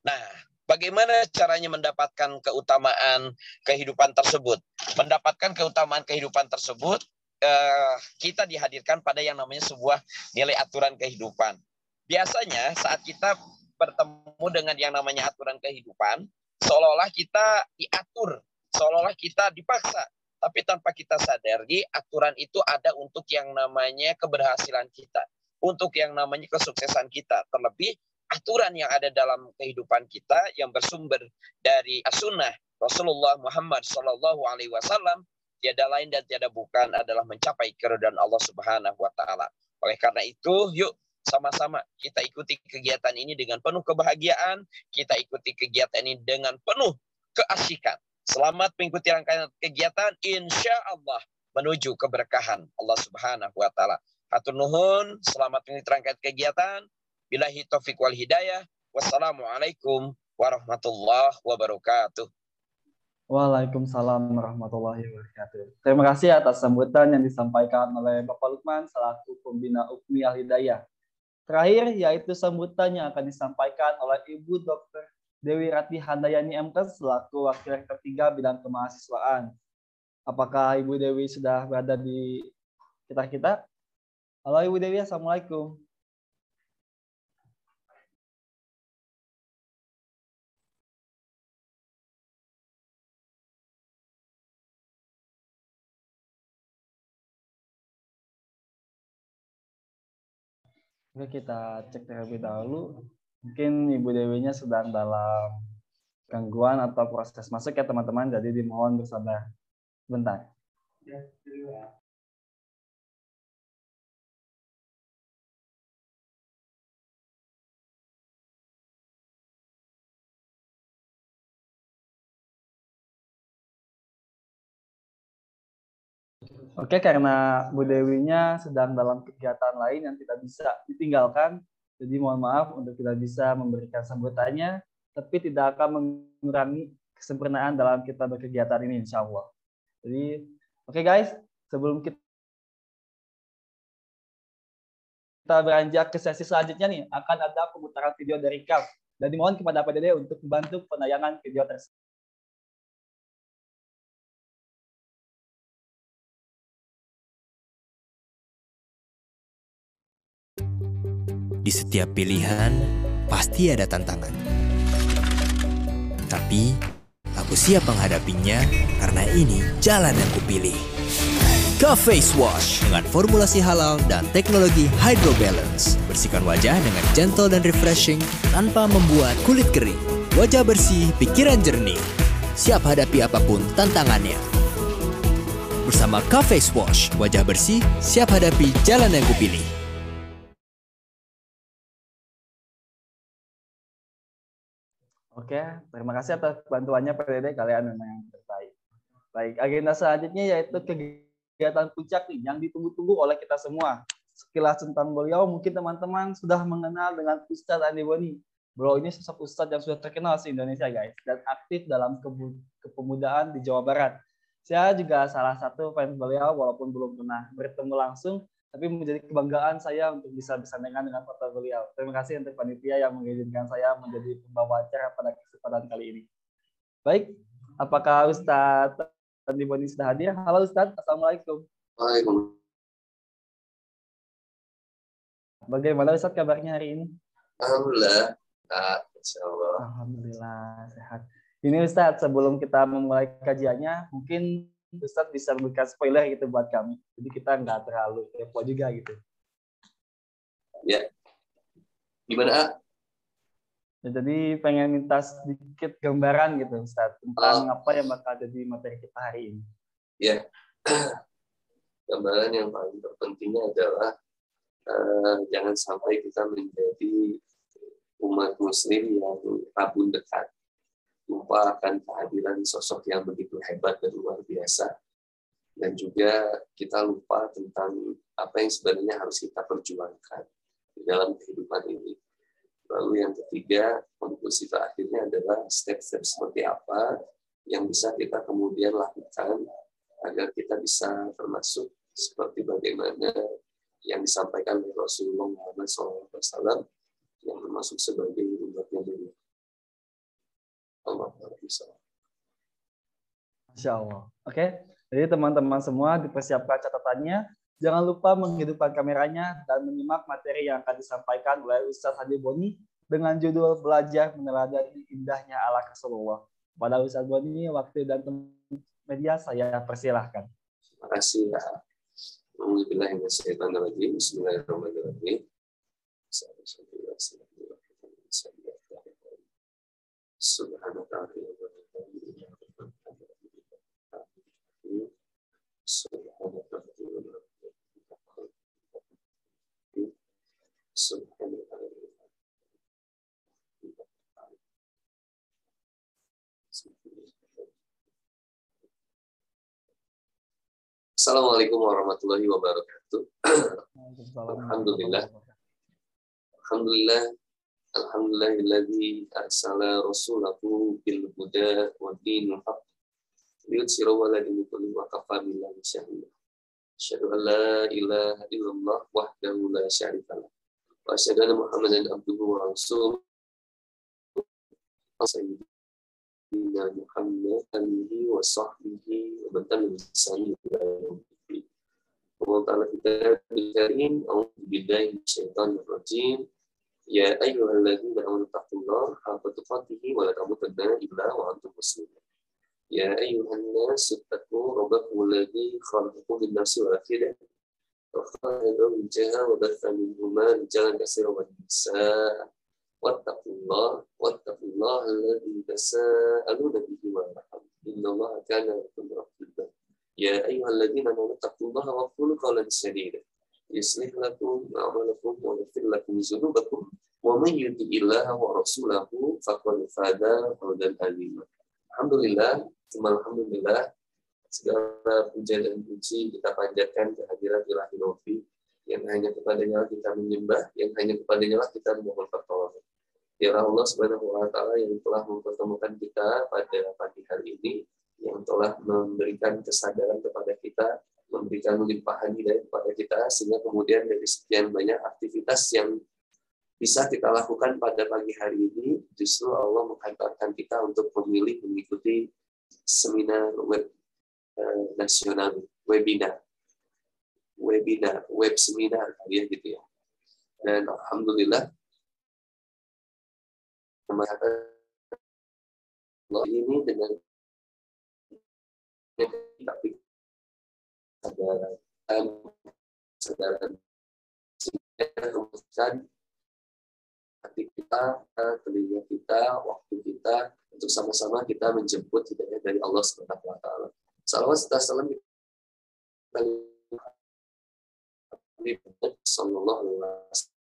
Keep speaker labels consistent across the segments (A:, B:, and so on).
A: Nah, bagaimana caranya mendapatkan keutamaan kehidupan tersebut? Mendapatkan keutamaan kehidupan tersebut, eh, kita dihadirkan pada yang namanya sebuah nilai aturan kehidupan. Biasanya saat kita bertemu dengan yang namanya aturan kehidupan, seolah-olah kita diatur, seolah-olah kita dipaksa. Tapi tanpa kita sadari, aturan itu ada untuk yang namanya keberhasilan kita, untuk yang namanya kesuksesan kita. Terlebih aturan yang ada dalam kehidupan kita yang bersumber dari as-sunnah Rasulullah Muhammad Shallallahu Alaihi Wasallam tiada lain dan tiada bukan adalah mencapai keridhaan Allah Subhanahu Wa Taala. Oleh karena itu, yuk sama-sama kita ikuti kegiatan ini dengan penuh kebahagiaan, kita ikuti kegiatan ini dengan penuh keasikan. Selamat mengikuti rangkaian kegiatan, insya Allah menuju keberkahan Allah Subhanahu Wa Taala. Hatur nuhun, selamat mengikuti rangkaian kegiatan. Bilahi taufik wal hidayah. Wassalamualaikum warahmatullahi wabarakatuh.
B: Waalaikumsalam warahmatullahi wabarakatuh. Terima kasih atas sambutan yang disampaikan oleh Bapak Lukman selaku pembina UKMI Al Hidayah. Terakhir yaitu sambutan yang akan disampaikan oleh Ibu Dr. Dewi Rati Handayani MK selaku Wakil Rektor 3 bidang kemahasiswaan. Apakah Ibu Dewi sudah berada di kita-kita? Halo Ibu Dewi, Assalamualaikum. Oke, kita cek terlebih dahulu. Mungkin Ibu Dewinya sedang dalam gangguan atau proses masuk ya teman-teman, jadi dimohon bersabar. Bentar. Oke, karena Bu Dewinya sedang dalam kegiatan lain yang tidak bisa ditinggalkan, jadi mohon maaf untuk tidak bisa memberikan sambutannya, tapi tidak akan mengurangi kesempurnaan dalam kita berkegiatan ini, insya Allah. Jadi, oke okay guys, sebelum kita kita beranjak ke sesi selanjutnya nih, akan ada pemutaran video dari Kaf. Dan dimohon kepada PDD untuk membantu penayangan video tersebut.
C: Di setiap pilihan, pasti ada tantangan. Tapi, aku siap menghadapinya karena ini jalan yang kupilih. Wash dengan formulasi halal dan teknologi Hydro Balance. Bersihkan wajah dengan gentle dan refreshing tanpa membuat kulit kering. Wajah bersih, pikiran jernih. Siap hadapi apa pun tantangannya. Bersama Wash, wajah bersih, siap hadapi jalan yang kupilih.
B: Oke, terima kasih atas bantuannya PDD kalian memang yang terbaik. Baik, agenda selanjutnya yaitu kegiatan puncak nih yang ditunggu-tunggu oleh kita semua. Sekilas tentang beliau mungkin teman-teman sudah mengenal dengan Ustadz Andi Boni. Beliau ini sosok Ustadz yang sudah terkenal di Indonesia guys dan aktif dalam kepemudaan di Jawa Barat. Saya juga salah satu fans beliau walaupun belum pernah bertemu langsung, tapi menjadi kebanggaan saya untuk bisa bersandingan dengan foto beliau. Terima kasih untuk panitia yang mengizinkan saya menjadi pembawa acara pada kesempatan kali ini. Baik, apakah Ustadz Andi Boni sudah hadir? Halo Ustadz, Assalamualaikum.
D: Waalaikumsalam.
B: Bagaimana Ustadz kabarnya hari ini?
D: Alhamdulillah, sehat, insya Allah.
B: Alhamdulillah, sehat. Ini Ustadz, sebelum kita memulai kajiannya, mungkin Ustadz bisa memberikan spoiler gitu buat kami. Jadi kita nggak terlalu kepo juga gitu.
D: Ya. Gimana?
B: Ya, jadi pengen minta sedikit gambaran gitu Ustadz tentang oh. apa yang bakal jadi materi kita hari ini.
D: Ya. Gambaran yang paling terpentingnya adalah uh, jangan sampai kita menjadi umat muslim yang rabun dekat lupa akan kehadiran sosok yang begitu hebat dan luar biasa. Dan juga kita lupa tentang apa yang sebenarnya harus kita perjuangkan di dalam kehidupan ini. Lalu yang ketiga, konklusi terakhirnya adalah step-step seperti apa yang bisa kita kemudian lakukan agar kita bisa termasuk seperti bagaimana yang disampaikan oleh Rasulullah Muhammad SAW yang termasuk sebagai umatnya dulu. Allah.
B: Masya Allah. Oke, jadi teman-teman semua dipersiapkan catatannya. Jangan lupa menghidupkan kameranya dan menyimak materi yang akan disampaikan oleh Ustadz Hadi Boni dengan judul Belajar Meneladani Indahnya Ala Rasulullah. Pada Ustadz Boni, waktu dan media saya persilahkan.
D: Terima kasih ya. Bismillahirrahmanirrahim. Bismillahirrahmanirrahim. Assalamualaikum warahmatullahi wabarakatuh. Alhamdulillah. Alhamdulillah. Alhamdulillahilladzi arsala rasulahu bil huda wa dinil haqq liyutsira wa la kulli wa kafa billahi syahida. Asyhadu an la ilaha illallah wahdahu la syarika lah. Wa asyhadu anna Muhammadan abduhu wa rasuluh. Nabi Muhammad alihi wa sahbihi wa man tabi'ahum bi ihsan Allah Ta'ala kita bikarin A'udhu billahi syaitanir rajim Ya ayyuhalladzina amanu taqullah haqqa tuqatih wa la tamutunna illa wa antum muslim Ya ayyuhannas ittaqu rabbakum alladzi khalaqakum min nafsin wahidah wa khalaqa minha wa batha minhuma rijalan katsiran wa nisaa. Wattaqullah wattaqullah alladzi tasaaluna bihi wal arham. Innallaha kana bikum rahiman. Ya ayyuhalladzina amanu taqullaha wa kulu qawlan sadida. يصلح لكم اعمالكم ويغفر لكم ذنوبكم ومن يطع الله ورسوله فقد فاز فوزا عظيما Alhamdulillah, cuma Alhamdulillah, segala puja dan puji kita panjatkan kehadiran ilahi Novi, yang hanya kepadanya kita menyembah, yang hanya kepadanya kita memohon pertolongan. Ya Allah Subhanahu wa taala yang telah mempertemukan kita pada pagi hari ini, yang telah memberikan kesadaran kepada kita, memberikan limpahan hidayah kepada kita sehingga kemudian dari sekian banyak aktivitas yang bisa kita lakukan pada pagi hari ini, justru Allah menghantarkan kita untuk memilih mengikuti seminar web eh, nasional, webinar, webinar, web seminar kalian gitu ya. Dan alhamdulillah Allah ini dengan tapi kesadaran kesadaran kemudian hati kita, telinga kita, waktu kita untuk sama-sama kita menjemput hidayah dari Allah Subhanahu wa taala. Salawat serta salam sallallahu alaihi wasallam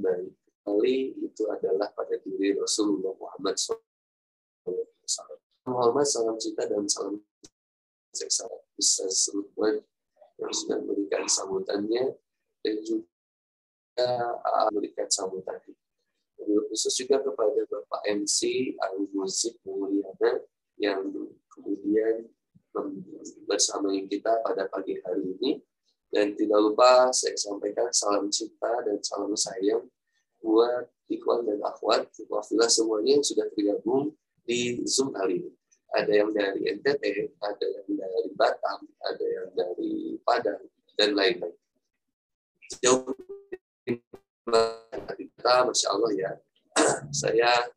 D: baik kali itu adalah pada diri Rasulullah Muhammad SAW. Muhammad salam cinta dan salam seksa. Bisa sebutkan yang sudah memberikan sambutannya dan juga memberikan sambutan. Khusus juga kepada Bapak MC Alu Musik Mulyana yang kemudian bersama kita pada pagi hari ini. Dan tidak lupa saya sampaikan salam cinta dan salam sayang buat ikhwan dan akhwat, wafilah semuanya yang sudah tergabung di Zoom kali ini. Ada yang dari NTT, ada yang dari Batam, ada yang dari Padang, dan lain-lain. Jauh kita, Masya Allah ya, saya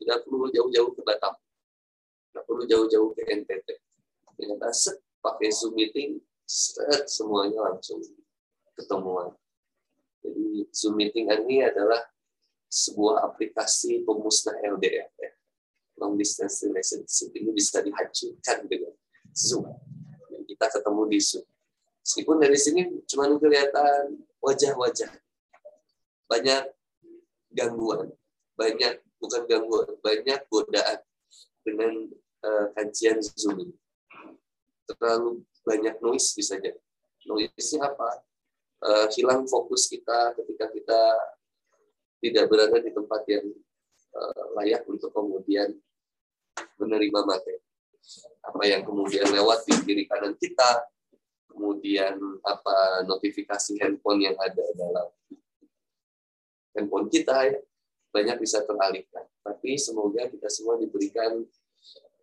D: tidak perlu jauh-jauh ke Batam. Tidak perlu jauh-jauh ke NTT. Ternyata pakai Zoom meeting, set semuanya langsung ketemuan. Jadi Zoom meeting ini adalah sebuah aplikasi pemusnah LDR. Long distance relationship. Ini bisa dihancurkan dengan Zoom. Dan kita ketemu di Zoom. Meskipun dari sini cuma kelihatan wajah-wajah, banyak gangguan, banyak bukan gangguan, banyak godaan dengan uh, kajian Zoom ini. Terlalu banyak noise bisa jadi. Noise-nya apa? Uh, hilang fokus kita ketika kita tidak berada di tempat yang uh, layak untuk kemudian menerima materi. Apa yang kemudian lewat di kiri kanan kita, kemudian apa notifikasi handphone yang ada dalam handphone kita ya banyak bisa teralihkan. Tapi semoga kita semua diberikan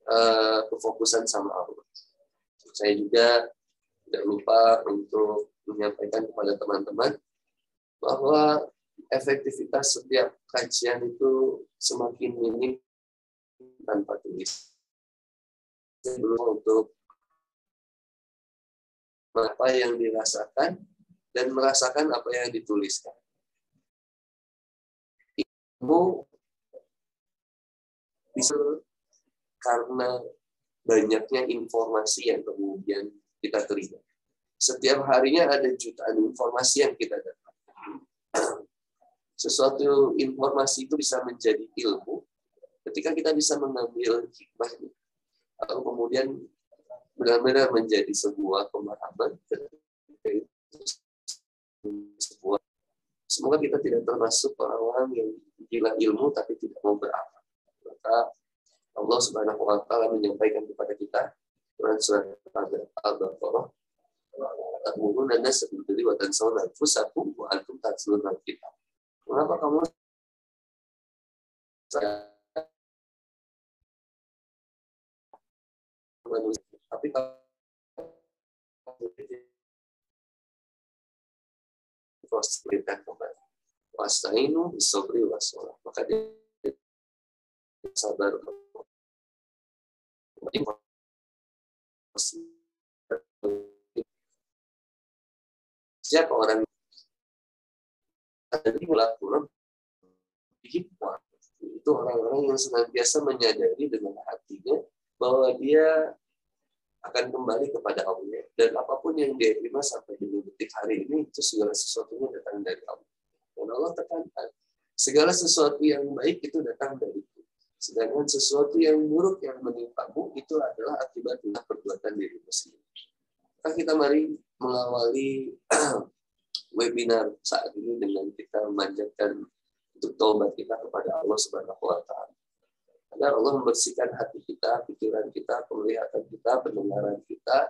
D: uh, kefokusan sama Allah. Saya juga tidak lupa untuk menyampaikan kepada teman-teman bahwa efektivitas setiap kajian itu semakin minim tanpa tulis. Belum untuk apa yang dirasakan dan merasakan apa yang dituliskan. Ilmu bisa karena banyaknya informasi yang kemudian kita terima. Setiap harinya ada jutaan informasi yang kita dapat. Sesuatu informasi itu bisa menjadi ilmu ketika kita bisa mengambil hikmahnya. Lalu kemudian benar-benar menjadi sebuah pemahaman sebuah semoga kita tidak termasuk orang-orang yang gila ilmu tapi tidak mau beramal. Maka Allah Subhanahu wa taala menyampaikan kepada kita Quran surat Al-Baqarah Ta'murun dan sebetulnya wa tansawna anfusakum wa antum kita. Mengapa kamu manusia tapi terus perintah kembali. Wastainu bisobri wasolah. Maka dia sabar siapa orang ada di melakukan hikmah itu orang-orang yang senantiasa menyadari dengan hatinya bahwa dia akan kembali kepada Allah. Dan apa pun yang dia terima sampai di detik hari ini itu segala sesuatunya datang dari Allah. Dan Allah tekankan segala sesuatu yang baik itu datang dari sedangkan sesuatu yang buruk yang menimpamu itu adalah akibat perbuatan dirimu sendiri. Maka kita mari mengawali webinar saat ini dengan kita memanjatkan untuk taubat kita kepada Allah Subhanahu wa taala. Agar Allah membersihkan hati kita, pikiran kita, penglihatan kita, pendengaran kita,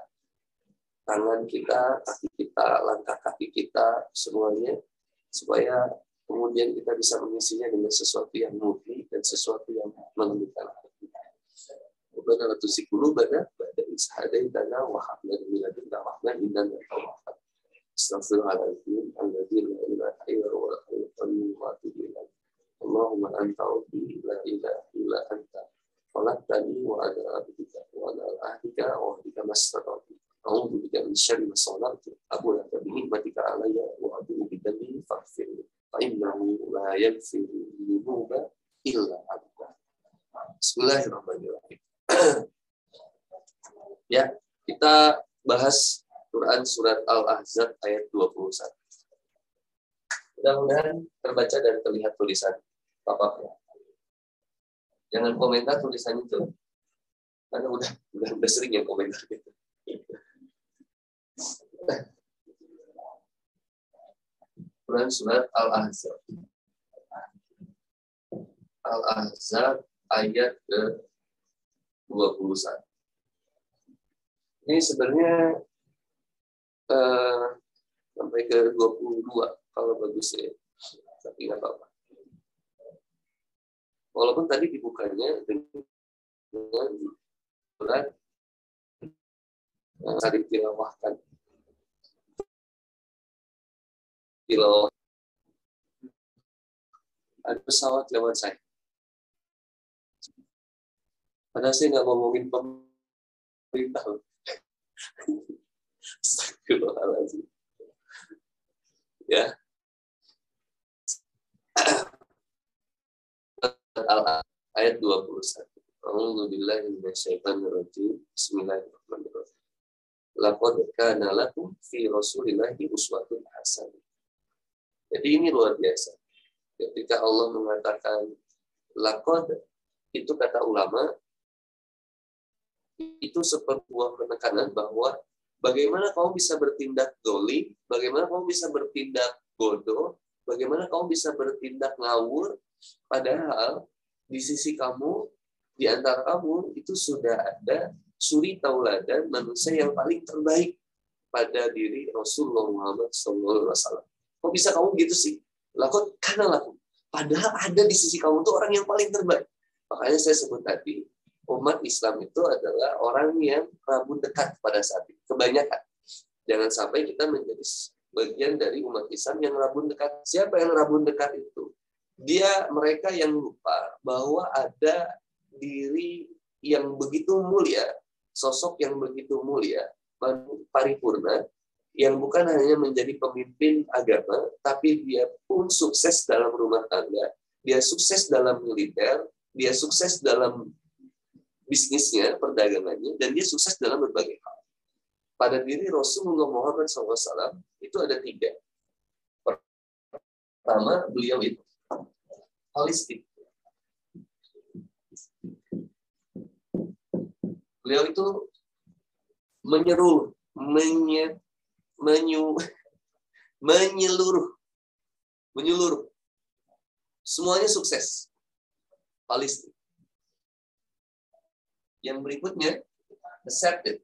D: tangan kita, kaki kita, langkah kaki kita, semuanya supaya kemudian kita bisa mengisinya dengan sesuatu yang murni dan sesuatu yang menentukan hati. Rabbana atubu ilaih. Allahumma anta rabbi la ilaha illa anta khalaqtani wa ana abduka wa ana ahdika wa ahdika mastata'tu. A'udzu bika min syarri ma sana'tu. Abu laka bi ni'matika alayya wa a'udzu bika min faghfir li. Fa innahu la yaghfiru dhunuba illa anta. Bismillahirrahmanirrahim ya, kita bahas Quran surat Al-Ahzab ayat 21. Mudah-mudahan terbaca dan terlihat tulisan Bapak. Jangan komentar tulisan itu. Karena udah udah, udah sering yang komentar gitu. Quran surat Al-Ahzab. Al-Ahzab ayat ke 21. Ini sebenarnya uh, sampai ke 22 kalau bagus ya. Tapi nggak apa-apa. Walaupun dibukanya dengan yang tadi tilawahkan. Tilawah. Ada pesawat lewat saya. Padahal saya nggak ngomongin pemerintah. Astagfirullahaladzim. Ya. Ayat 21. Alhamdulillah minasyaitonirrajim. Bismillahirrahmanirrahim. Laqad kana lakum fi Rasulillahi uswatun hasanah. Jadi ini luar biasa. Ketika Allah mengatakan laqad itu kata ulama itu sebuah penekanan bahwa bagaimana kamu bisa bertindak doli, bagaimana kamu bisa bertindak bodoh, bagaimana kamu bisa bertindak ngawur, padahal di sisi kamu, di antara kamu itu sudah ada suri tauladan manusia yang paling terbaik pada diri Rasulullah Muhammad SAW. Kok bisa kamu gitu sih? Lakot karena laku. Padahal ada di sisi kamu tuh orang yang paling terbaik. Makanya saya sebut tadi, umat Islam itu adalah orang yang rabu dekat pada saat itu. Kebanyakan. Jangan sampai kita menjadi bagian dari umat Islam yang rabun dekat. Siapa yang rabun dekat itu? Dia mereka yang lupa bahwa ada diri yang begitu mulia, sosok yang begitu mulia, paripurna, yang bukan hanya menjadi pemimpin agama, tapi dia pun sukses dalam rumah tangga, dia sukses dalam militer, dia sukses dalam bisnisnya, perdagangannya, dan dia sukses dalam berbagai hal. Pada diri Rasulullah Muhammad SAW itu ada tiga. Pertama, beliau itu holistik. Beliau itu menyeruh, menye, menyu, menyeluruh, menyeluruh. Semuanya sukses. Palestina. Yang berikutnya, accepted.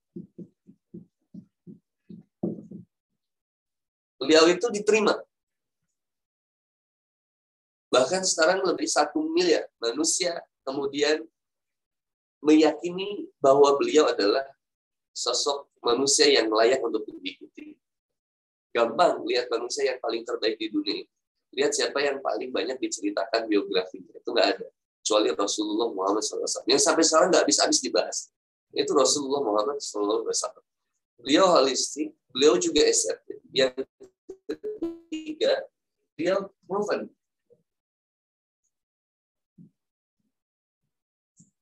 D: Beliau itu diterima. Bahkan sekarang lebih satu miliar manusia kemudian meyakini bahwa beliau adalah sosok manusia yang layak untuk diikuti. Gampang lihat manusia yang paling terbaik di dunia. Lihat siapa yang paling banyak diceritakan biografinya. Itu nggak ada. Kecuali Rasulullah Muhammad SAW. Yang sampai sekarang nggak habis-habis dibahas. Itu Rasulullah Muhammad SAW. Beliau holistik, beliau juga aseptic. Yang ketiga, beliau proven.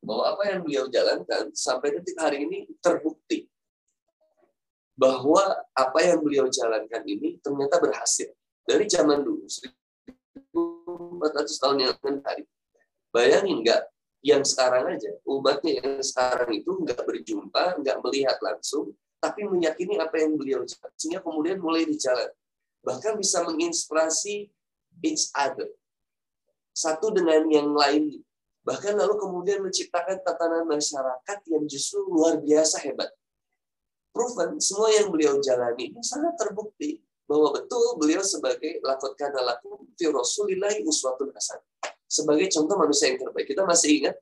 D: Bahwa apa yang beliau jalankan sampai detik hari ini terbukti bahwa apa yang beliau jalankan ini ternyata berhasil. Dari zaman dulu, 1400 tahun yang akan hari. Bayangin nggak, yang sekarang aja, umatnya yang sekarang itu nggak berjumpa, nggak melihat langsung, tapi meyakini apa yang beliau jalan. Sehingga kemudian mulai dijalan. Bahkan bisa menginspirasi each other. Satu dengan yang lain. Bahkan lalu kemudian menciptakan tatanan masyarakat yang justru luar biasa hebat. Proven semua yang beliau jalani ini sangat terbukti bahwa betul beliau sebagai lakot kana lakum fi rasulillahi uswatun hasan sebagai contoh manusia yang terbaik. Kita masih ingat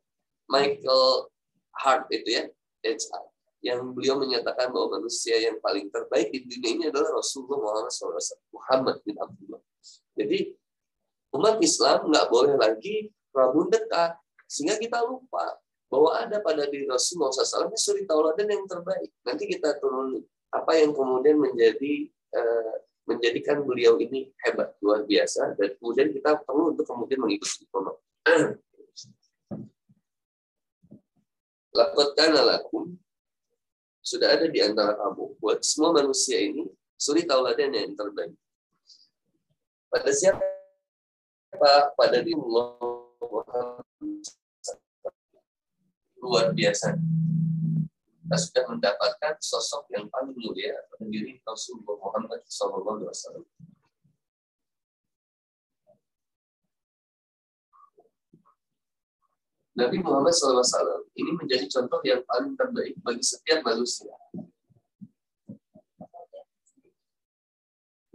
D: Michael Hart itu ya HR yang beliau menyatakan bahwa manusia yang paling terbaik di dunia ini adalah Rasulullah Muhammad SAW Muhammad bin Abdullah. Jadi umat Islam nggak boleh lagi rabu dekat sehingga kita lupa bahwa ada pada diri Rasulullah SAW ini suri tauladan yang terbaik. Nanti kita turun apa yang kemudian menjadi uh, menjadikan beliau ini hebat luar biasa dan kemudian kita perlu untuk kemudian mengikuti kono. Lakot kana lakum sudah ada di antara kamu buat semua manusia ini suri tauladan yang terbaik. Pada siapa? Pada diri Allah luar biasa. Kita sudah mendapatkan sosok yang paling mulia pada diri Rasulullah Muhammad SAW. Nabi Muhammad SAW ini menjadi contoh yang paling terbaik bagi setiap manusia.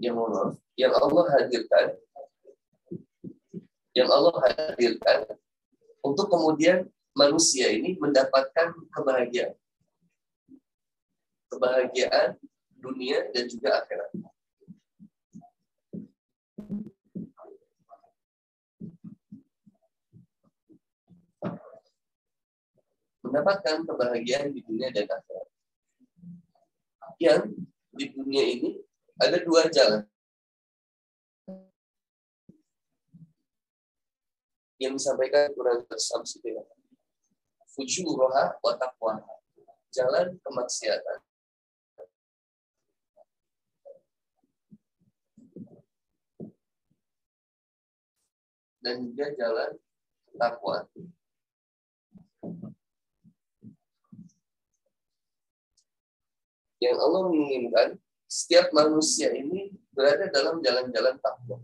D: Yang Allah, yang Allah hadirkan, yang Allah hadirkan untuk kemudian manusia ini mendapatkan kebahagiaan. Kebahagiaan dunia dan juga akhirat. Mendapatkan kebahagiaan di dunia dan akhirat. Yang di dunia ini ada dua jalan. yang disampaikan Quran Samsi fujuraha wa taqwaha. Jalan kemaksiatan. Dan juga jalan takwa. Yang Allah menginginkan setiap manusia ini berada dalam jalan-jalan takwa.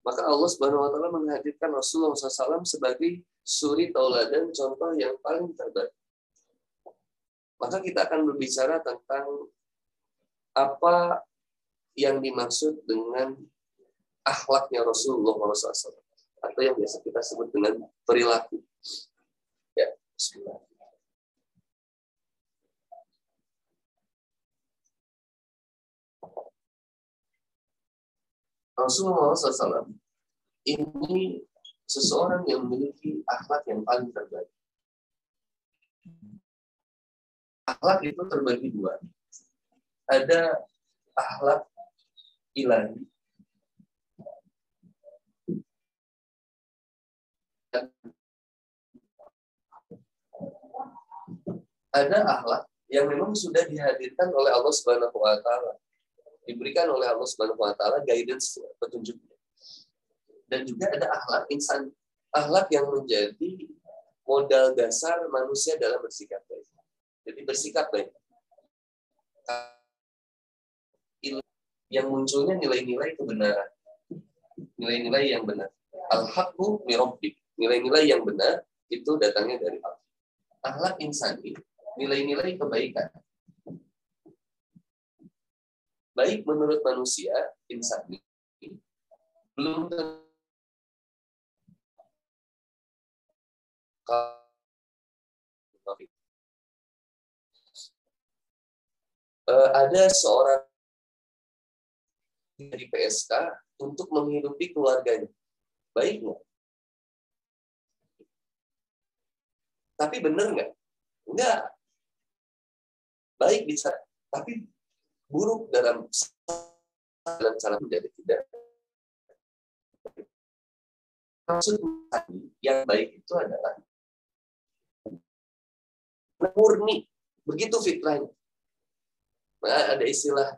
D: Maka Allah Subhanahu wa taala menghadirkan Rasulullah SAW sebagai suri tauladan contoh yang paling terbaik. Maka kita akan berbicara tentang apa yang dimaksud dengan akhlaknya Rasulullah SAW atau yang biasa kita sebut dengan perilaku. Ya, Bismillah. Rasulullah SAW ini seseorang yang memiliki akhlak yang paling terbaik. Akhlak itu terbagi dua. Ada akhlak ilahi. Ada akhlak yang memang sudah dihadirkan oleh Allah Subhanahu wa taala diberikan oleh Allah Subhanahu wa taala guidance petunjuknya. Dan juga ada akhlak insan, akhlak yang menjadi modal dasar manusia dalam bersikap baik. Jadi bersikap baik. Yang munculnya nilai-nilai kebenaran. Nilai-nilai yang benar. Al-haqqu mirabbik. Nilai-nilai yang benar itu datangnya dari Allah. Akhlak insani, nilai-nilai kebaikan baik menurut manusia insan ini belum uh, ada seorang dari PSK untuk menghidupi keluarganya. Baik nggak? Tapi benar nggak? Enggak. Baik bisa. Tapi buruk dalam dalam cara menjadi tidak. Maksud yang baik itu adalah murni. Begitu fitrahnya nah, ada istilah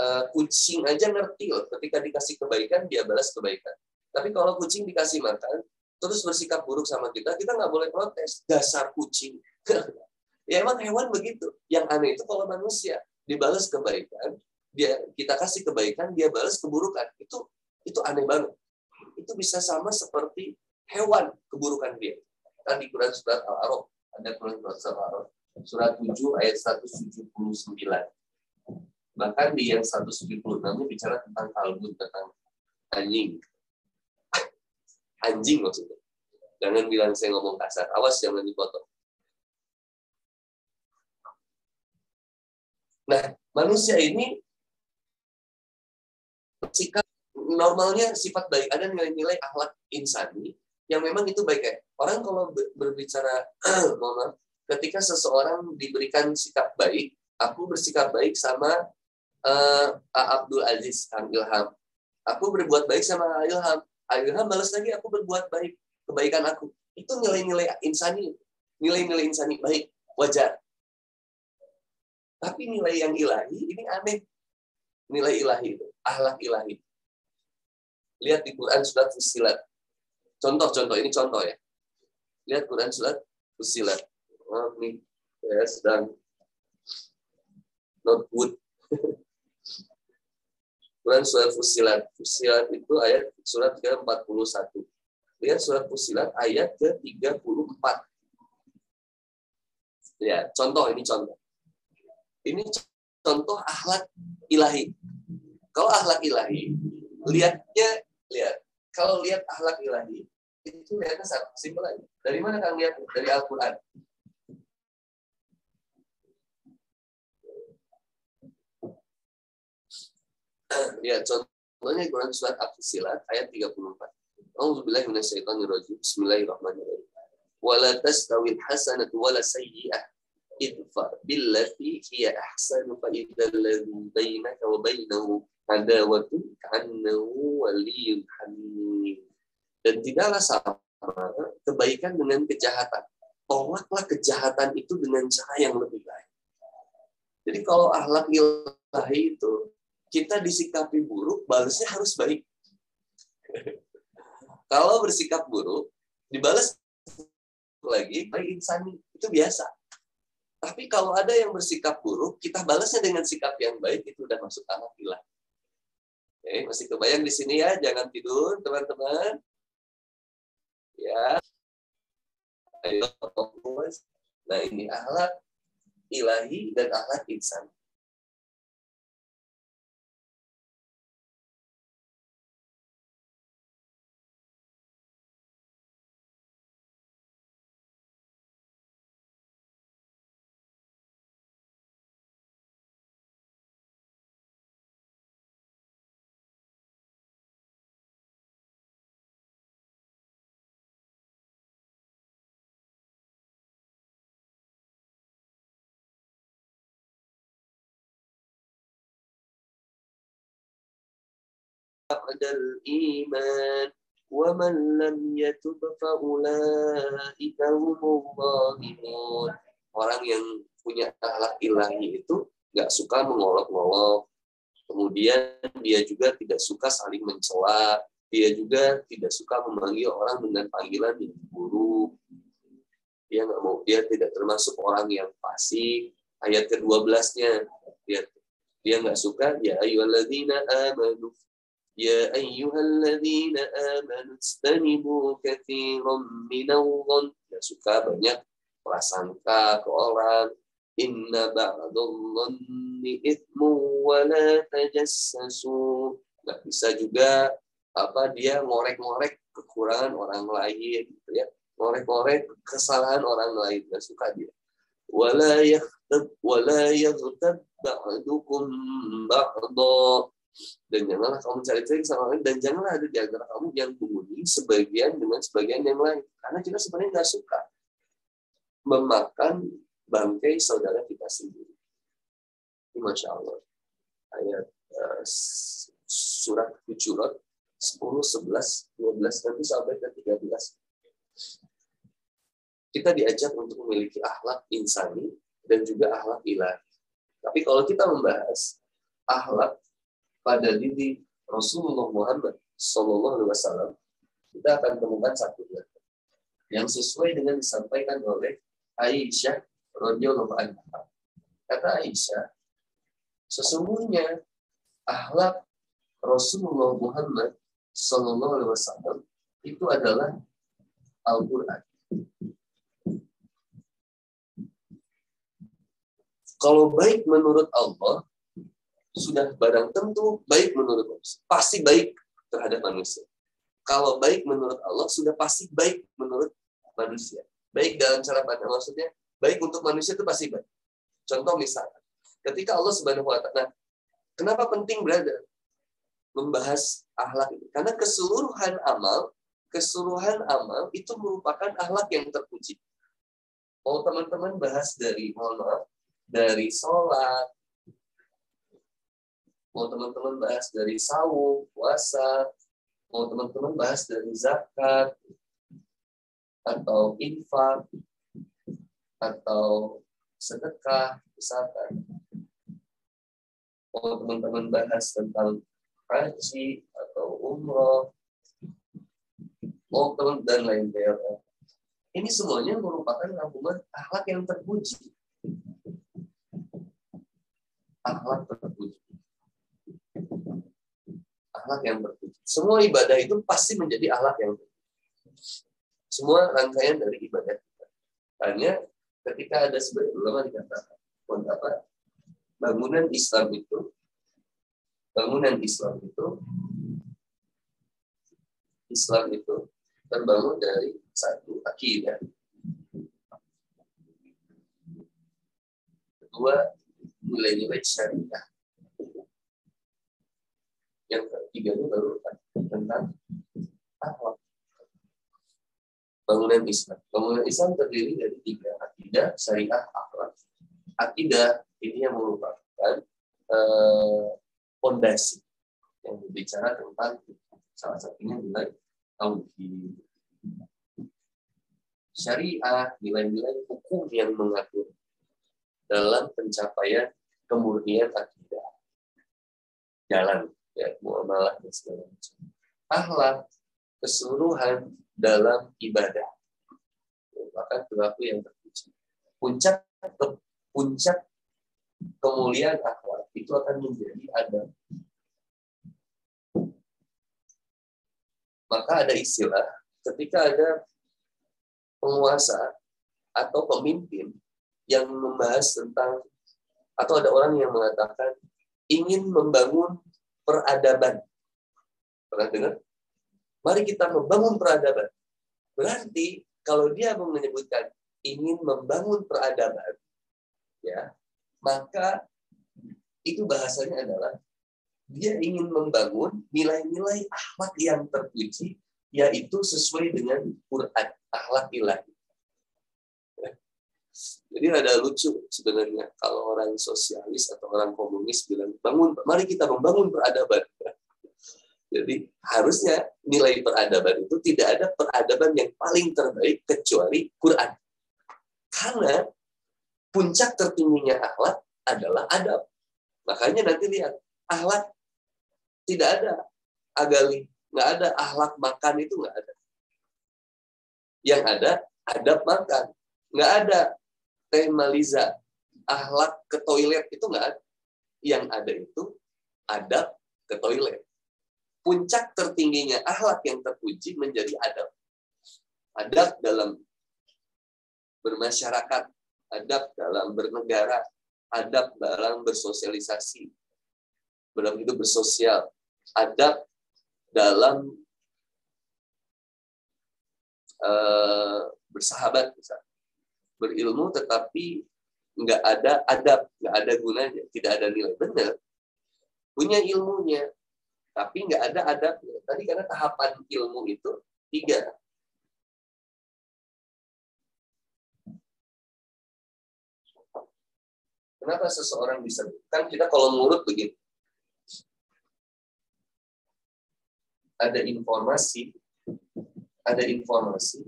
D: uh, kucing aja ngerti loh ketika dikasih kebaikan dia balas kebaikan. Tapi kalau kucing dikasih makan terus bersikap buruk sama kita kita nggak boleh protes. Dasar kucing. Ya emang hewan begitu. Yang aneh itu kalau manusia dibalas kebaikan, dia kita kasih kebaikan, dia balas keburukan. Itu itu aneh banget. Itu bisa sama seperti hewan keburukan dia. Tadi Quran surat Al-A'raf, ada Quran surat Al-A'raf, surat 7 ayat 179. Bahkan di yang 176 bicara tentang kalbun, tentang anjing. Anjing maksudnya. Jangan bilang saya ngomong kasar. Awas jangan dipotong. Nah, manusia ini sikap normalnya sifat baik. Ada nilai-nilai akhlak insani yang memang itu baik ya. Orang kalau berbicara ketika seseorang diberikan sikap baik, aku bersikap baik sama uh, Abdul Aziz Kang Ilham. Aku berbuat baik sama Ilham. Ilham balas lagi aku berbuat baik kebaikan aku. Itu nilai-nilai insani, nilai-nilai insani baik, wajar. Tapi nilai yang ilahi ini aneh. Nilai ilahi itu, ahlak ilahi. Lihat di Quran surat Fusilat. Contoh-contoh, ini contoh ya. Lihat Quran surat Fusilat. Oh, ini ya sedang not good. Quran surat Fusilat. Fusilat itu ayat surat ke-41. Lihat surat Fusilat ayat ke-34. Ya, contoh ini contoh. Ini contoh akhlak ilahi. Kalau akhlak ilahi, lihatnya lihat. Kalau lihat akhlak ilahi, itu lihatnya simpel aja. Dari mana kang lihat? Dari Al-Quran. Ya, contohnya Quran surat Al-Fusilat ayat 34. A'udzubillahi minasyaitonirrajim. Bismillahirrahmanirrahim. Wala tastawil hasanatu wala sayyi'ah idfa billati hiya ahsanu fa idzal ladzi bainaka wa bainahu adawatu ka'annahu waliyyun hamim. Dan tidaklah sama kebaikan dengan kejahatan. Tolaklah kejahatan itu dengan cara yang lebih baik. Jadi kalau akhlak ilahi itu kita disikapi buruk, balasnya harus baik. kalau bersikap buruk, dibalas lagi baik insani itu biasa. Tapi kalau ada yang bersikap buruk, kita balasnya dengan sikap yang baik, itu udah masuk akhlak ilah. Oke, masih kebayang di sini ya, jangan tidur teman-teman. Ya. Ayo fokus. Nah ini akhlak ilahi dan akhlak insan. بعد الإيمان ومن لم يتب فأولئك هم الظالمون orang yang punya akhlak ilahi itu nggak suka mengolok-olok kemudian dia juga tidak suka saling mencela dia juga tidak suka memanggil orang dengan panggilan yang buruk dia nggak mau dia tidak termasuk orang yang fasik ayat ke-12-nya dia dia nggak suka ya ayyuhalladzina amanu يا أيها الذين آمنوا استنبوا كثيرا من الظن ya suka banyak prasangka ke orang inna ba'dadhanni ithmu wa la tajassasu nggak bisa juga apa dia ngorek-ngorek kekurangan orang lain gitu ya ngorek-ngorek kesalahan orang lain nggak suka dia wala yaghtab wala yaghtab ba'dukum ba'dha dan janganlah kamu mencari-cari sama lain dan janganlah ada di antara kamu yang mengundi sebagian dengan sebagian yang lain. Karena kita sebenarnya nggak suka memakan bangkai saudara kita sendiri. Ini masya Allah. Ayat uh, surat Hujurat 10, 11, 12 nanti sampai ke 13 kita diajak untuk memiliki akhlak insani dan juga akhlak ilahi. Tapi kalau kita membahas akhlak pada diri Rasulullah Muhammad Sallallahu Alaihi Wasallam, kita akan temukan satu yang sesuai dengan disampaikan oleh Aisyah radhiyallahu anha. Kata Aisyah, sesungguhnya akhlak Rasulullah Muhammad Sallallahu Alaihi Wasallam itu adalah Al-Quran. Kalau baik menurut Allah, sudah barang tentu baik menurut manusia. Pasti baik terhadap manusia. Kalau baik menurut Allah, sudah pasti baik menurut manusia. Baik dalam cara pandang maksudnya, baik untuk manusia itu pasti baik. Contoh misalnya, ketika Allah Subhanahu wa taala, kenapa penting berada membahas akhlak ini? Karena keseluruhan amal, keseluruhan amal itu merupakan akhlak yang terpuji. Mau teman-teman bahas dari mohon maaf, dari sholat, mau teman-teman bahas dari sawu, puasa, mau teman-teman bahas dari zakat, atau infak, atau sedekah, misalkan. Mau teman-teman bahas tentang haji atau umroh, mau teman dan lain lain. Ini semuanya merupakan rangkuman akhlak yang terpuji. Akhlak terpuji akhlak yang berpuji. Semua ibadah itu pasti menjadi akhlak yang berpuji. Semua rangkaian dari ibadah kita. Hanya ketika ada sebagian ulama dikatakan, apa? Bangunan Islam itu, bangunan Islam itu, Islam itu terbangun dari satu akidah, kedua nilai-nilai syariah, yang ketiganya baru tentang akhlak. Bangunan Islam. Bangunan Islam terdiri dari tiga akidah, syariah, akhlak. Akidah ini yang merupakan fondasi eh, yang berbicara tentang salah satunya nilai tauhid. Syariah, nilai-nilai hukum yang mengatur dalam pencapaian kemurnian akidah. Jalan ya muamalah dan segala macam. Akhlak keseluruhan dalam ibadah merupakan perilaku yang terpuji. Puncak puncak kemuliaan akhlak itu akan menjadi adab. Maka ada istilah ketika ada penguasa atau pemimpin yang membahas tentang atau ada orang yang mengatakan ingin membangun peradaban. Pernah dengar? Mari kita membangun peradaban. Berarti kalau dia menyebutkan ingin membangun peradaban, ya, maka itu bahasanya adalah dia ingin membangun nilai-nilai akhlak yang terpuji, yaitu sesuai dengan Quran, akhlak ilahi. Jadi ada lucu sebenarnya kalau orang sosialis atau orang komunis bilang bangun, mari kita membangun peradaban. Jadi harusnya nilai peradaban itu tidak ada peradaban yang paling terbaik kecuali Quran. Karena puncak tertingginya akhlak adalah adab. Makanya nanti lihat, akhlak tidak ada agali, nggak ada akhlak makan itu nggak ada. Yang ada adab makan, nggak ada teh maliza, akhlak ke toilet itu nggak ada. Yang ada itu adab ke toilet. Puncak tertingginya akhlak yang terpuji menjadi adab. Adab dalam bermasyarakat, adab dalam bernegara, adab dalam bersosialisasi, dalam hidup bersosial, adab dalam uh, bersahabat, bisa berilmu tetapi nggak ada adab, nggak ada gunanya, tidak ada nilai. Benar, punya ilmunya, tapi nggak ada adabnya. Tadi karena tahapan ilmu itu tiga. Kenapa seseorang bisa? Kan kita kalau mulut begini. Ada informasi, ada informasi,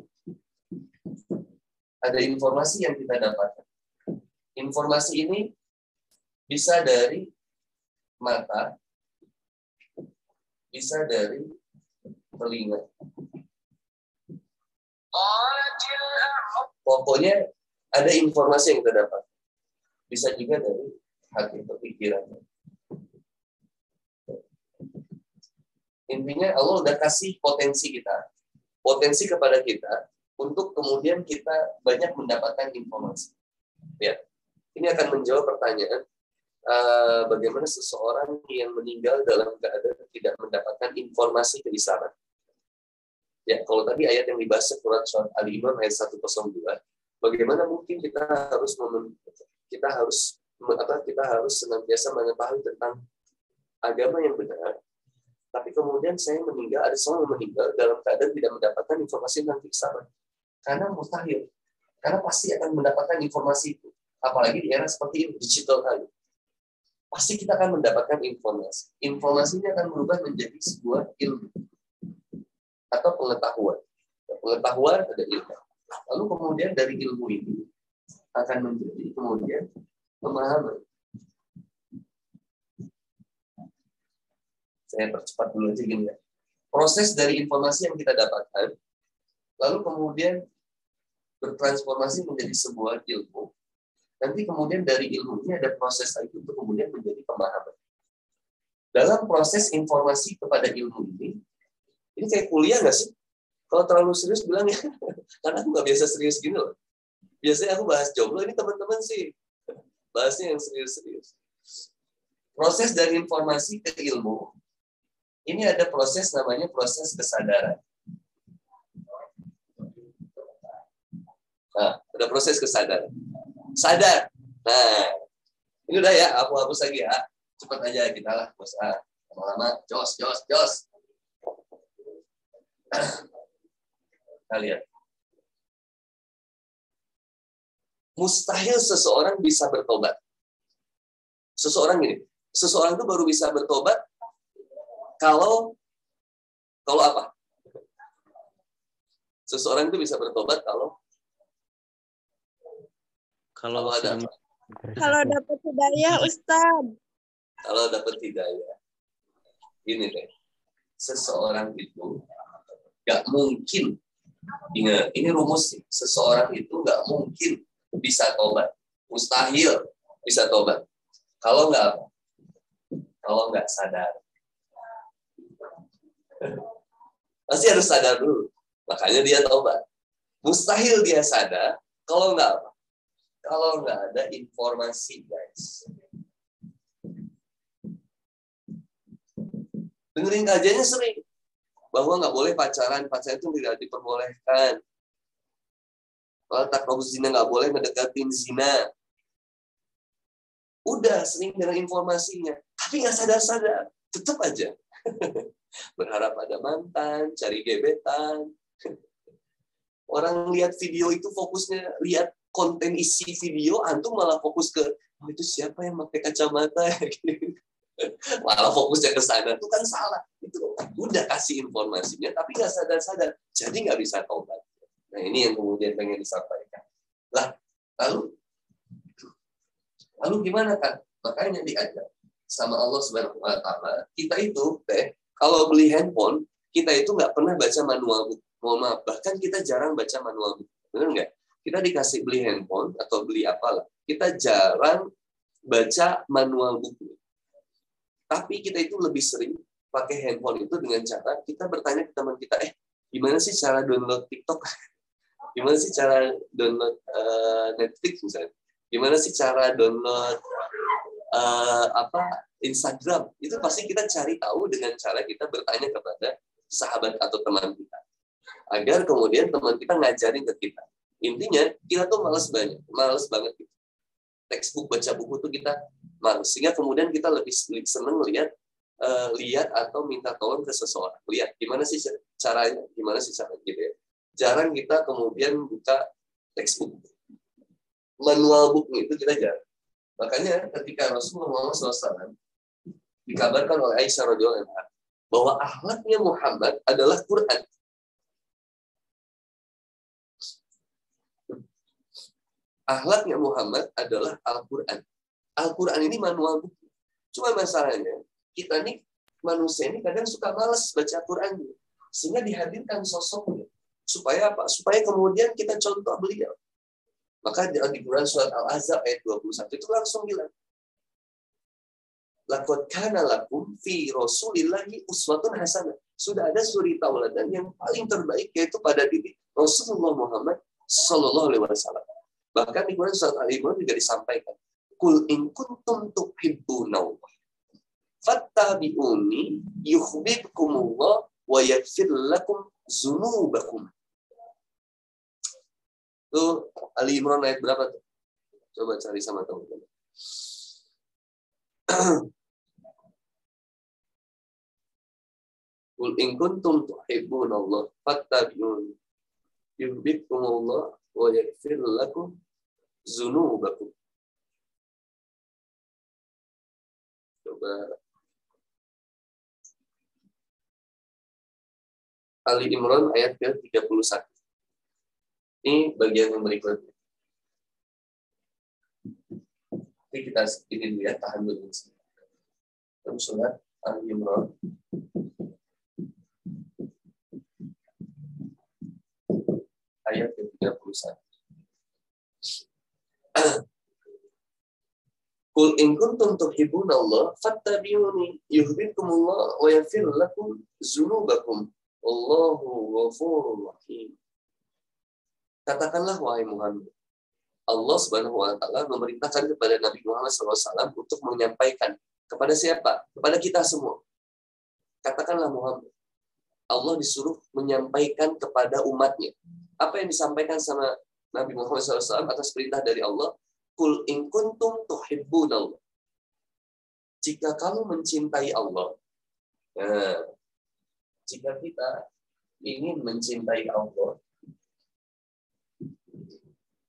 D: ada informasi yang kita dapatkan. Informasi ini bisa dari mata, bisa dari telinga. Pokoknya ada informasi yang kita dapat. Bisa juga dari hati pikiran. Intinya Allah udah kasih potensi kita. Potensi kepada kita untuk kemudian kita banyak mendapatkan informasi. Ya, ini akan menjawab pertanyaan uh, bagaimana seseorang yang meninggal dalam keadaan tidak mendapatkan informasi keislaman. Ya, kalau tadi ayat yang dibahas surat surat Ali Imran ayat 102, bagaimana mungkin kita harus kita harus apa kita harus senantiasa mengetahui tentang agama yang benar, tapi kemudian saya meninggal, ada seorang meninggal dalam keadaan tidak mendapatkan informasi tentang keislaman. Karena mustahil. Karena pasti akan mendapatkan informasi itu apalagi di era seperti ini, digital kali. Pasti kita akan mendapatkan informasi. Informasinya akan berubah menjadi sebuah ilmu atau pengetahuan. Pengetahuan ada ilmu. Lalu kemudian dari ilmu ini akan menjadi kemudian pemahaman. Saya percepat dulu aja gini ya. Proses dari informasi yang kita dapatkan, lalu kemudian bertransformasi menjadi sebuah ilmu, Nanti kemudian dari ilmu ini ada proses lagi untuk kemudian menjadi pemahaman. Dalam proses informasi kepada ilmu ini, ini kayak kuliah nggak sih? Kalau terlalu serius bilang ya, karena aku nggak biasa serius gini loh. Biasanya aku bahas jomblo, ini teman-teman sih bahasnya yang serius-serius. Proses dari informasi ke ilmu, ini ada proses namanya proses kesadaran. Nah, ada proses kesadaran sadar. Nah, ini udah ya, aku hapus lagi ya. Cepat aja kita lah, bos. Ah, lama-lama, jos, jos, jos. Kita lihat. Mustahil seseorang bisa bertobat. Seseorang ini, seseorang itu baru bisa bertobat kalau kalau apa? Seseorang itu bisa bertobat kalau
E: kalau
D: ada
F: kalau dapat hidayah Ustaz.
D: Kalau dapat hidayah. Ini deh. Seseorang itu gak mungkin ingat ini rumus sih. Seseorang itu gak mungkin bisa tobat. Mustahil bisa tobat. Kalau nggak apa? Kalau nggak sadar. Pasti harus sadar dulu. Makanya dia tobat. Mustahil dia sadar kalau nggak apa? Kalau nggak ada informasi, guys. Dengerin kajiannya sering bahwa nggak boleh pacaran, pacaran itu tidak diperbolehkan. Kalau takrob zina nggak boleh mendekatin zina. Udah sering dengar informasinya, tapi nggak sadar-sadar, tetap aja berharap ada mantan, cari gebetan. Orang lihat video itu fokusnya lihat konten isi video antum malah fokus ke oh, itu siapa yang pakai kacamata? Malah fokusnya ke sana. Itu kan salah. Itu udah kasih informasinya tapi nggak sadar-sadar. Jadi nggak bisa taubat. Nah ini yang kemudian pengen disampaikan. Lah lalu? Lalu gimana kan makanya diajak sama Allah Subhanahu Wa Taala. Kita itu teh kalau beli handphone kita itu nggak pernah baca manual mohon maaf bahkan kita jarang baca manual benar nggak kita dikasih beli handphone atau beli apalah kita jarang baca manual buku tapi kita itu lebih sering pakai handphone itu dengan cara kita bertanya ke teman kita, eh gimana sih cara download TikTok? Gimana sih cara download uh, Netflix misalnya? Gimana sih cara download uh, apa Instagram? Itu pasti kita cari tahu dengan cara kita bertanya kepada sahabat atau teman kita. Agar kemudian teman kita ngajarin ke kita. Intinya kita tuh males banyak, males banget gitu. Textbook baca buku tuh kita malas sehingga kemudian kita lebih seneng lihat uh, lihat atau minta tolong ke seseorang. Lihat gimana sih caranya? Gimana sih cara gitu ya. Jarang kita kemudian buka textbook. Manual book itu kita jarang. Makanya ketika Rasulullah SAW dikabarkan oleh Aisyah radhiyallahu anha bahwa akhlaknya Muhammad adalah Quran Akhlaknya Muhammad adalah Al-Quran. Al-Quran ini manual buku. Cuma masalahnya, kita nih manusia ini kadang suka malas baca Quran. Sehingga dihadirkan sosoknya. Supaya apa? Supaya kemudian kita contoh beliau. Maka di Quran surat Al-Azhar ayat 21 itu langsung bilang, Lakot kana lakum fi rasulillahi uswatun hasanah. Sudah ada suri tauladan yang paling terbaik yaitu pada diri Rasulullah Muhammad Sallallahu Alaihi Wasallam. Bahkan di Quran surat Al Imran juga disampaikan, Kul in kuntum tuhibbunallah fattabi'uni yuhibbukumullah wa yaghfir lakum dzunubakum. Tuh Ali Imran ayat berapa tuh? Coba cari sama teman-teman. Kul in kuntum tuhibbunallah fattabi'uni yuhibbukumullah wa yaghfir lakum zunubakum. Coba Ali Imran ayat ke-31. Ini bagian yang berikutnya. Nanti kita ini lihat tahan dulu. Dalam surat Ali Imran ayat ke-31. Kul in kuntum tuhibbuna Allah fattabi'uni yuhibbukumullah wa yaghfir lakum dzunubakum. Allahu ghafurur rahim. Katakanlah wahai Muhammad, Allah Subhanahu wa taala memerintahkan kepada Nabi Muhammad SAW untuk menyampaikan kepada siapa? Kepada kita semua. Katakanlah Muhammad, Allah disuruh menyampaikan kepada umatnya. Apa yang disampaikan sama Nabi Muhammad SAW atas perintah dari Allah? Kul in kuntum tuhibbunallah. Jika kamu mencintai Allah, nah, jika kita ingin mencintai Allah,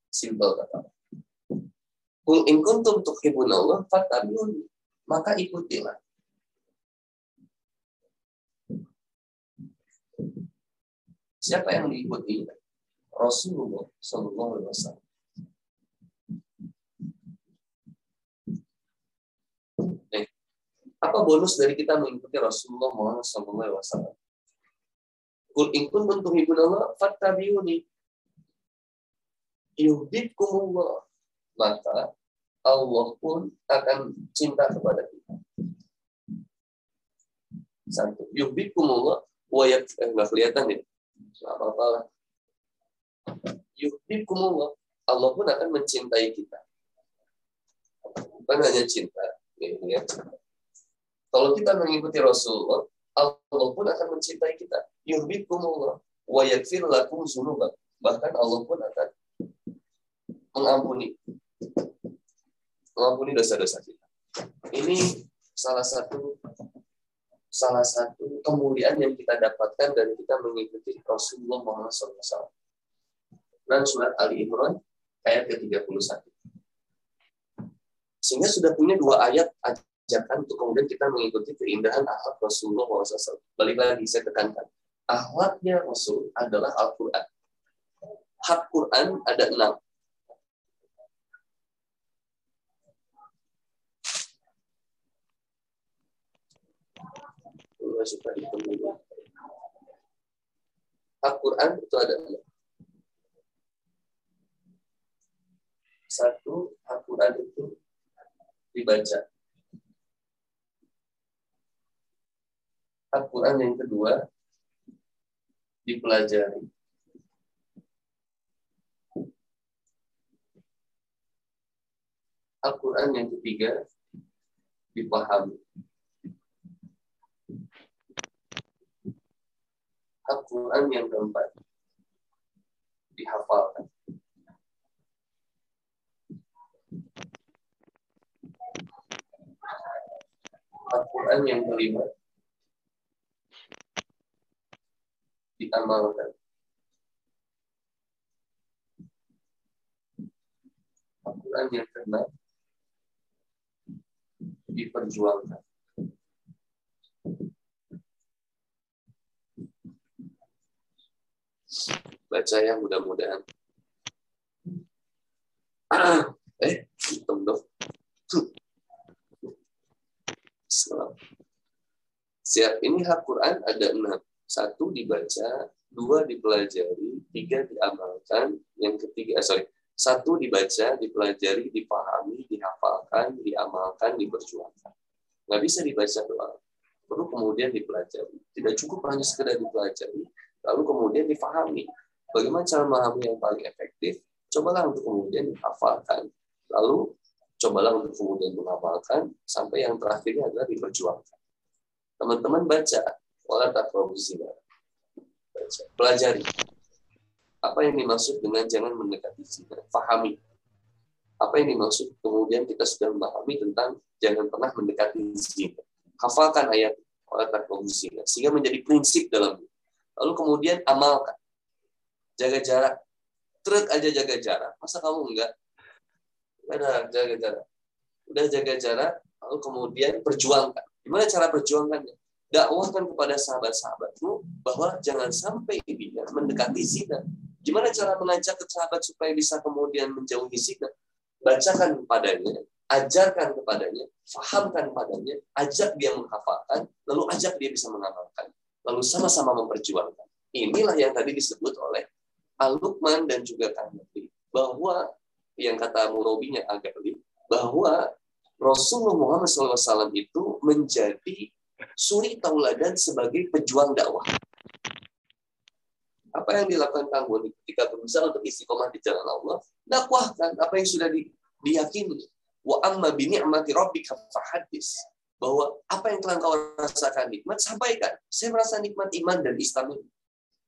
D: simple kata. Kul in kuntum tuhibbunallah fattabi'uni. Maka ikutilah. Siapa yang diikuti? Rasulullah Shallallahu Alaihi Wasallam. Apa bonus dari kita mengikuti Rasulullah Muhammad SAW? Kul in kuntum tuhibbunallah fattabi'uni. Yuhibbukumullah. Maka Allah pun akan cinta kepada kita. Satu. Yuhibbukumullah wa eh, enggak kelihatan ya. Apa-apa lah. Yuhibbukumullah. Allah pun akan mencintai kita. Bukan hanya cinta. Ini ya. Kalau kita mengikuti Rasulullah, Allah pun akan mencintai kita. Yuhibbukumullah wa yaghfir lakum dzunubakum. Bahkan Allah pun akan mengampuni mengampuni dosa-dosa kita. Ini salah satu salah satu kemuliaan yang kita dapatkan dari kita mengikuti Rasulullah Muhammad SAW. Dan surat Ali Imran ayat ke-31. Sehingga sudah punya dua ayat ajakan untuk kemudian kita mengikuti keindahan akhlak Rasulullah SAW. Balik lagi saya tekankan, akhlaknya Rasul adalah Al-Quran. Hak Quran ada enam. Hak Quran itu ada enam. Satu, Al-Quran itu dibaca. Al-Quran yang kedua dipelajari. Al-Quran yang ketiga dipahami. Al-Quran yang keempat dihafalkan. Al-Quran yang kelima diamalkan. Al-Quran yang keenam diperjuangkan. Baca ya mudah-mudahan. eh, hitam dong. Siap, ini hak Quran ada enam. Satu dibaca, dua dipelajari, tiga diamalkan, yang ketiga, eh, sorry, satu dibaca, dipelajari, dipahami, dihafalkan, diamalkan, diperjuangkan. Nggak bisa dibaca doang. Perlu kemudian dipelajari. Tidak cukup hanya sekedar dipelajari, lalu kemudian dipahami. Bagaimana cara memahami yang paling efektif? Cobalah untuk kemudian dihafalkan. Lalu cobalah untuk kemudian mengamalkan sampai yang terakhirnya adalah diperjuangkan. Teman-teman baca, wala zina. Baca, pelajari. Apa yang dimaksud dengan jangan mendekati zina? Fahami. Apa yang dimaksud kemudian kita sudah memahami tentang jangan pernah mendekati zina. Hafalkan ayat wala zina sehingga menjadi prinsip dalam Lalu kemudian amalkan. Jaga jarak. Truk aja jaga jarak. Masa kamu enggak? Ada jaga jarak. Udah jaga jarak, lalu kemudian perjuangkan. Gimana cara perjuangkannya? Dakwahkan kepada sahabat-sahabatmu bahwa jangan sampai dia mendekati zina. Gimana cara mengajak ke sahabat supaya bisa kemudian menjauhi zina? Bacakan kepadanya, ajarkan kepadanya, fahamkan kepadanya, ajak dia menghafalkan, lalu ajak dia bisa mengamalkan. Lalu sama-sama memperjuangkan. Inilah yang tadi disebut oleh Al-Luqman dan juga Kang bahwa yang kata agak lebih bahwa Rasulullah Muhammad SAW itu menjadi suri tauladan sebagai pejuang dakwah. Apa yang dilakukan Kang Boni ketika berusaha untuk istiqomah di jalan Allah, dakwahkan apa yang sudah di, diyakini. Wa amma bi ni'mati rabbika fahadis. Bahwa apa yang telah kau rasakan nikmat, sampaikan. Saya merasa nikmat iman dan Islam.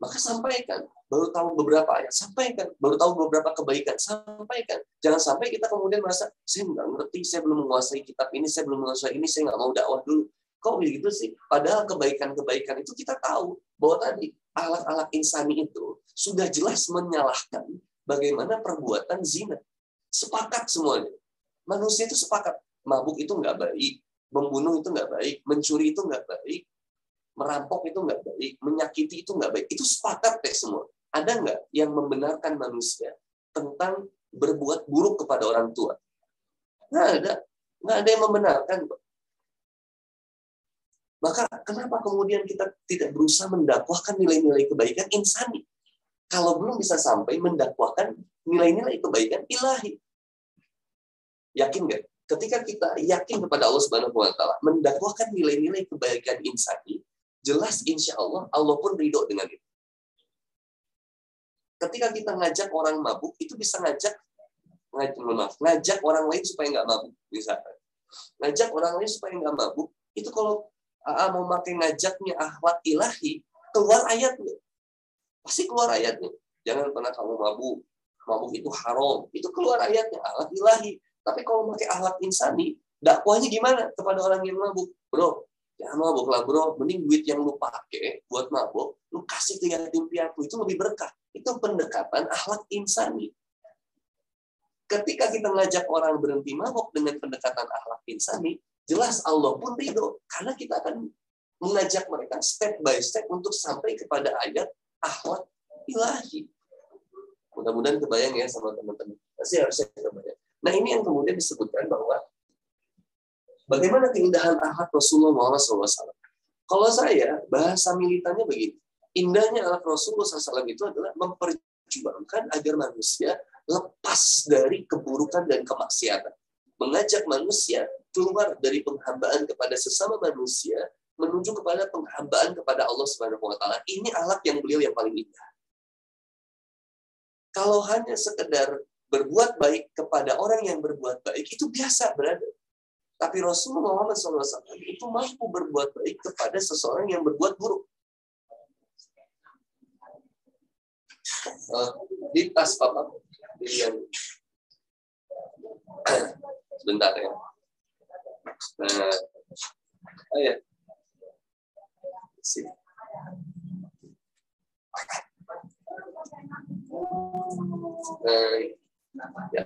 D: Maka sampaikan baru tahu beberapa ayat, sampaikan. Baru tahu beberapa kebaikan, sampaikan. Jangan sampai kita kemudian merasa, saya nggak ngerti, saya belum menguasai kitab ini, saya belum menguasai ini, saya nggak mau dakwah dulu. Kok begitu sih? Padahal kebaikan-kebaikan itu kita tahu bahwa tadi alat-alat insani itu sudah jelas menyalahkan bagaimana perbuatan zina. Sepakat semuanya. Manusia itu sepakat. Mabuk itu nggak baik, membunuh itu nggak baik, mencuri itu nggak baik, merampok itu nggak baik, menyakiti itu nggak baik. Itu sepakat deh semua. Ada nggak yang membenarkan manusia tentang berbuat buruk kepada orang tua? Nggak ada. Nggak ada yang membenarkan. Maka kenapa kemudian kita tidak berusaha mendakwahkan nilai-nilai kebaikan insani? Kalau belum bisa sampai mendakwahkan nilai-nilai kebaikan ilahi. Yakin nggak? Ketika kita yakin kepada Allah Subhanahu wa taala, mendakwahkan nilai-nilai kebaikan insani, jelas insya Allah Allah pun ridho dengan itu. Ketika kita ngajak orang mabuk, itu bisa ngajak ngajak, ngajak orang lain supaya nggak mabuk, misalkan. Ngajak orang lain supaya nggak mabuk, itu kalau AA mau pakai ngajaknya akhlak ilahi, keluar ayatnya. Pasti keluar ayatnya. Jangan pernah kamu mabuk. Mabuk itu haram. Itu keluar ayatnya, akhlak ilahi. Tapi kalau pakai akhlak insani, dakwahnya gimana kepada orang yang mabuk? Bro, jangan mabuk lah bro. Mending duit yang lu pakai buat mabuk, lu kasih ke yatim piatu. Itu lebih berkah. Itu pendekatan akhlak insani. Ketika kita mengajak orang berhenti mabuk dengan pendekatan akhlak insani, jelas Allah pun ridho karena kita akan mengajak mereka step by step untuk sampai kepada ayat akhlak ilahi. Mudah-mudahan kebayang ya sama teman-teman. Pasti harusnya kebayang. Nah ini yang kemudian disebutkan bahwa bagaimana keindahan akhlak Rasulullah SAW. Kalau saya bahasa militannya begini, indahnya akhlak Rasulullah SAW itu adalah memperjuangkan agar manusia lepas dari keburukan dan kemaksiatan. Mengajak manusia keluar dari penghambaan kepada sesama manusia menuju kepada penghambaan kepada Allah Subhanahu wa taala. Ini alat yang beliau yang paling indah. Kalau hanya sekedar berbuat baik kepada orang yang berbuat baik itu biasa berada. Tapi Rasulullah Muhammad SAW itu mampu berbuat baik kepada seseorang yang berbuat buruk. Uh, di tas papa sebentar ya. Nah, oh ya. Sini. Nah, ya,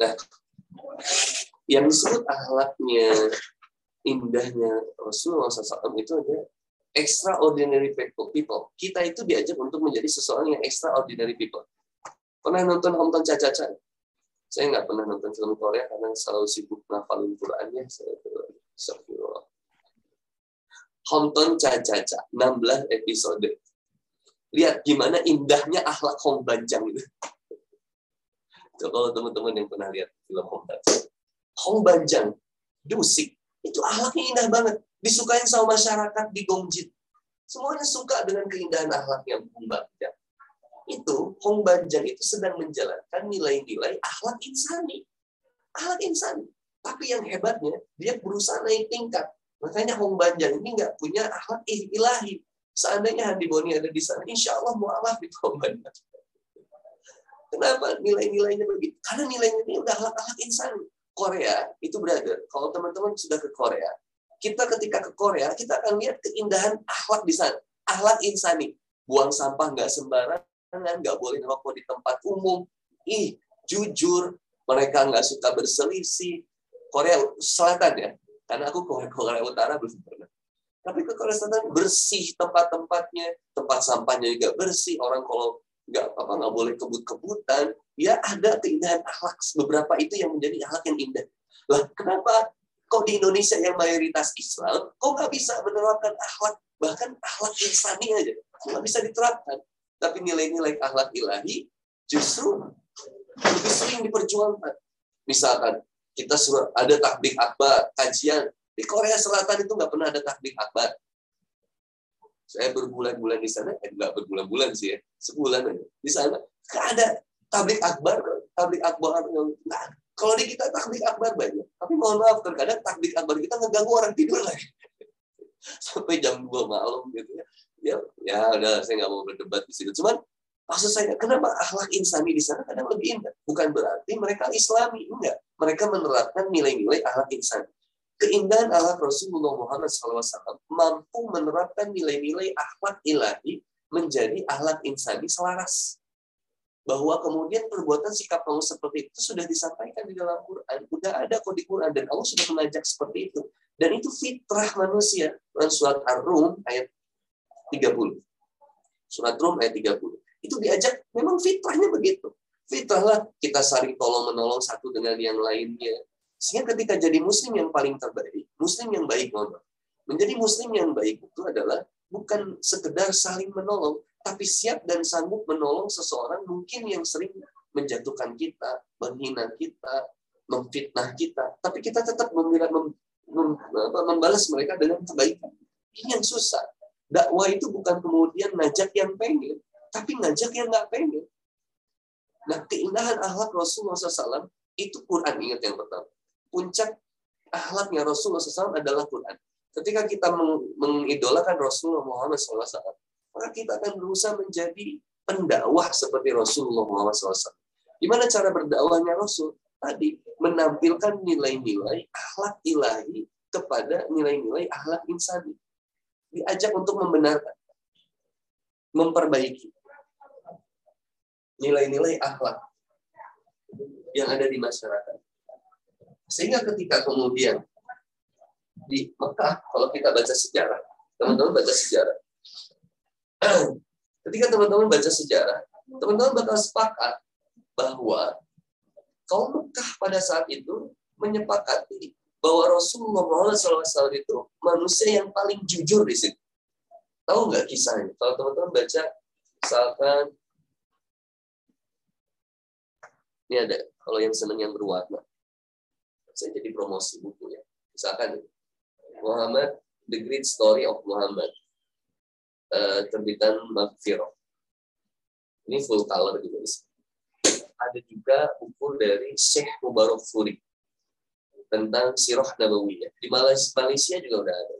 D: Nah, yang disebut akhlaknya indahnya Rasulullah SAW itu ada extraordinary people. Kita itu diajak untuk menjadi seseorang yang extraordinary people. Pernah nonton Homton Caca-Caca? Saya nggak pernah nonton film Korea karena selalu sibuk ngafalin Quran ya. Homton Caca-Caca, 16 episode. Lihat gimana indahnya akhlak Hong Banjang itu. Kalau teman-teman yang pernah lihat film Hong Banjang. Hong Banjang, Dusik, itu akhlaknya indah banget. Disukain sama masyarakat di Gongjit. Semuanya suka dengan keindahan akhlaknya Hong Banjang. Itu, Hong Banjang itu sedang menjalankan nilai-nilai akhlak insani. Akhlak insani. Tapi yang hebatnya, dia berusaha naik tingkat. Makanya Hong Banjang ini nggak punya akhlak ilahi. Seandainya Handi Boni ada di sana, insya Allah mualaf di Hong Banjang. Kenapa nilai-nilainya begitu? Karena nilainya ini udah akhlak-akhlak insan. Korea itu brother. Kalau teman-teman sudah ke Korea, kita ketika ke Korea kita akan lihat keindahan akhlak di sana. Akhlak insani. Buang sampah nggak sembarangan, nggak boleh ngerokok di tempat umum. Ih, jujur, mereka nggak suka berselisih. Korea Selatan ya, karena aku ke Korea Utara belum pernah. Tapi ke Korea Selatan bersih tempat-tempatnya, tempat sampahnya juga bersih. Orang kalau nggak apa nggak boleh kebut-kebutan. Ya ada keindahan akhlak. Beberapa itu yang menjadi akhlak yang indah. Lah kenapa kok di Indonesia yang mayoritas Islam kok nggak bisa menerapkan akhlak bahkan akhlak insani aja? Nggak bisa diterapkan? Tapi nilai-nilai akhlak ilahi justru lebih sering diperjuangkan. Misalkan kita ada takbir akbar kajian. Di Korea Selatan itu nggak pernah ada takbir akbar saya berbulan-bulan di sana, eh, enggak berbulan-bulan sih ya, sebulan aja. Di sana nggak ada tablik akbar, tablik akbar yang nah, kalau di kita tablik akbar banyak. Tapi mohon maaf terkadang tablik akbar kita ngeganggu orang tidur lagi. Sampai jam 2 malam gitu ya. Ya, ya udah saya nggak mau berdebat di situ. Cuman maksud saya kenapa akhlak insani di sana kadang lebih indah? Bukan berarti mereka Islami, enggak. Mereka menerapkan nilai-nilai akhlak insani keindahan akhlak Rasulullah Muhammad SAW mampu menerapkan nilai-nilai akhlak ilahi menjadi akhlak insani selaras. Bahwa kemudian perbuatan sikap kamu seperti itu sudah disampaikan di dalam Quran. Sudah ada kok di Quran. Dan Allah sudah mengajak seperti itu. Dan itu fitrah manusia. Dalam surat Ar-Rum ayat 30. Surat Rum ayat 30. Itu diajak, memang fitrahnya begitu. Fitrahlah kita saling tolong menolong satu dengan yang lainnya sehingga ketika jadi muslim yang paling terbaik, muslim yang baik, mohon Menjadi muslim yang baik itu adalah bukan sekedar saling menolong, tapi siap dan sanggup menolong seseorang mungkin yang sering menjatuhkan kita, menghina kita, memfitnah kita, tapi kita tetap membela, mem, mem, membalas mereka dengan kebaikan. Ini yang susah. Dakwah itu bukan kemudian ngajak yang pengen, tapi ngajak yang nggak pengen. Nah, keindahan akhlak Rasulullah SAW itu Quran ingat yang pertama puncak akhlaknya Rasulullah SAW adalah Quran. Ketika kita mengidolakan Rasulullah Muhammad SAW, maka kita akan berusaha menjadi pendakwah seperti Rasulullah Muhammad SAW. Gimana cara berdakwahnya Rasul? Tadi menampilkan nilai-nilai akhlak ilahi kepada nilai-nilai akhlak insani. Diajak untuk membenarkan, memperbaiki nilai-nilai akhlak yang ada di masyarakat Sehingga ketika kemudian di Mekah, kalau kita baca sejarah, teman-teman baca sejarah. Ketika teman-teman baca sejarah, teman-teman bakal sepakat bahwa kaum Mekah pada saat itu menyepakati bahwa Rasulullah Muhammad SAW itu manusia yang paling jujur di situ. Tahu nggak kisahnya? Kalau teman-teman baca, misalkan ini ada kalau yang senang yang berwarna saya jadi promosi buku ya. Misalkan Muhammad The Great Story of Muhammad. Uh, terbitan Magfiro. Ini full color juga ada juga buku dari Syekh Mubarak Furi tentang Sirah Nabawiyah. Di Malaysia juga udah ada.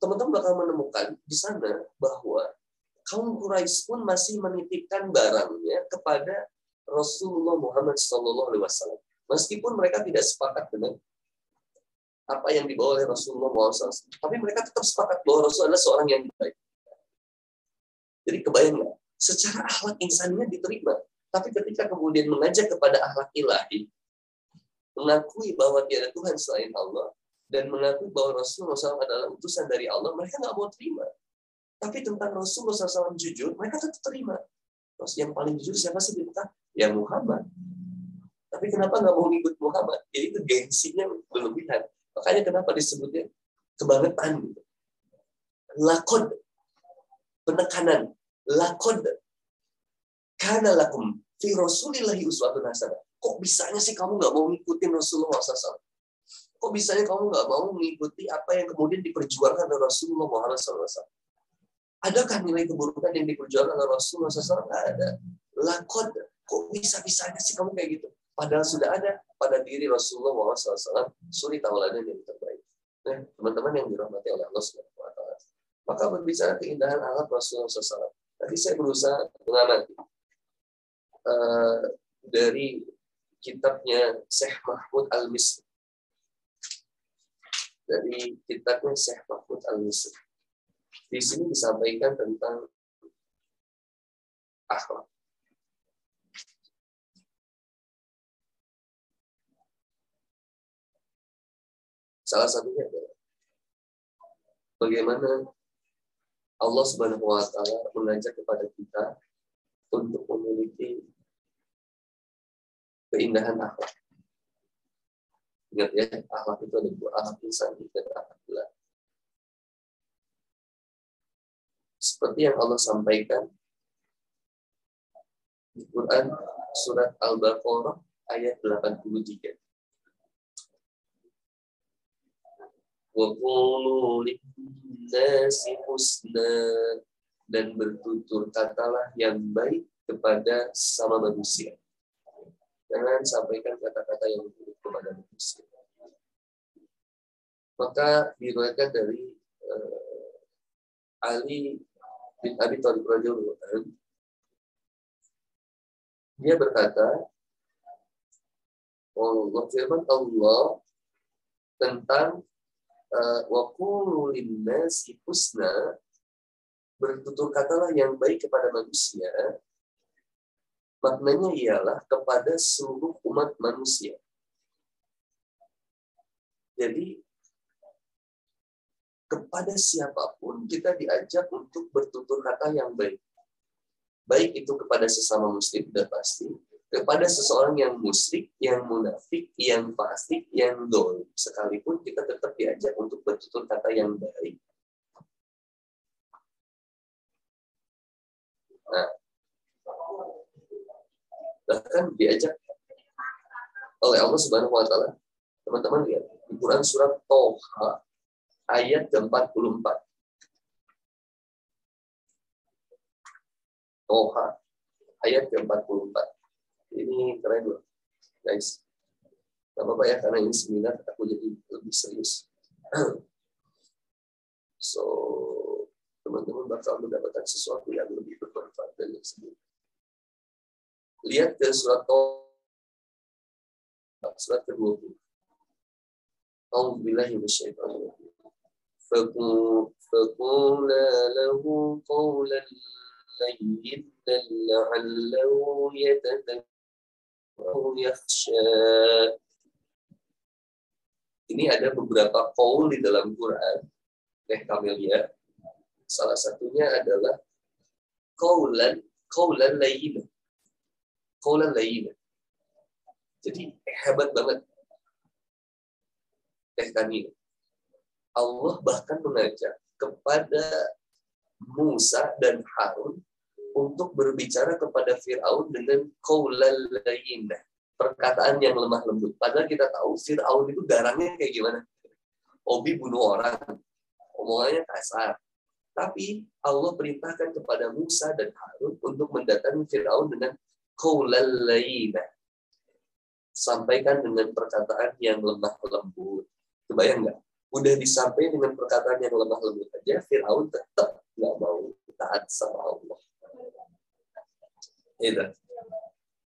D: Teman-teman bakal menemukan di sana bahwa kaum Quraisy pun masih menitipkan barangnya kepada Rasulullah Muhammad SAW. Meskipun mereka tidak sepakat dengan apa yang dibawa oleh Rasulullah Muhammad SAW. Tapi mereka tetap sepakat bahwa Rasul adalah seorang yang baik. Jadi kebayang? Secara akhlak insannya diterima. Tapi ketika kemudian mengajak kepada akhlak ilahi, mengakui bahwa tiada Tuhan selain Allah, dan mengakui bahwa Rasulullah SAW adalah utusan dari Allah, mereka nggak mau terima. Tapi tentang Rasulullah SAW jujur, mereka tetap terima. Yang paling jujur siapa sih Ya Muhammad. Tapi kenapa nggak mau ngikut Muhammad? Ya itu gengsinya berlebihan. Makanya kenapa disebutnya kebangetan gitu. Lakod. Penekanan. Lakod. Karena lakum fi rasulillahi uswatun hasanah. Kok bisanya sih kamu nggak mau ngikutin Rasulullah SAW? Kok bisanya kamu nggak mau mengikuti apa yang kemudian diperjuangkan oleh Rasulullah SAW? Adakah nilai keburukan yang diperjuangkan oleh Rasulullah SAW? Tidak ada. Lakod, kok bisa-bisanya sih kamu kayak gitu? Padahal sudah ada pada diri Rasulullah SAW suri tauladan yang terbaik. Nah, teman-teman yang dirahmati oleh Allah Subhanahu wa taala. Maka berbicara keindahan alat Rasulullah SAW. Tadi saya berusaha mengamati uh, dari kitabnya Syekh Mahmud Al-Misri. Dari kitabnya Syekh Mahmud Al-Misri di sini disampaikan tentang akhlak. Salah satunya adalah bagaimana Allah Subhanahu wa taala mengajak kepada kita untuk memiliki keindahan akhlak. Ingat ya, akhlak itu ada dua, akhlak insan dan akhlak gelar. seperti yang Allah sampaikan di Quran surat Al-Baqarah ayat 83. Dan bertutur katalah yang baik kepada sama manusia. Jangan sampaikan kata-kata yang buruk kepada manusia. Maka diriwayatkan dari uh, Ali bin Abi Thalib radhiyallahu dia berkata Allah firman Allah tentang wa qulu husna bertutur katalah yang baik kepada manusia maknanya ialah kepada seluruh umat manusia jadi kepada siapa pun kita diajak untuk bertutur kata yang baik. Baik itu kepada sesama muslim sudah pasti, kepada seseorang yang musyrik, yang munafik, yang fasik, yang dol, sekalipun kita tetap diajak untuk bertutur kata yang baik. Nah, bahkan diajak oleh Allah Subhanahu wa taala. Teman-teman lihat di Quran surat Toha ayat ke-44. Toha ayat ke-44. Ini keren loh, guys. Gak apa-apa ya, karena ini seminar aku jadi lebih serius. so, teman-teman bakal mendapatkan sesuatu yang lebih bermanfaat dari yang sebelumnya. Lihat ke surat Toha, surat ke-20. Alhamdulillah, فقولا له قولا لينا لعله يتذكر ini ada beberapa qaul di dalam Quran. Teh Kamelia. Salah satunya adalah qaulan qaulan layyina. Qaulan layyina. Jadi hebat banget. Teh Kamil. Allah bahkan mengajak kepada Musa dan Harun untuk berbicara kepada Fir'aun dengan qaulan layyina perkataan yang lemah lembut. Padahal kita tahu Fir'aun itu garangnya kayak gimana. Obi bunuh orang, omongannya kasar. Tapi Allah perintahkan kepada Musa dan Harun untuk mendatangi Fir'aun dengan kaulalayna. Sampaikan dengan perkataan yang lemah lembut. Kebayang nggak? Udah disampaikan dengan perkataan yang lemah lembut aja, Fir'aun tetap nggak mau taat sama Allah. Itu.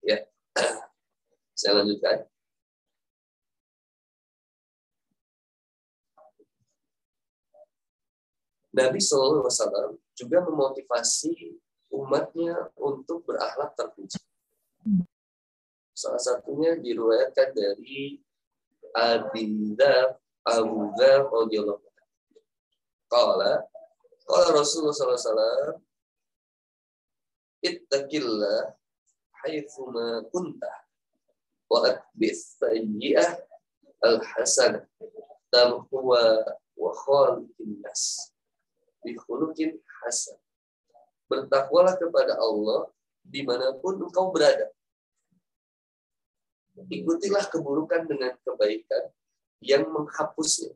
D: Ya. Saya lanjutkan. Nabi Shallallahu Alaihi Wasallam juga memotivasi umatnya untuk berakhlak terpuji. Salah satunya diriwayatkan dari Abi Abu radhiyallahu Qala qala Rasulullah wasallam ittaqillah haitsu ma kunta wa bis sayyi'ah al hasanah tamhuwa wa khaliqin nas bihulukin hasan. Bertakwalah kepada Allah di mana pun engkau berada. Ikutilah keburukan dengan kebaikan yang menghapusnya.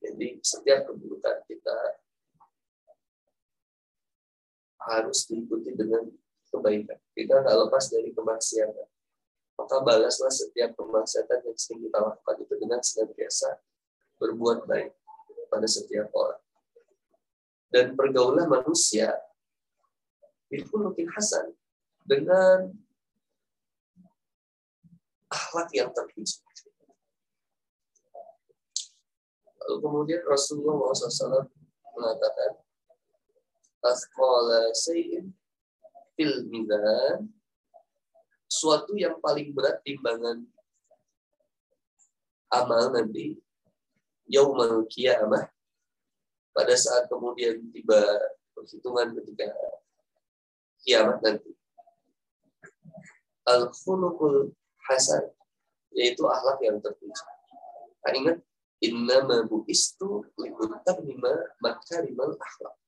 D: Jadi setiap keburukan kita harus diikuti dengan kebaikan. Kita nggak lepas dari kemaksiatan. Maka balaslah setiap kemaksiatan yang sering kita lakukan itu dengan senantiasa berbuat baik pada setiap orang. Dan pergaulan manusia itu mungkin hasan dengan akhlak yang terpuji. Lalu kemudian Rasulullah SAW mengatakan, Asqala sayin fil mizan, suatu yang paling berat timbangan amal nanti yaumal kiamah pada saat kemudian tiba perhitungan ketika kiamat nanti. Al khuluqul hasan yaitu akhlak yang terpuji. Nah, ingat innama buistu lima makarimal akhlak.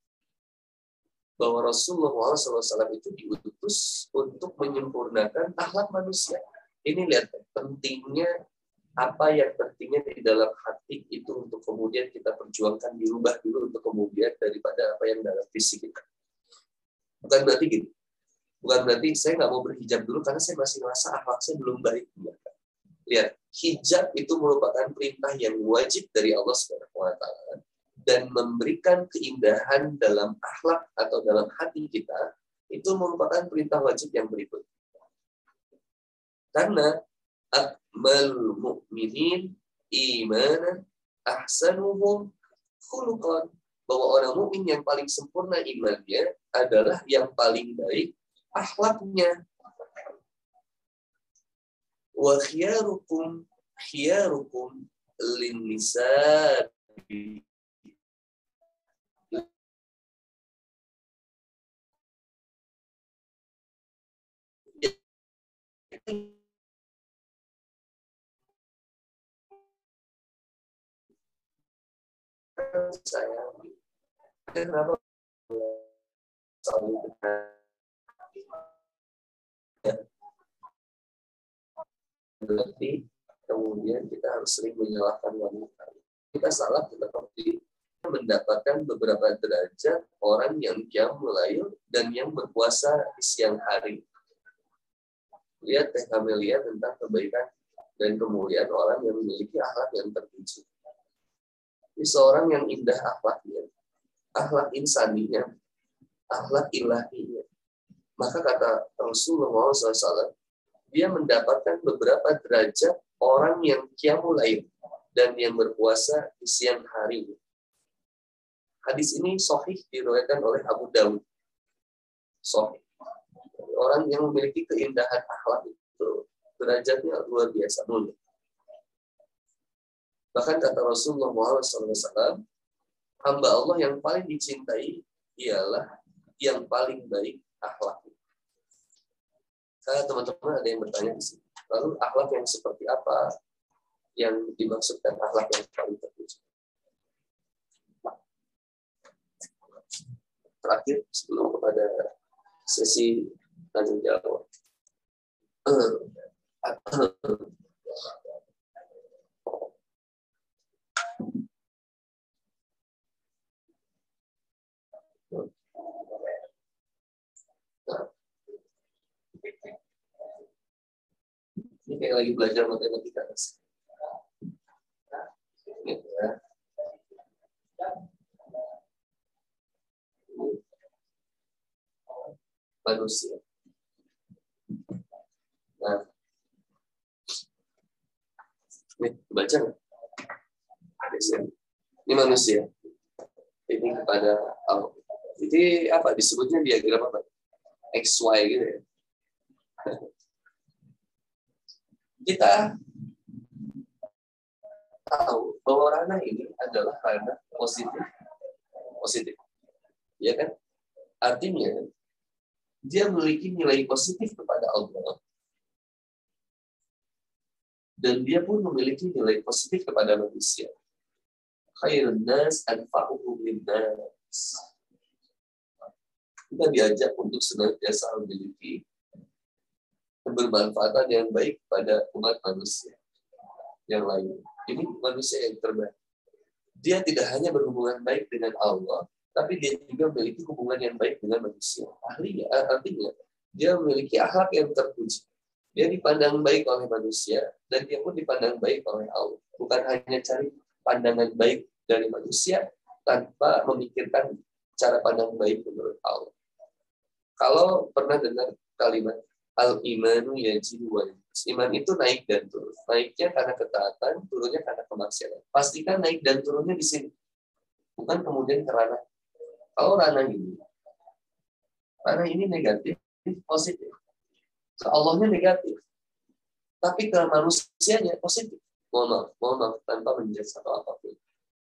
D: Bahwa Rasulullah SAW itu diutus untuk menyempurnakan akhlak manusia. Ini lihat pentingnya apa yang pentingnya di dalam hati itu untuk kemudian kita perjuangkan dirubah dulu untuk kemudian daripada apa yang dalam fisik kita. Bukan berarti gini. Bukan berarti saya nggak mau berhijab dulu karena saya masih merasa akhlak saya belum baik. Lihat, hijab itu merupakan perintah yang wajib dari Allah taala dan memberikan keindahan dalam akhlak atau dalam hati kita itu merupakan perintah wajib yang berikut. Karena akmal mu'minin imanan ahsanuhum khuluqan. Bahwa orang mukmin yang paling sempurna imannya adalah yang paling baik akhlaknya. Wa khiyarukum khiyarukum berarti kemudian kita harus sering menyalahkan wanita kita salah tetapi mendapatkan beberapa derajat orang yang jam melayul dan yang berpuasa di siang hari. Lihat Teh Kamelia tentang kebaikan dan kemuliaan orang yang memiliki akhlak yang terpuji. Ini seorang yang indah akhlaknya, akhlak insaninya, akhlak ilahinya. Maka kata Rasulullah SAW, dia mendapatkan beberapa derajat orang yang kiamulail dan yang berpuasa di siang hari. Hadis ini sahih diriwayatkan oleh Abu Dawud. Sahih. Orang yang memiliki keindahan akhlak itu derajatnya luar biasa mulia. Bahkan kata Rasulullah SAW, hamba Allah yang paling dicintai ialah yang paling baik akhlaknya. Saya teman-teman ada yang bertanya di sini. Lalu akhlak yang seperti apa yang dimaksudkan akhlak yang paling terpuji? Terakhir sebelum kepada sesi tanya jawab. Ini kayak lagi belajar matematika. Gitu ya. Manusia. Nah, ini baca nggak? Ini manusia. Ini kepada Allah. Jadi apa disebutnya diagram apa? XY gitu ya. Kita tahu bahwa ranah ini adalah ranah positif. Positif. Ya kan? Artinya dia memiliki nilai positif kepada Allah dan dia pun memiliki nilai positif kepada manusia. Khairun nas anfa'uhum kita diajak untuk senantiasa memiliki kebermanfaatan yang baik pada umat manusia yang lain. Ini manusia yang terbaik. Dia tidak hanya berhubungan baik dengan Allah, tapi dia juga memiliki hubungan yang baik dengan manusia. Artinya, artinya dia memiliki akhlak yang terpuji. Dia dipandang baik oleh manusia, dan dia pun dipandang baik oleh Allah. Bukan hanya cari pandangan baik dari manusia, tanpa memikirkan cara pandang baik menurut Allah. Kalau pernah dengar kalimat al-imanu yajidu wa Iman itu naik dan turun. Naiknya karena ketaatan, turunnya karena kemaksiatan. Pastikan naik dan turunnya di sini. Bukan kemudian karena kalau ranah ini, ranah ini negatif, positif. Ke Allahnya negatif. Tapi ke manusianya positif. Mohon maaf, mohon maaf, tanpa menjadi atau apa pun.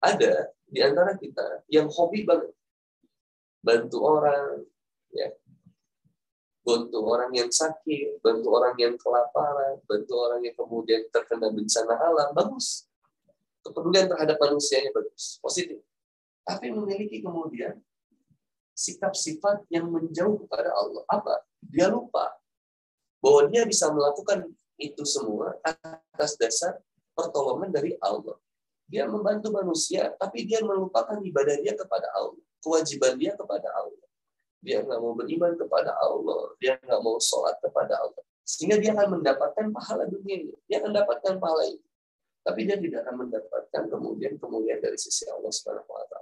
D: Ada di antara kita yang hobi banget. Bantu orang, ya bantu orang yang sakit, bantu orang yang kelaparan, bantu orang yang kemudian terkena bencana alam, bagus. Kepedulian terhadap manusianya bagus, positif. Tapi memiliki kemudian sikap sifat yang menjauh kepada Allah. Apa? Dia lupa bahwa dia bisa melakukan itu semua atas dasar pertolongan dari Allah. Dia membantu manusia, tapi dia melupakan ibadah dia kepada Allah, kewajiban dia kepada Allah dia nggak mau beriman kepada Allah, dia nggak mau sholat kepada Allah. Sehingga dia akan mendapatkan pahala dunia ini. Dia akan mendapatkan pahala itu. Tapi dia tidak akan mendapatkan kemudian kemudian dari sisi Allah Subhanahu wa.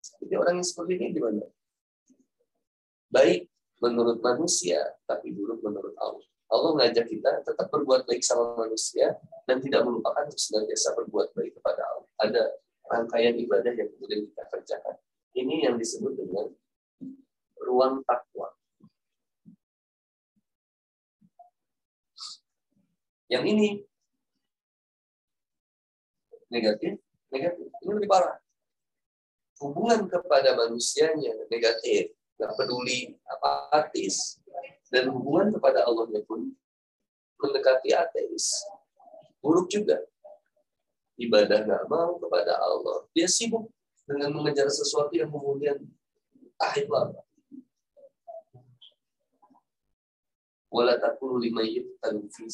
D: Jadi orang yang seperti ini gimana? Baik menurut manusia, tapi buruk menurut Allah. Allah mengajak kita tetap berbuat baik sama manusia dan tidak melupakan untuk senantiasa berbuat baik kepada Allah. Ada rangkaian ibadah yang kemudian kita kerjakan. Ini yang disebut dengan ruang takwa. Yang ini negatif, negatif. Ini lebih parah. Hubungan kepada manusianya negatif, nggak peduli, apatis, dan hubungan kepada Allahnya pun mendekati ateis. Buruk juga. Ibadah nggak mau kepada Allah. Dia sibuk dengan mengejar sesuatu yang kemudian akhir lama. wala takunu lima yuqtalu fi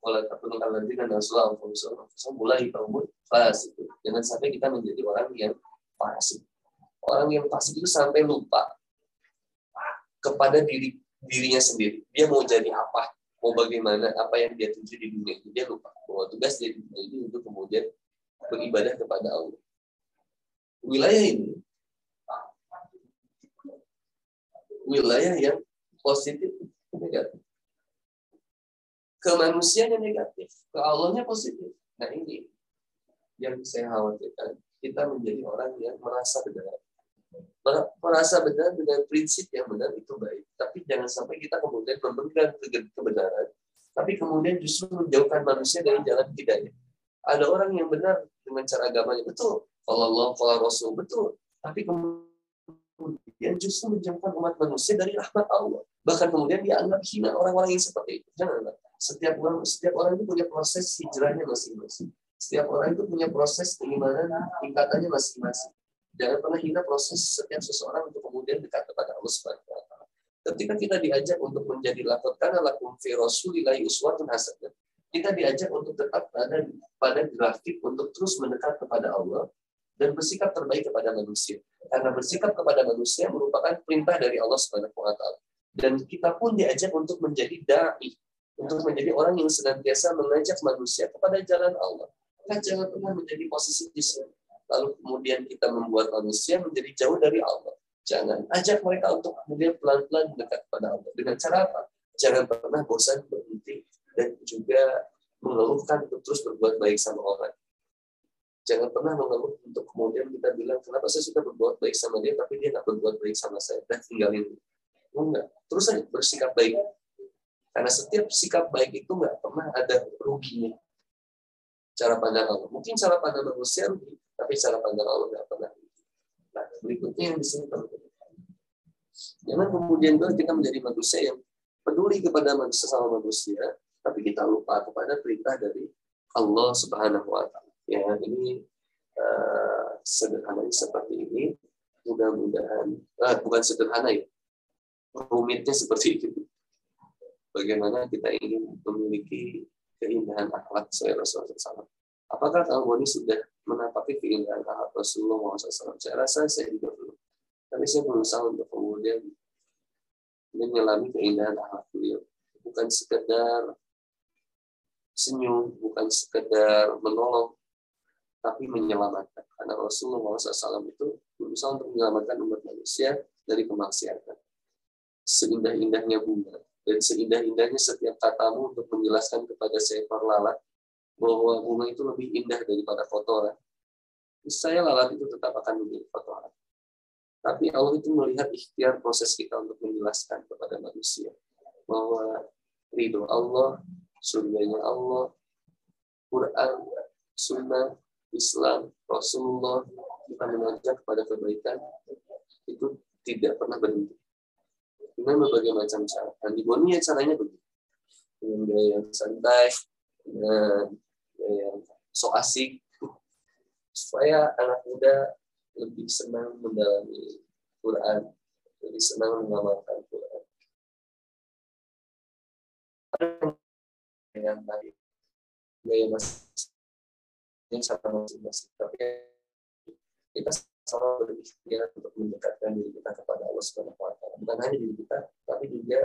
D: wala takunu alladzina nasullah anfusahum mulai kaum fasik. Jangan sampai kita menjadi orang yang fasik. Orang yang fasik itu sampai lupa kepada diri dirinya sendiri. Dia mau jadi apa? Mau bagaimana? Apa yang dia tuju di dunia ini? Dia lupa bahwa tugas dia di dunia ini untuk kemudian beribadah kepada Allah. Wilayah ini wilayah yang positif negatif ke manusianya negatif, ke Allahnya positif. Nah ini yang saya khawatirkan, kita menjadi orang yang merasa benar. Merasa benar dengan prinsip yang benar itu baik. Tapi jangan sampai kita kemudian memegang kebenaran, tapi kemudian justru menjauhkan manusia dari jalan hidayah. Ada orang yang benar dengan cara agamanya betul, kalau Allah, kalau Rasul betul, tapi kemudian justru menjauhkan umat manusia dari rahmat Allah. Bahkan kemudian dia anggap hina orang-orang yang seperti itu. Jangan setiap orang setiap orang itu punya proses hijrahnya masing-masing. Setiap orang itu punya proses keimanan tingkatannya masing-masing. Jangan pernah hina proses setiap seseorang untuk kemudian dekat kepada Allah Subhanahu wa taala. Ketika kita diajak untuk menjadi lakon karena lakum fi rasulillahi uswatun hasanah, kita diajak untuk tetap pada pada grafik untuk terus mendekat kepada Allah dan bersikap terbaik kepada manusia. Karena bersikap kepada manusia merupakan perintah dari Allah Subhanahu wa taala. Dan kita pun diajak untuk menjadi dai, untuk menjadi orang yang senantiasa mengajak manusia kepada jalan Allah. Maka jangan pernah menjadi posisi di lalu kemudian kita membuat manusia menjadi jauh dari Allah. Jangan ajak mereka untuk kemudian pelan-pelan dekat kepada Allah. Dengan cara apa? Jangan pernah bosan berhenti dan juga mengeluhkan untuk terus berbuat baik sama orang. Jangan pernah mengeluh untuk kemudian kita bilang, kenapa saya sudah berbuat baik sama dia, tapi dia nggak berbuat baik sama saya, dan tinggalin. Enggak. Terus bersikap baik. Karena setiap sikap baik itu nggak pernah ada ruginya. Cara pandang Allah. Mungkin cara pandang manusia tapi cara pandang Allah nggak pernah. Nah, berikutnya yang di sini Jangan kemudian kita menjadi manusia yang peduli kepada sesama manusia, tapi kita lupa kepada perintah dari Allah Subhanahu wa taala. Ya, ini uh, sederhananya seperti ini. Mudah-mudahan uh, bukan sederhana ya. Rumitnya seperti itu. Bagaimana kita ingin memiliki keindahan akhlak sesuai Rasulullah SAW. Apakah kamu ini sudah menapaki keindahan akhlak Rasulullah SAW. Saya rasa saya juga belum. Tapi saya berusaha untuk kemudian menyelami keindahan akhlak beliau. Bukan sekedar senyum, bukan sekedar menolong, tapi menyelamatkan. Karena Rasulullah SAW itu berusaha untuk menyelamatkan umat manusia dari kemaksiatan. Seindah-indahnya bunga, dan seindah-indahnya setiap katamu untuk menjelaskan kepada seekor lalat bahwa bunga itu lebih indah daripada kotoran, saya lalat itu tetap akan menjadi kotoran. Tapi Allah itu melihat ikhtiar proses kita untuk menjelaskan kepada manusia bahwa ridho Allah, surganya Allah, Quran, Sunnah, Islam, Rasulullah kita mengajak kepada kebaikan itu tidak pernah berhenti. Dengan berbagai macam cara. Di Bonia caranya begitu. Dengan gaya yang santai, dengan yang so asik supaya anak muda lebih senang mendalami Quran, lebih senang mengamalkan Quran. yang tadi gaya masing yang sama masing-masing, tapi kita sama berikhtiar untuk mendekatkan diri kita kepada Allah Subhanahu Wa Taala. Bukan hanya diri kita, tapi juga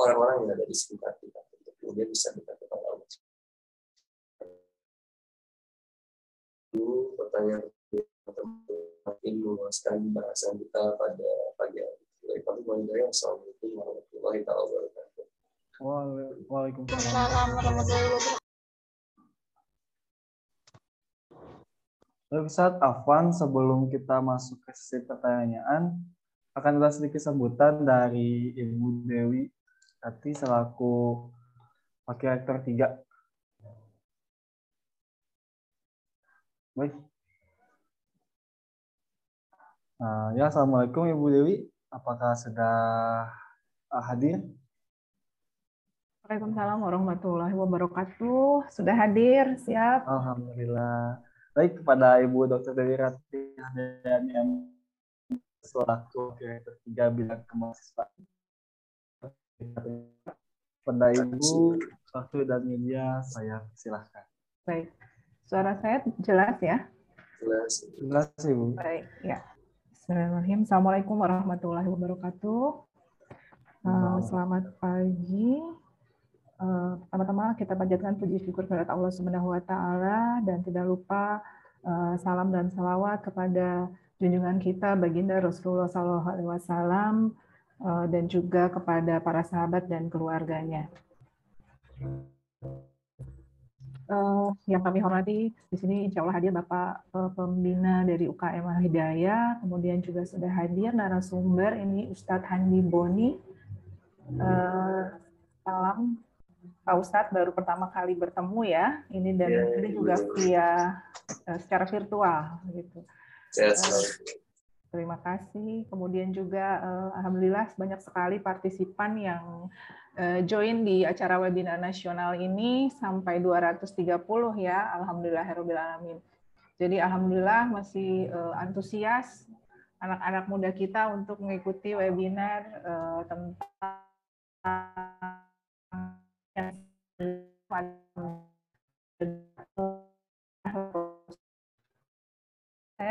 D: orang-orang yang ada di sekitar kita untuk kemudian bisa dekat kepada Allah dulu pertanyaan makin memuaskan bahasan kita pada pagi hari. Assalamualaikum warahmatullahi wabarakatuh.
B: Waalaikumsalam warahmatullahi wabarakatuh. Ustaz Afwan, sebelum kita masuk ke sesi pertanyaan, akan ada sedikit sambutan dari Ibu Dewi Tati selaku wakil rektor 3 Baik. Uh, ya, Assalamualaikum Ibu Dewi. Apakah sudah uh, hadir?
E: Waalaikumsalam warahmatullahi wabarakatuh. Sudah hadir, siap.
B: Alhamdulillah. Baik, kepada Ibu Dr. Dewi Rati yang selaku direktur tiga bidang kemahasiswaan. Pada Ibu, waktu dan media, saya silahkan.
E: Baik. Suara saya jelas ya?
D: Jelas.
B: Jelas, Ibu.
E: Baik, ya. Bismillahirrahmanirrahim. Assalamualaikum warahmatullahi wabarakatuh. Uh, selamat pagi. Uh, pertama-tama kita panjatkan puji syukur kepada Allah Subhanahu wa taala dan tidak lupa uh, salam dan salawat kepada junjungan kita baginda Rasulullah Sallallahu alaihi wasallam dan juga kepada para sahabat dan keluarganya. uh, yang kami hormati di sini insya Allah hadir Bapak uh, pembina dari UKM Al Hidayah, kemudian juga sudah hadir narasumber ini Ustadz Handi Boni. Uh, salam Pak Ustadz baru pertama kali bertemu ya, ini dan yeah, ini juga via uh, secara virtual gitu. Yes, uh, terima kasih. Kemudian juga uh, alhamdulillah banyak sekali partisipan yang Eh, join di acara webinar nasional ini sampai 230 ya, alhamdulillah alamin. Jadi alhamdulillah masih uh, antusias anak-anak muda kita untuk mengikuti webinar uh, tentang saya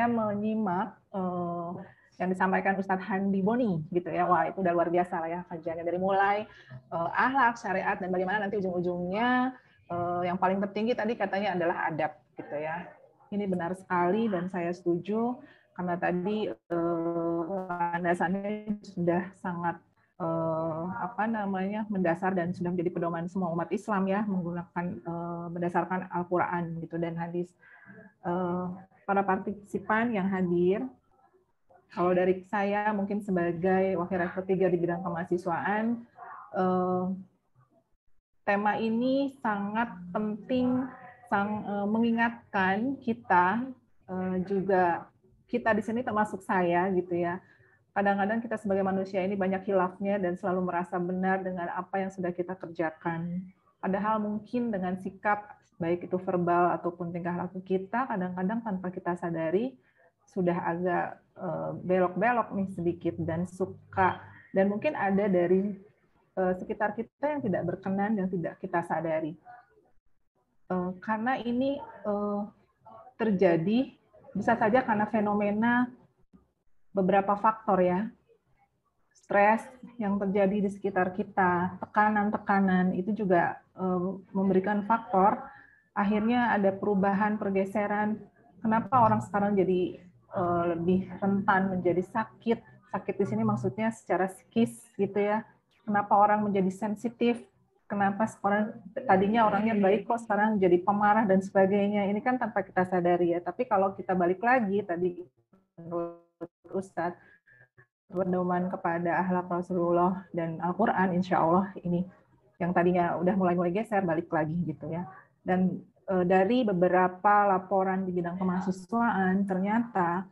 E: menyimak uh, yang disampaikan Ustadz Handi Boni gitu ya. Wah, itu udah luar biasa lah ya kajiannya dari mulai uh, ahlak, syariat dan bagaimana nanti ujung-ujungnya uh, yang paling tertinggi tadi katanya adalah adab gitu ya. Ini benar sekali dan saya setuju karena tadi uh, landasannya sudah sangat uh, apa namanya mendasar dan sudah menjadi pedoman semua umat Islam ya menggunakan uh, berdasarkan Al-Qur'an gitu dan hadis. Uh, para partisipan yang hadir kalau dari saya mungkin sebagai wakil rektor tiga di bidang kemahasiswaan, eh, tema ini sangat penting, sang, eh, mengingatkan kita eh, juga kita di sini termasuk saya gitu ya. Kadang-kadang kita sebagai manusia ini banyak hilafnya dan selalu merasa benar dengan apa yang sudah kita kerjakan. Padahal mungkin dengan sikap baik itu verbal ataupun tingkah laku kita kadang-kadang tanpa kita sadari sudah agak eh, belok-belok nih sedikit dan suka dan mungkin ada dari eh, sekitar kita yang tidak berkenan yang tidak kita sadari eh, karena ini terjadi bisa saja karena fenomena beberapa faktor ya stres yang terjadi di sekitar kita tekanan-tekanan itu juga memberikan faktor akhirnya ada perubahan pergeseran kenapa orang sekarang jadi uh, lebih rentan menjadi sakit. Sakit di sini maksudnya secara psikis gitu ya. Kenapa orang menjadi sensitif? Kenapa sekarang tadinya orangnya baik kok sekarang jadi pemarah dan sebagainya. Ini kan tanpa kita sadari ya. Tapi kalau kita balik lagi tadi Ustadz berdoman kepada ahlak Rasulullah dan Al-Quran, insya Allah ini yang tadinya udah mulai-mulai geser balik lagi gitu ya. Dan Eh, dari beberapa laporan di bidang kemahasiswaan ternyata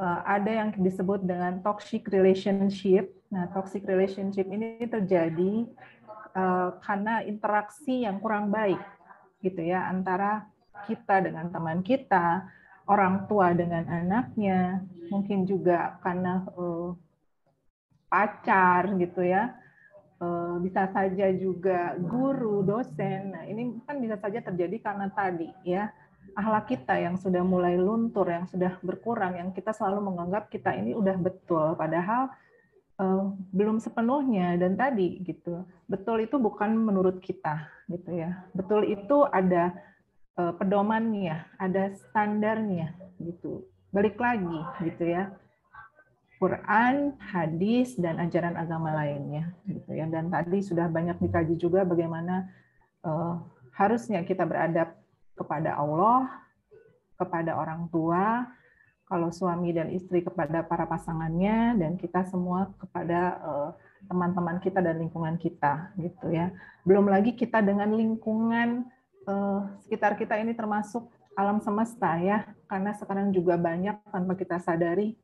E: eh, ada yang disebut dengan toxic relationship. Nah, toxic relationship ini terjadi eh, karena interaksi yang kurang baik gitu ya antara kita dengan teman kita, orang tua dengan anaknya, mungkin juga karena pacar gitu ya Eh, bisa saja juga guru, dosen. Nah, ini kan bisa saja terjadi karena tadi ya akhlak kita yang sudah mulai luntur, yang sudah berkurang, yang kita selalu menganggap kita ini udah betul, padahal uh, belum sepenuhnya. Dan tadi gitu, betul itu bukan menurut kita, gitu ya. Betul itu ada uh, pedomannya, ada standarnya, gitu. Balik lagi, gitu ya Quran, hadis, dan ajaran agama lainnya. Gitu ya. Dan tadi sudah banyak dikaji juga bagaimana uh, harusnya kita beradab kepada Allah, kepada orang tua, kalau suami dan istri kepada para pasangannya, dan kita semua kepada uh, teman-teman kita dan lingkungan kita, gitu ya. Belum lagi kita dengan lingkungan uh, sekitar kita ini termasuk alam semesta ya, karena sekarang juga banyak tanpa kita sadari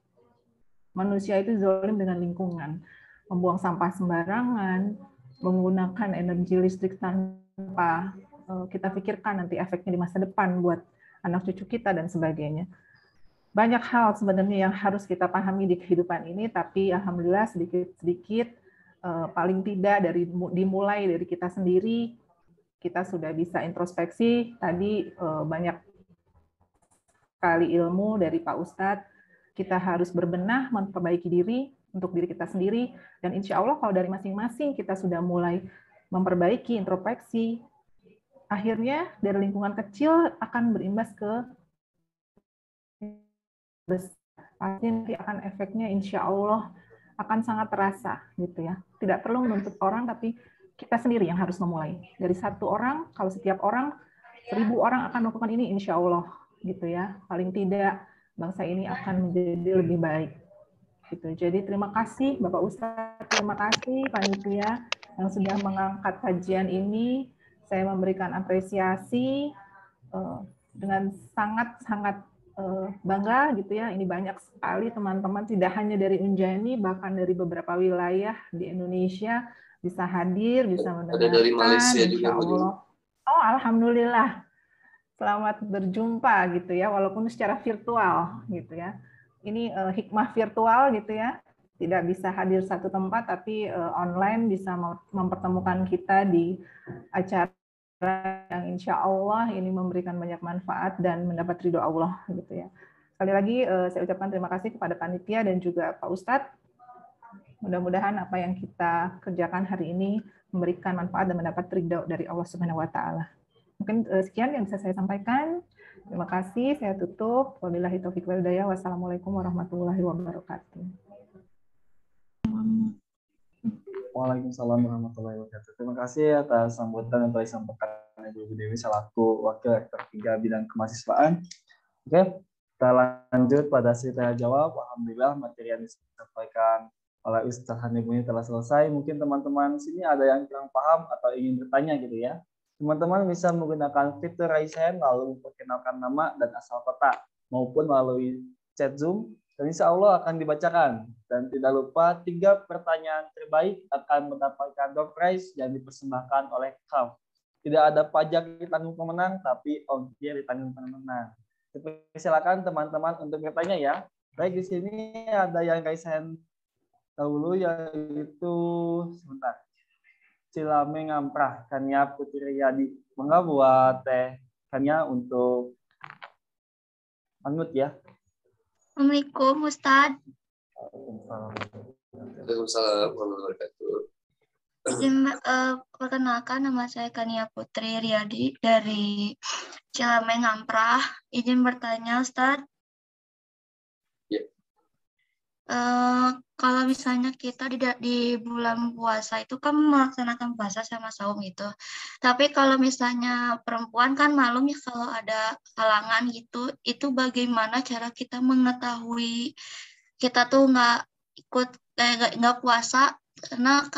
E: manusia itu zolim dengan lingkungan, membuang sampah sembarangan, menggunakan energi listrik tanpa eh, kita pikirkan nanti efeknya di masa depan buat anak cucu kita dan sebagainya. Banyak hal sebenarnya yang harus kita pahami di kehidupan ini, tapi alhamdulillah sedikit-sedikit eh, paling tidak dari dimulai dari kita sendiri kita sudah bisa introspeksi. Tadi eh, banyak kali ilmu dari Pak Ustadz kita harus berbenah, memperbaiki diri untuk diri kita sendiri, dan insya Allah kalau dari masing-masing kita sudah mulai memperbaiki introspeksi, akhirnya dari lingkungan kecil akan berimbas ke. Pasti nanti akan efeknya insya Allah akan sangat terasa gitu ya. Tidak perlu menuntut orang, tapi kita sendiri yang harus memulai. Dari satu orang, kalau setiap orang seribu orang akan melakukan ini insya Allah gitu ya. Paling tidak bangsa ini akan menjadi lebih baik gitu. Jadi terima kasih Bapak Ustadz. Terima kasih panitia yang sudah mengangkat kajian ini. Saya memberikan apresiasi uh, dengan sangat sangat uh, bangga gitu ya. Ini banyak sekali teman-teman tidak hanya dari Unjani bahkan dari beberapa wilayah di Indonesia bisa hadir bisa mendengarkan
D: ada dari Malaysia juga
E: Allah. Oh alhamdulillah. Selamat berjumpa gitu ya walaupun secara virtual gitu ya. Ini uh, hikmah virtual gitu ya. Tidak bisa hadir satu tempat tapi uh, online bisa mempertemukan kita di acara yang insya Allah ini memberikan banyak manfaat dan mendapat ridho Allah gitu ya. Sekali lagi uh, saya ucapkan terima kasih kepada panitia dan juga Pak Ustadz mudah-mudahan apa yang kita kerjakan hari ini memberikan manfaat dan mendapat ridho dari Allah Subhanahu Wa Taala. Mungkin uh, sekian yang bisa saya sampaikan. Terima kasih. Saya tutup. Wabillahi taufiq wal hidayah. Wassalamualaikum warahmatullahi wabarakatuh.
B: Waalaikumsalam warahmatullahi wabarakatuh. Terima kasih atas sambutan yang telah disampaikan Ibu Dewi selaku Wakil Rektor 3 Bidang Kemahasiswaan. Oke, kita lanjut pada tanya jawab. Alhamdulillah materi yang disampaikan oleh Ustaz ini telah selesai. Mungkin teman-teman sini ada yang kurang paham atau ingin bertanya gitu ya. Teman-teman bisa menggunakan fitur raise hand lalu memperkenalkan nama dan asal kota maupun melalui chat Zoom dan insya Allah akan dibacakan. Dan tidak lupa tiga pertanyaan terbaik akan mendapatkan door prize yang dipersembahkan oleh KAF. Tidak ada pajak ditanggung pemenang, tapi ongkir ditanggung pemenang. Silakan teman-teman untuk bertanya ya. Baik di sini ada yang raise hand dahulu yaitu sebentar. Cilame ngamprah Kania Putri Yadi. Mengapa buat teh Kania untuk anut ya.
G: Assalamualaikum Ustaz.
D: Waalaikumsalam warahmatullahi wabarakatuh.
G: Izin uh, perkenalkan nama saya Kania Putri Riyadi dari Cilameng Ngamprah. Izin bertanya Ustaz. Uh, kalau misalnya kita di, di bulan puasa itu kan melaksanakan puasa sama saum itu. Tapi kalau misalnya perempuan kan malum ya kalau ada halangan gitu, itu bagaimana cara kita mengetahui kita tuh nggak ikut eh, nggak puasa karena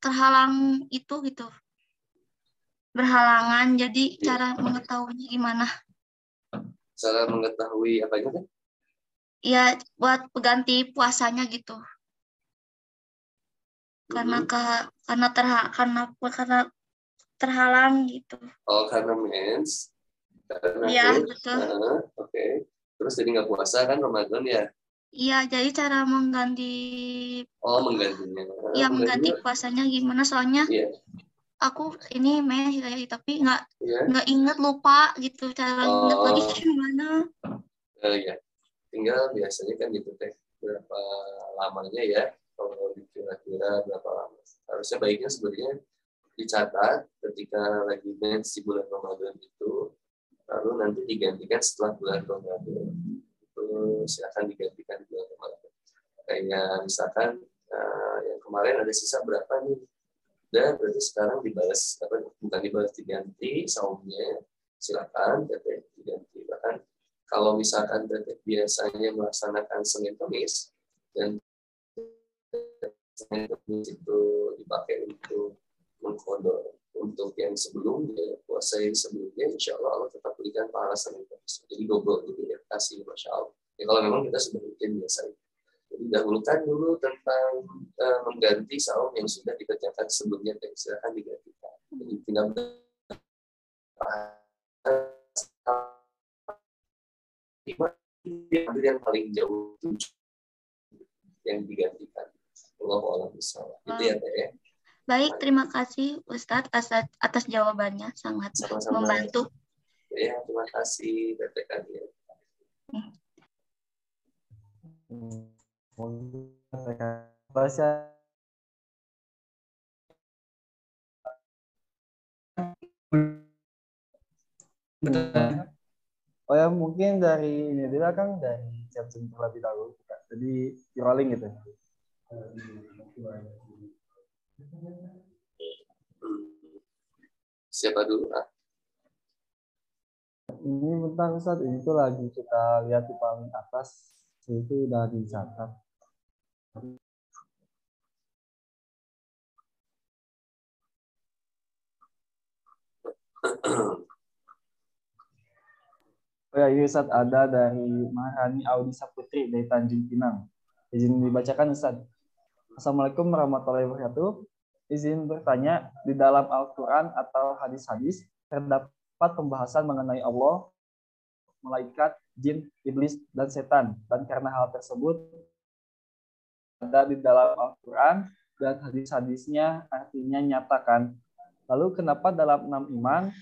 G: terhalang itu gitu berhalangan. Jadi cara mengetahuinya gimana?
D: Cara mengetahui apanya kan?
G: Ya buat pengganti puasanya gitu. Karena ke karena terha karena karena terhalang gitu.
D: Oh karena mens.
G: Iya betul. Uh,
D: oke. Okay. terus jadi nggak puasa kan Ramadan ya?
G: Iya jadi cara mengganti
D: oh menggantinya.
G: Iya mengganti puasanya gimana? Soalnya
D: yeah.
G: aku ini mens ya tapi nggak
D: yeah.
G: nggak inget lupa gitu. Cara oh. inget lagi gimana?
D: Uh, ya tinggal biasanya kan gitu berapa lamanya ya kalau kira-kira berapa lama. Harusnya baiknya sebenarnya dicatat ketika lagi mens di bulan Ramadan itu lalu nanti digantikan setelah bulan Ramadan. Itu silakan digantikan di bulan Ramadan. Kayak misalkan uh, yang kemarin ada sisa berapa nih? Dan berarti sekarang dibalas apa bukan dibalas diganti saumnya silakan diganti. Bahkan kalau misalkan biasanya melaksanakan Senin Kamis dan Senin itu dipakai untuk mengkodok. Untuk yang sebelumnya puasa yang sebelumnya insya Allah Allah tetap berikan pahala Senin Kamis jadi double gitu ya kasih masya Allah. Ya kalau memang kita sudah bikin biasa jadi dahulukan dulu tentang uh, mengganti saum yang sudah dikerjakan sebelumnya dan silakan digantikan. Jadi tinggal ambil yang paling jauh yang digantikan. Allah Allah bisa. Itu ya teh. Ya.
G: Baik, terima kasih Ustadz atas, atas jawabannya sangat Sama-sama. membantu.
D: Ya, terima kasih Teteh ya.
B: Betul. Oh ya mungkin dari ini dulu kan dari Zoom terlebih dahulu kita. Jadi di rolling gitu.
D: Siapa dulu? Ah?
B: Ini bentar Ustaz, ini tuh lagi kita lihat di paling atas itu udah dicatat. Oh ya, ini Ustaz ada dari Maharani Audi Saputri dari Tanjung Pinang. Izin dibacakan Ustaz. Assalamualaikum warahmatullahi wabarakatuh. Izin bertanya, di dalam Al-Quran atau hadis-hadis terdapat pembahasan mengenai Allah, malaikat, jin, iblis, dan setan. Dan karena hal tersebut ada di dalam Al-Quran dan hadis-hadisnya artinya nyatakan. Lalu kenapa dalam enam iman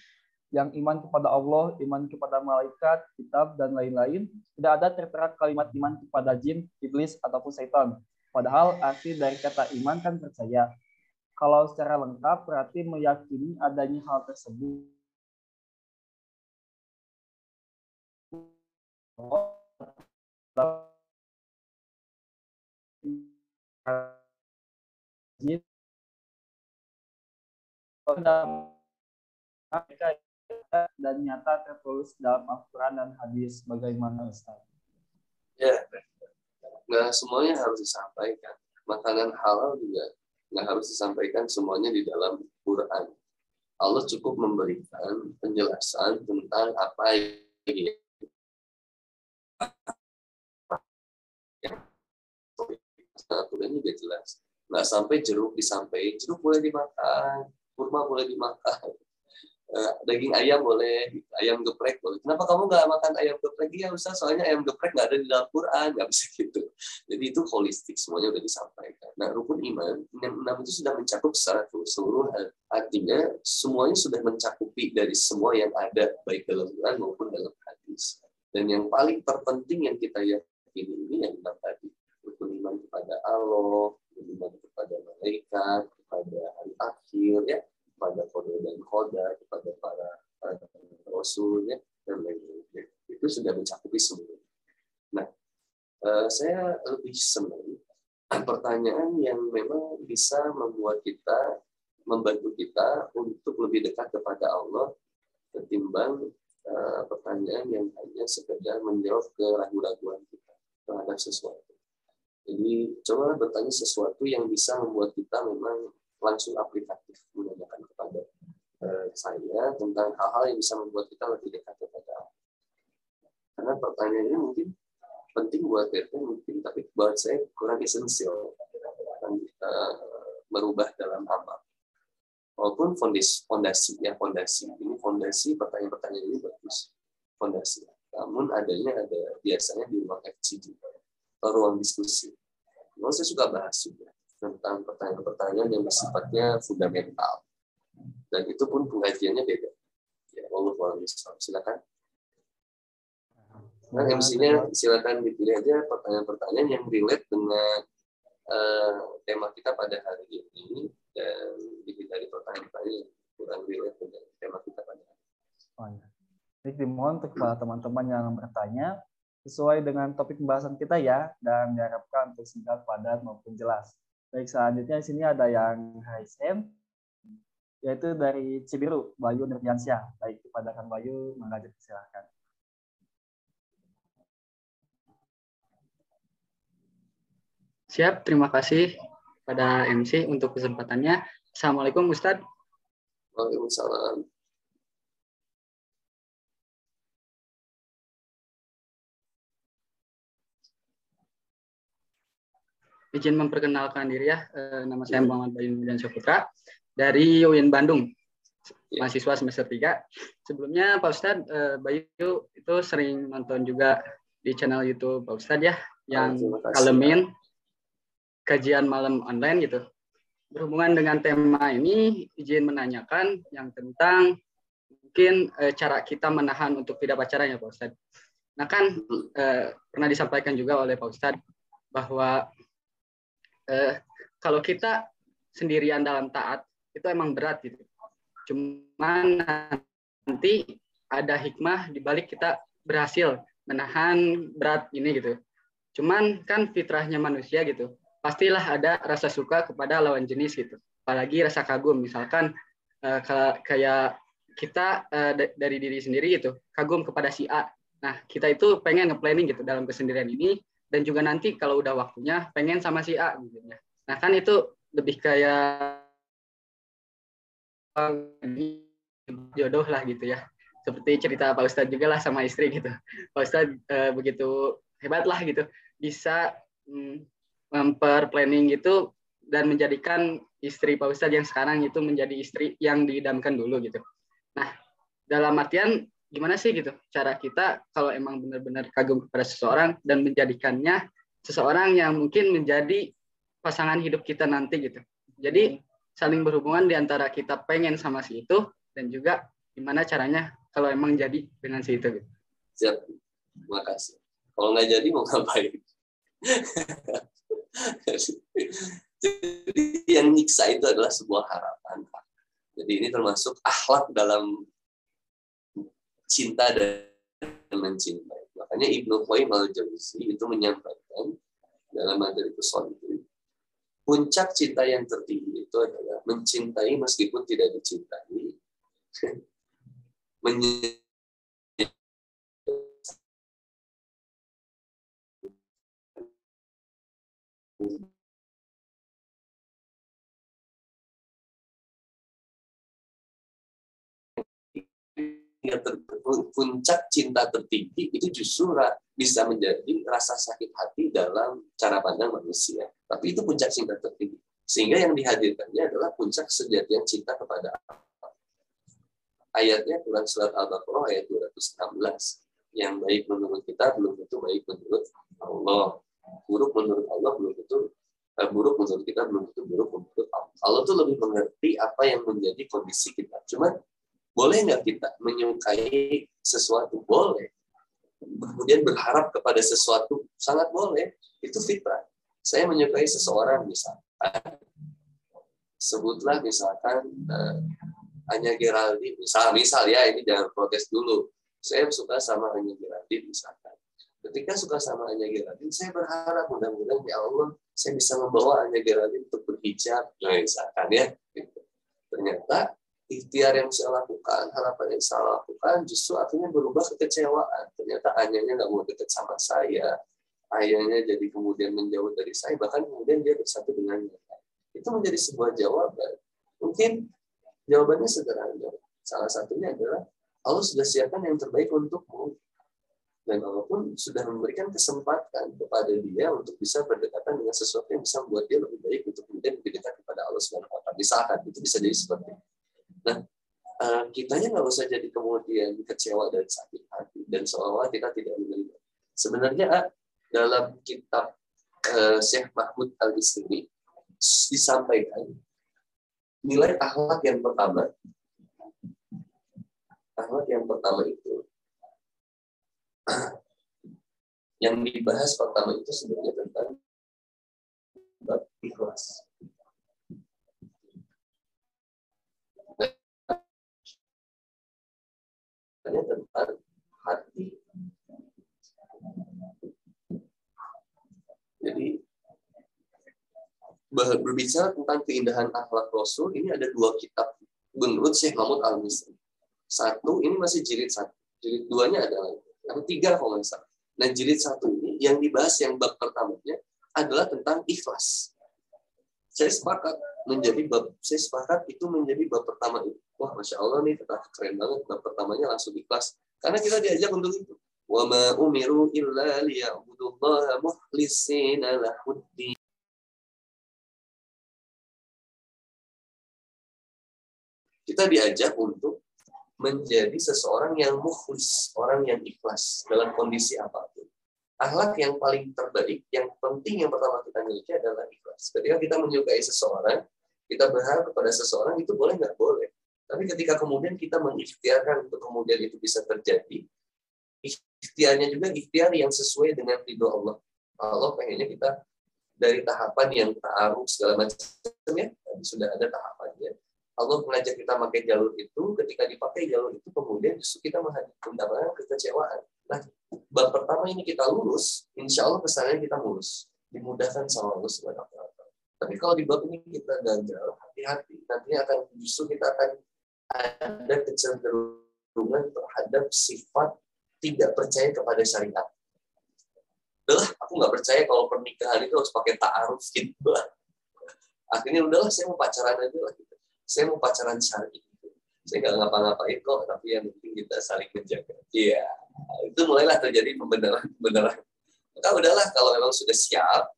B: yang iman kepada Allah, iman kepada malaikat, kitab, dan lain-lain, tidak ada tertera kalimat iman kepada jin, iblis, ataupun setan. Padahal arti dari kata iman kan percaya. Kalau secara lengkap berarti meyakini adanya hal tersebut. mereka dan nyata tertulis dalam Al-Quran dan hadis. Bagaimana Ustaz?
D: Ya, nggak semuanya harus disampaikan. Makanan halal juga nggak harus disampaikan semuanya di dalam Quran. Allah cukup memberikan penjelasan tentang apa yang aturannya udah jelas. Nggak sampai jeruk disampaikan, jeruk boleh dimakan, kurma boleh dimakan, uh, daging ayam boleh, ayam geprek boleh. Kenapa kamu nggak makan ayam geprek? Iya Ustaz, soalnya ayam geprek nggak ada di dalam Quran, nggak bisa gitu. Jadi itu holistik, semuanya udah disampaikan. Nah, rukun iman, yang enam itu sudah mencakup secara keseluruhan. Artinya, semuanya sudah mencakupi dari semua yang ada, baik dalam Quran maupun dalam hadis. Dan yang paling terpenting yang kita yakini ini yang enam tadi. Rukun iman kepada Allah, rukun iman kepada malaikat, kepada hari akhir, ya kepada kode dan koda, kepada para, rasulnya, dan lain-lain. Itu sudah mencakupi semua. Nah, uh, saya lebih senang pertanyaan yang memang bisa membuat kita, membantu kita untuk lebih dekat kepada Allah ketimbang uh, pertanyaan yang hanya sekedar menjawab keraguan-raguan kita terhadap sesuatu. Jadi coba bertanya sesuatu yang bisa membuat kita memang langsung aplikatif menanyakan kepada uh, saya tentang hal-hal yang bisa membuat kita lebih dekat kepada Allah. Karena pertanyaannya mungkin penting buat kita mungkin, tapi buat saya kurang esensial akan uh, merubah dalam amal. Walaupun fondasi, fondasi ya fondasi ini fondasi pertanyaan-pertanyaan ini bagus fondasi. Namun adanya ada biasanya di ruang FCD ruang diskusi. Memang saya suka bahas juga tentang pertanyaan-pertanyaan yang bersifatnya fundamental. Dan itu pun pengajiannya beda. Ya, Allah silakan. Nah, MC-nya silakan dipilih aja pertanyaan-pertanyaan yang relate dengan uh, tema kita pada hari ini dan dihindari pertanyaan-pertanyaan yang kurang relate dengan tema kita pada hari ini.
B: Oh, ya. Jadi dimohon untuk para teman-teman yang bertanya sesuai dengan topik pembahasan kita ya dan diharapkan untuk singkat, padat maupun jelas. Baik, selanjutnya di sini ada yang HSM, yaitu dari Cibiru, Bayu Nurdiansyah. Baik, kepada Kang Bayu, mengajak silahkan.
H: Siap, terima kasih pada MC untuk kesempatannya. Assalamualaikum Ustadz.
D: Waalaikumsalam.
H: Izin memperkenalkan diri ya. E, nama saya Muhammad Bayu dan Saputra dari UIN Bandung, ya. mahasiswa semester 3. Sebelumnya Pak Ustadz, e, Bayu itu sering nonton juga di channel YouTube Pak Ustadz ya, yang kalemin kajian malam online gitu. Berhubungan dengan tema ini, izin menanyakan yang tentang mungkin e, cara kita menahan untuk tidak pacaran ya Pak Ustadz. Nah kan e, pernah disampaikan juga oleh Pak Ustadz bahwa eh, kalau kita sendirian dalam taat itu emang berat gitu. Cuman nanti ada hikmah di balik kita berhasil menahan berat ini gitu. Cuman kan fitrahnya manusia gitu. Pastilah ada rasa suka kepada lawan jenis gitu. Apalagi rasa kagum misalkan eh, kayak kita uh, dari diri sendiri gitu kagum kepada si A. Nah, kita itu pengen nge-planning gitu dalam kesendirian ini dan juga nanti kalau udah waktunya pengen sama si A gitu ya. Nah, kan itu lebih kayak jodoh lah gitu ya. Seperti cerita Pak Ustadz juga lah sama istri gitu. Pak Ustadz uh, begitu hebat lah gitu bisa mm, memper planning gitu dan menjadikan istri Pak Ustadz yang sekarang itu menjadi istri yang diidamkan dulu gitu. Nah, dalam artian gimana sih gitu cara kita kalau emang benar-benar kagum kepada seseorang dan menjadikannya seseorang yang mungkin menjadi pasangan hidup kita nanti gitu. Jadi saling berhubungan di antara kita pengen sama si itu dan juga gimana caranya kalau emang jadi dengan si itu gitu.
D: Siap. Terima kasih. Kalau nggak jadi mau ngapain? Jadi yang nyiksa itu adalah sebuah harapan. Jadi ini termasuk akhlak dalam cinta dan mencintai. Makanya Ibnu Qayyim al-Jauzi itu menyampaikan dalam materi pesan itu puncak cinta yang tertinggi itu adalah mencintai meskipun tidak dicintai. puncak cinta tertinggi itu justru bisa menjadi rasa sakit hati dalam cara pandang manusia. Tapi itu puncak cinta tertinggi. Sehingga yang dihadirkannya adalah puncak sejatian cinta kepada Allah. Ayatnya Quran Surat Al-Baqarah ayat 216. Yang baik menurut kita belum tentu baik menurut Allah. Buruk menurut Allah belum tentu eh, buruk menurut kita belum tentu buruk menurut Allah. Allah tuh lebih mengerti apa yang menjadi kondisi kita. Cuma boleh nggak kita menyukai sesuatu? Boleh. Kemudian berharap kepada sesuatu sangat boleh. Itu fitrah. Saya menyukai seseorang misalkan, sebutlah misalkan uh, Anya Geraldine, misal, misal ya ini jangan protes dulu. Saya suka sama Anya Geraldine misalkan. Ketika suka sama Anya Geraldine, saya berharap mudah-mudahan ya Allah saya bisa membawa Anya Geraldine untuk berhijab, misalkan ya. Gitu. Ternyata ikhtiar yang saya lakukan, harapan yang saya lakukan, justru akhirnya berubah kekecewaan. Ternyata ayahnya nggak mau dekat sama saya, ayahnya jadi kemudian menjauh dari saya, bahkan kemudian dia bersatu dengannya. Itu menjadi sebuah jawaban. Mungkin jawabannya sederhana. Salah satunya adalah Allah sudah siapkan yang terbaik untukmu. Dan Allah pun sudah memberikan kesempatan kepada dia untuk bisa berdekatan dengan sesuatu yang bisa membuat dia lebih baik untuk kemudian lebih dekat kepada Allah taala. Misalkan itu bisa jadi seperti itu. Nah, uh, kitanya nggak usah jadi kemudian kecewa dan sakit hati dan seolah-olah kita tidak menerima. Sebenarnya uh, dalam kitab uh, Syekh Mahmud Al Isri disampaikan nilai akhlak yang pertama akhlak yang pertama itu yang dibahas pertama itu sebenarnya tentang ikhlas tentang hati. Jadi berbicara tentang keindahan akhlak Rasul ini ada dua kitab menurut Syekh Mahmud Al Misri. Satu ini masih jilid satu, jilid duanya adalah ada tiga kalau nggak. Nah jilid satu ini yang dibahas yang bab pertamanya adalah tentang ikhlas. Saya sepakat menjadi bab saya sepakat itu menjadi bab pertama itu. Wah, masya Allah nih, keren banget. Bab pertamanya langsung ikhlas. Karena kita diajak untuk itu. Wa ma umiru illa liya'budullaha mukhlisina lahuddin. Kita diajak untuk menjadi seseorang yang mukhlis, orang yang ikhlas dalam kondisi apa pun. Akhlak yang paling terbaik, yang penting yang pertama kita miliki adalah ikhlas. Ketika kita menyukai seseorang, kita berharap kepada seseorang itu boleh nggak boleh. Tapi ketika kemudian kita mengikhtiarkan untuk kemudian itu bisa terjadi, ikhtiarnya juga ikhtiar yang sesuai dengan ridho Allah. Allah pengennya kita dari tahapan yang ta'aruf segala macam ya, sudah ada tahapannya. Allah mengajak kita pakai jalur itu, ketika dipakai jalur itu kemudian justru kita mendapatkan kekecewaan. Nah, bab pertama ini kita lulus, insya Allah kesannya kita lulus. Dimudahkan sama Allah Subhanahu Tapi kalau di bab ini kita gagal, hati-hati. Nantinya akan justru kita akan ada kecenderungan terhadap sifat tidak percaya kepada syariat. Udah, aku nggak percaya kalau pernikahan itu harus pakai ta'aruf gitu. Akhirnya udahlah, saya mau pacaran aja lah. Gitu. Saya mau pacaran syari. Gitu. Saya nggak ngapa-ngapain kok, tapi yang penting kita saling menjaga. Iya, itu mulailah terjadi pembenaran-pembenaran. Maka udahlah, kalau memang sudah siap,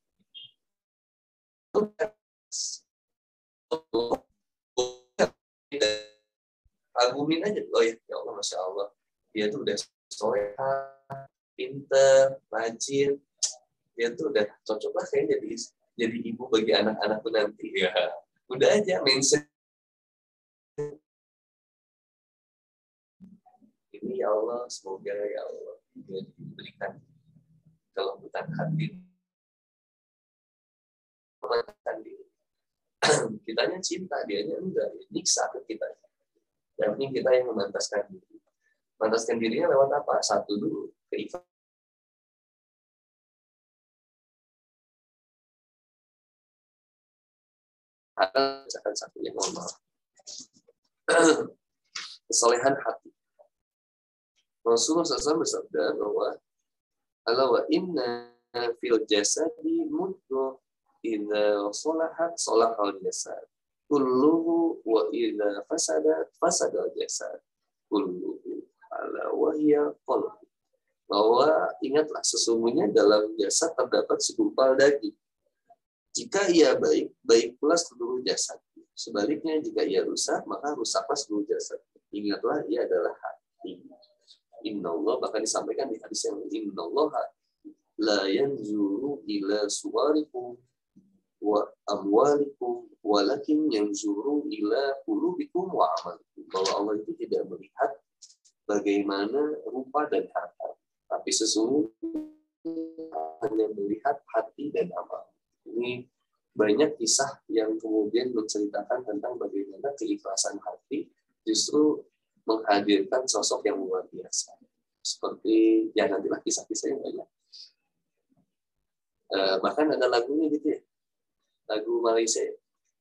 D: agumin aja oh ya ya Allah masya Allah. Dia tuh udah soleha pinter rajin. Dia tuh udah cocok lah kayaknya jadi jadi ibu bagi anak-anakku nanti. Ya udah aja mindset. Ini ya Allah semoga ya Allah dia diberikan kelembutan hati. Diri. Kitanya cinta dianya enggak. Nyiksa ke kita yang penting kita yang memantaskan diri. Memantaskan dirinya lewat apa? Satu dulu keikhlasan akan satunya mohon maaf. Kesolehan hati. Rasulullah SAW bersabda bahwa Allah wa inna fil jasadi mudghah idza salahat salahal jasad kulluhu wa idza fasada fasada jasad kulluhu ala wahya qalb. Bahwa ingatlah sesungguhnya dalam jasad terdapat segumpal daging. Jika ia baik baik pula seluruh jasad. Sebaliknya jika ia rusak maka rusaklah seluruh jasad. Ingatlah ia adalah hati. Inna Allah bahkan disampaikan di hadis yang Inna Allah la yanzuru ila suwarikum wa amwalikum walakin yanzuru ila qulubikum wa amalikum. Bahwa Allah itu tidak melihat bagaimana rupa dan harta tapi sesungguhnya hanya melihat hati dan amal. Ini banyak kisah yang kemudian menceritakan tentang bagaimana keikhlasan hati justru menghadirkan sosok yang luar biasa. Seperti ya nantilah kisah-kisah yang banyak uh, bahkan ada lagunya gitu ya lagu Malaysia.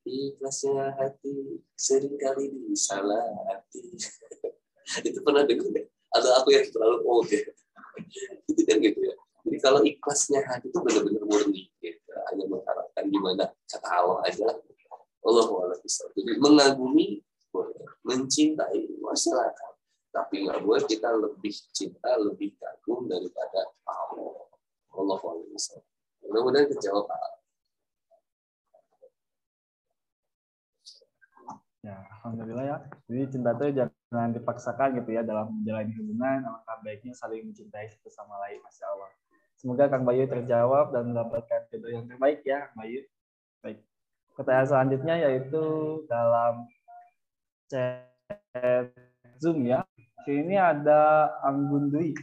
D: Ikhlasnya hati sering kali disalah hati. Itu pernah dengar nggak? Atau aku yang terlalu old ya? Itu kan gitu ya. Jadi kalau ikhlasnya hati itu benar-benar murni gitu. hanya mengharapkan gimana kata Allah aja. Allah bisa jadi mengagumi mencintai masyarakat. Tapi nggak boleh kita lebih cinta lebih kagum daripada Allah. Allah bisa mudah-mudahan terjawab
B: Ya, alhamdulillah ya. Jadi cinta itu jangan dipaksakan gitu ya dalam menjalani hubungan. Alangkah baiknya saling mencintai satu sama lain, masya Allah. Semoga Kang Bayu terjawab dan mendapatkan jodoh yang terbaik ya, Bayu. Baik. Pertanyaan selanjutnya yaitu dalam chat Zoom ya. Ini ada Anggun Dwi.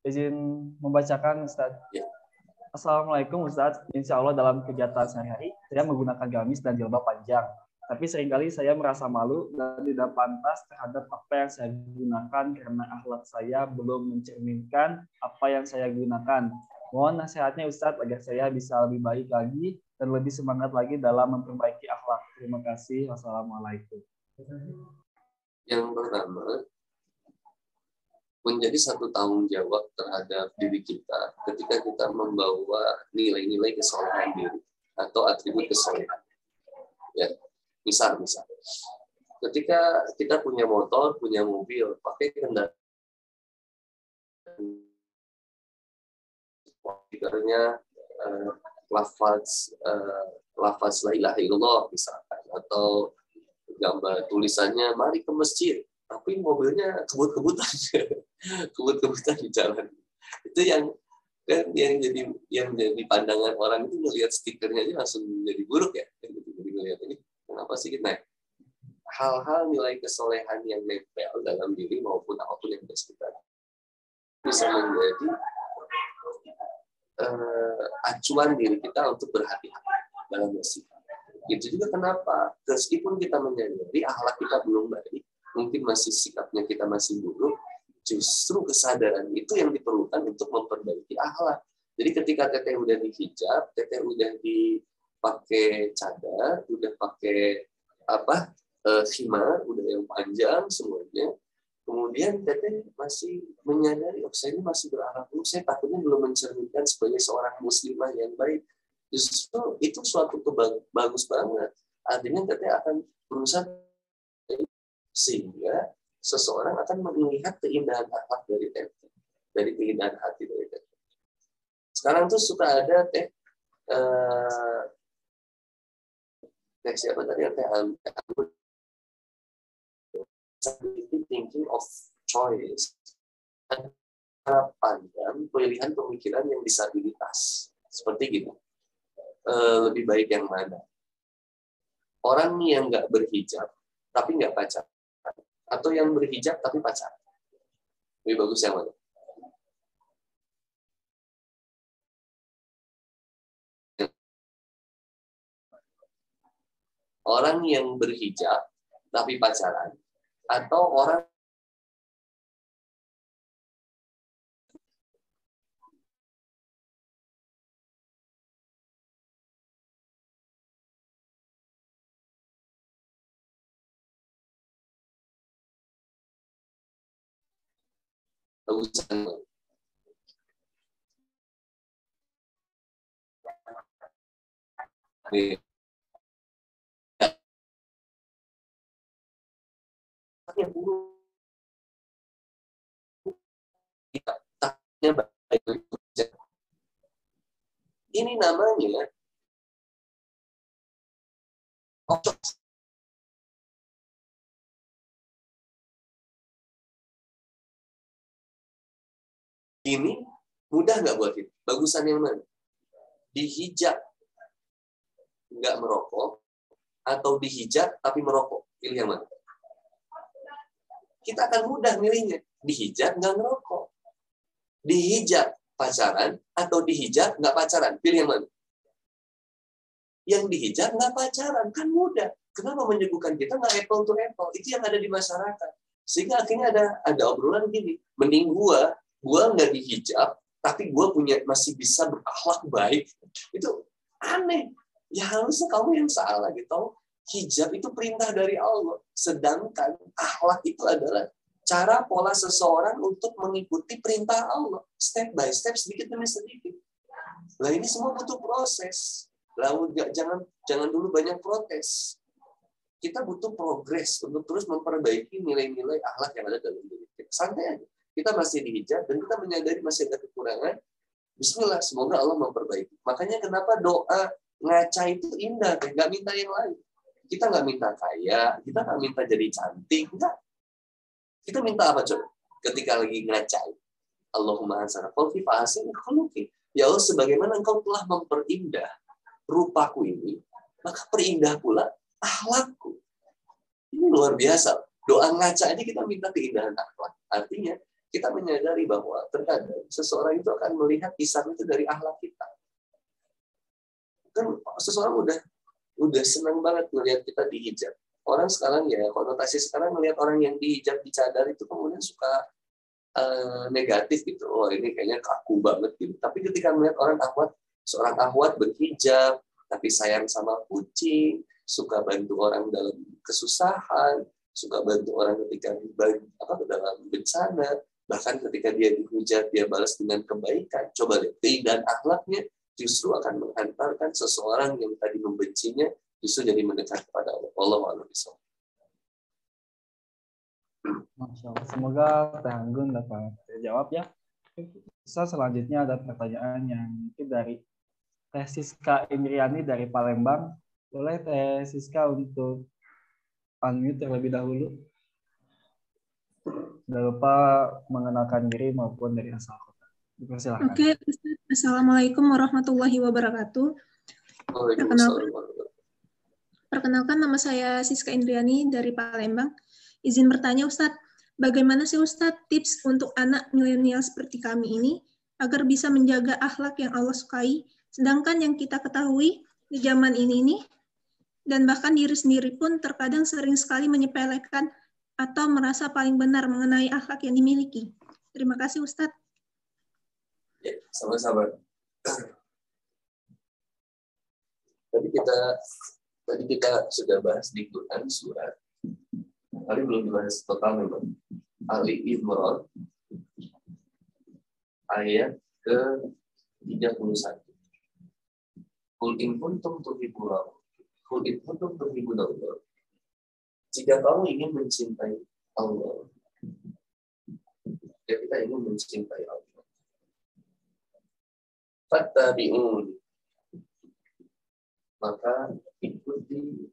B: Izin membacakan Ustaz. Assalamualaikum Ustaz. Insya Allah dalam kegiatan sehari-hari saya menggunakan gamis dan jilbab panjang tapi sering kali saya merasa malu dan tidak pantas terhadap apa yang saya gunakan karena akhlak saya belum mencerminkan apa yang saya gunakan. Mohon nasihatnya Ustadz agar saya bisa lebih baik lagi dan lebih semangat lagi dalam memperbaiki akhlak. Terima kasih. Wassalamualaikum.
D: Yang pertama, menjadi satu tanggung jawab terhadap diri kita ketika kita membawa nilai-nilai kesolehan diri atau atribut kesolehan. Ya, Misal, misal. Ketika kita punya motor, punya mobil, pakai kendaraan. Speakernya uh, lafaz uh, lafaz la ilaha illallah misalkan atau gambar tulisannya mari ke masjid. Tapi mobilnya kebut-kebutan. Kebut-kebutan di jalan. Itu yang kan yang jadi yang jadi pandangan orang itu melihat stikernya aja langsung jadi buruk ya jadi melihat ini Kenapa sih kita hal-hal nilai kesolehan yang nempel dalam diri maupun apa pun yang ada sekitar bisa menjadi uh, acuan diri kita untuk berhati-hati dalam bersifat. Itu juga kenapa meskipun kita menyadari akhlak kita belum baik, mungkin masih sikapnya kita masih buruk, justru kesadaran itu yang diperlukan untuk memperbaiki akhlak. Jadi ketika teteh udah dihijab, teteh udah di pakai cadar, udah pakai apa uh, khimar, udah yang panjang semuanya. Kemudian teteh masih menyadari, oh saya ini masih berharap dulu, saya takutnya belum mencerminkan sebagai seorang muslimah yang baik. Justru itu suatu bagus banget. Artinya teteh akan berusaha sehingga seseorang akan melihat keindahan akhlak dari teteh, dari keindahan hati dari teteh. Sekarang tuh suka ada teh uh, teh siapa tadi teh thinking of choice. Pandang pilihan pemikiran yang disabilitas. Seperti gitu lebih baik yang mana? Orang yang nggak berhijab tapi nggak pacaran. Atau yang berhijab tapi pacaran. Lebih bagus yang mana orang yang berhijab tapi pacaran atau orang bagusan yang buruk ini namanya ini mudah nggak buat kita? Bagusan yang mana? Dihijab nggak merokok atau dihijab tapi merokok? Pilih yang mana? Kita akan mudah milihnya. Dihijab nggak merokok. Dihijab pacaran atau dihijab nggak pacaran? Pilih yang mana? Yang dihijab nggak pacaran kan mudah. Kenapa menyebutkan kita nggak apple to apple? Itu yang ada di masyarakat. Sehingga akhirnya ada ada obrolan gini. Mending gua gue nggak dihijab, tapi gue punya masih bisa berakhlak baik, itu aneh. Ya harusnya kamu yang salah gitu. Hijab itu perintah dari Allah, sedangkan akhlak itu adalah cara pola seseorang untuk mengikuti perintah Allah, step by step, sedikit demi sedikit. Nah ini semua butuh proses. Lalu jangan jangan dulu banyak protes. Kita butuh progres untuk terus memperbaiki nilai-nilai akhlak yang ada dalam diri kita. Santai aja kita masih dihijab dan kita menyadari masih ada kekurangan, Bismillah, semoga Allah memperbaiki. Makanya kenapa doa ngaca itu indah, nggak minta yang lain. Kita nggak minta kaya, kita nggak minta jadi cantik, enggak. Kita minta apa coba? Ketika lagi ngaca, Allahumma hasana fi fahasin Ya Allah, sebagaimana engkau telah memperindah rupaku ini, maka perindah pula akhlakku. Ini luar biasa. Doa ngaca aja kita minta keindahan akhlak. Artinya, kita menyadari bahwa terkadang seseorang itu akan melihat kisah itu dari akhlak kita. Kan seseorang udah udah senang banget melihat kita dihijab. Orang sekarang ya konotasi sekarang melihat orang yang dihijab dicadar itu kemudian suka uh, negatif gitu. Oh ini kayaknya kaku banget gitu. Tapi ketika melihat orang ahwat, seorang ahwat berhijab tapi sayang sama kucing, suka bantu orang dalam kesusahan, suka bantu orang ketika apa dalam bencana, Bahkan ketika dia dihujat, dia balas dengan kebaikan. Coba lihat, keindahan akhlaknya justru akan menghantarkan seseorang yang tadi membencinya justru jadi mendekat kepada Allah. Allah
B: Masya Allah. Semoga Tanggun dapat terjawab ya. Bisa selanjutnya ada pertanyaan yang mungkin dari Teh Siska Indriani dari Palembang. Boleh Teh Siska untuk unmute terlebih dahulu. Jangan lupa mengenalkan diri maupun dari asal
F: Dipersilakan. Oke, Assalamualaikum warahmatullahi wabarakatuh. Perkenalkan, perkenalkan nama saya Siska Indriani dari Palembang. Izin bertanya Ustadz, bagaimana sih Ustadz tips untuk anak milenial seperti kami ini agar bisa menjaga akhlak yang Allah sukai, sedangkan yang kita ketahui di zaman ini nih dan bahkan diri sendiri pun terkadang sering sekali menyepelekan atau merasa paling benar mengenai akhlak yang dimiliki? Terima kasih Ustadz.
D: Ya, sama-sama. Tadi kita tadi kita sudah bahas di Quran surat Tadi belum dibahas total memang. Ali Imran ayat ke 31. Kul in kuntum tuhibbuna Kul in kuntum tuhibbuna. Jika kamu ingin mencintai Allah, ya kita ingin mencintai Allah. Fattabi'un. Maka ikuti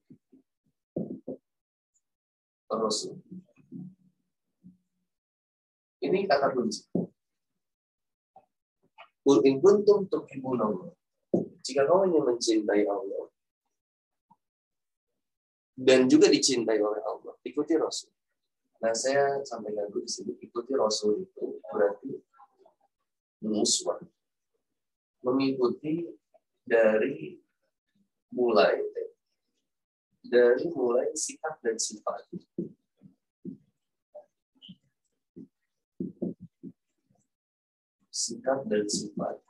D: Rasul. Ini kata kunci. Kul in kuntum tuhibbuna Jika kamu ingin mencintai Allah dan juga dicintai oleh Allah, ikuti Rasul. Nah, saya sampaikan dulu di sini, ikuti Rasul itu berarti muswah. Mengikuti dari mulai dari mulai sikap dan sifat. Sikap dan sifat.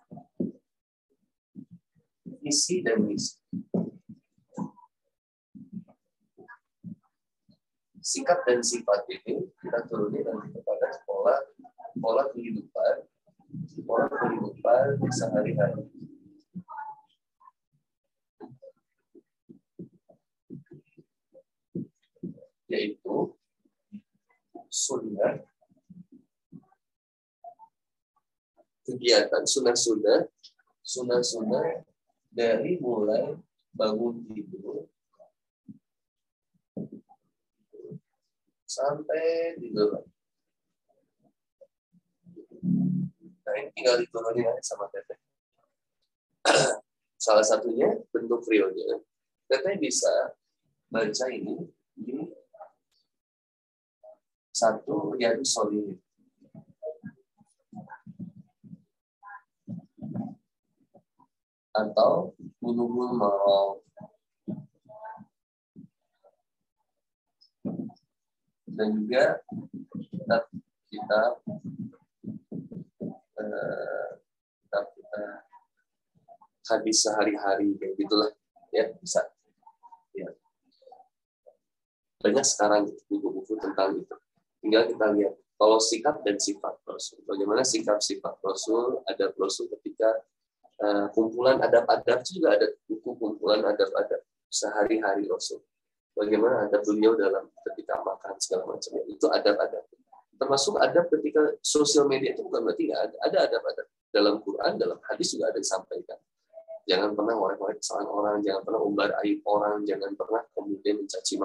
D: Visi dan misi. Sikap dan sifat ini kita turunkan kepada pola pola kehidupan, kehidupan sehari-hari yaitu sunnah kegiatan sunnah-sunnah sunnah-sunnah dari mulai bangun tidur sampai tidur. Nah ini tinggal diturunin aja sama teteh. Salah satunya bentuk realnya. Teteh bisa baca ini di satu yang solid. Atau bulu-bulu mau dan juga kita eh, kita, kita hadis sehari-hari kayak gitulah ya bisa ya banyak sekarang buku-buku tentang itu Tinggal kita lihat kalau sikap dan sifat Rasul. Bagaimana sikap sifat Rasul, ada Rasul ketika uh, kumpulan adab-adab juga ada buku kumpulan adab-adab sehari-hari Rasul. Bagaimana ada beliau dalam ketika makan segala macamnya itu adab-adab. Termasuk adab ketika sosial media itu bukan berarti nggak ada. Ada adab-adab dalam Quran, dalam hadis juga ada disampaikan. Jangan pernah ngorek-ngorek kesalahan orang, jangan pernah umbar aib orang, jangan pernah kemudian mencaci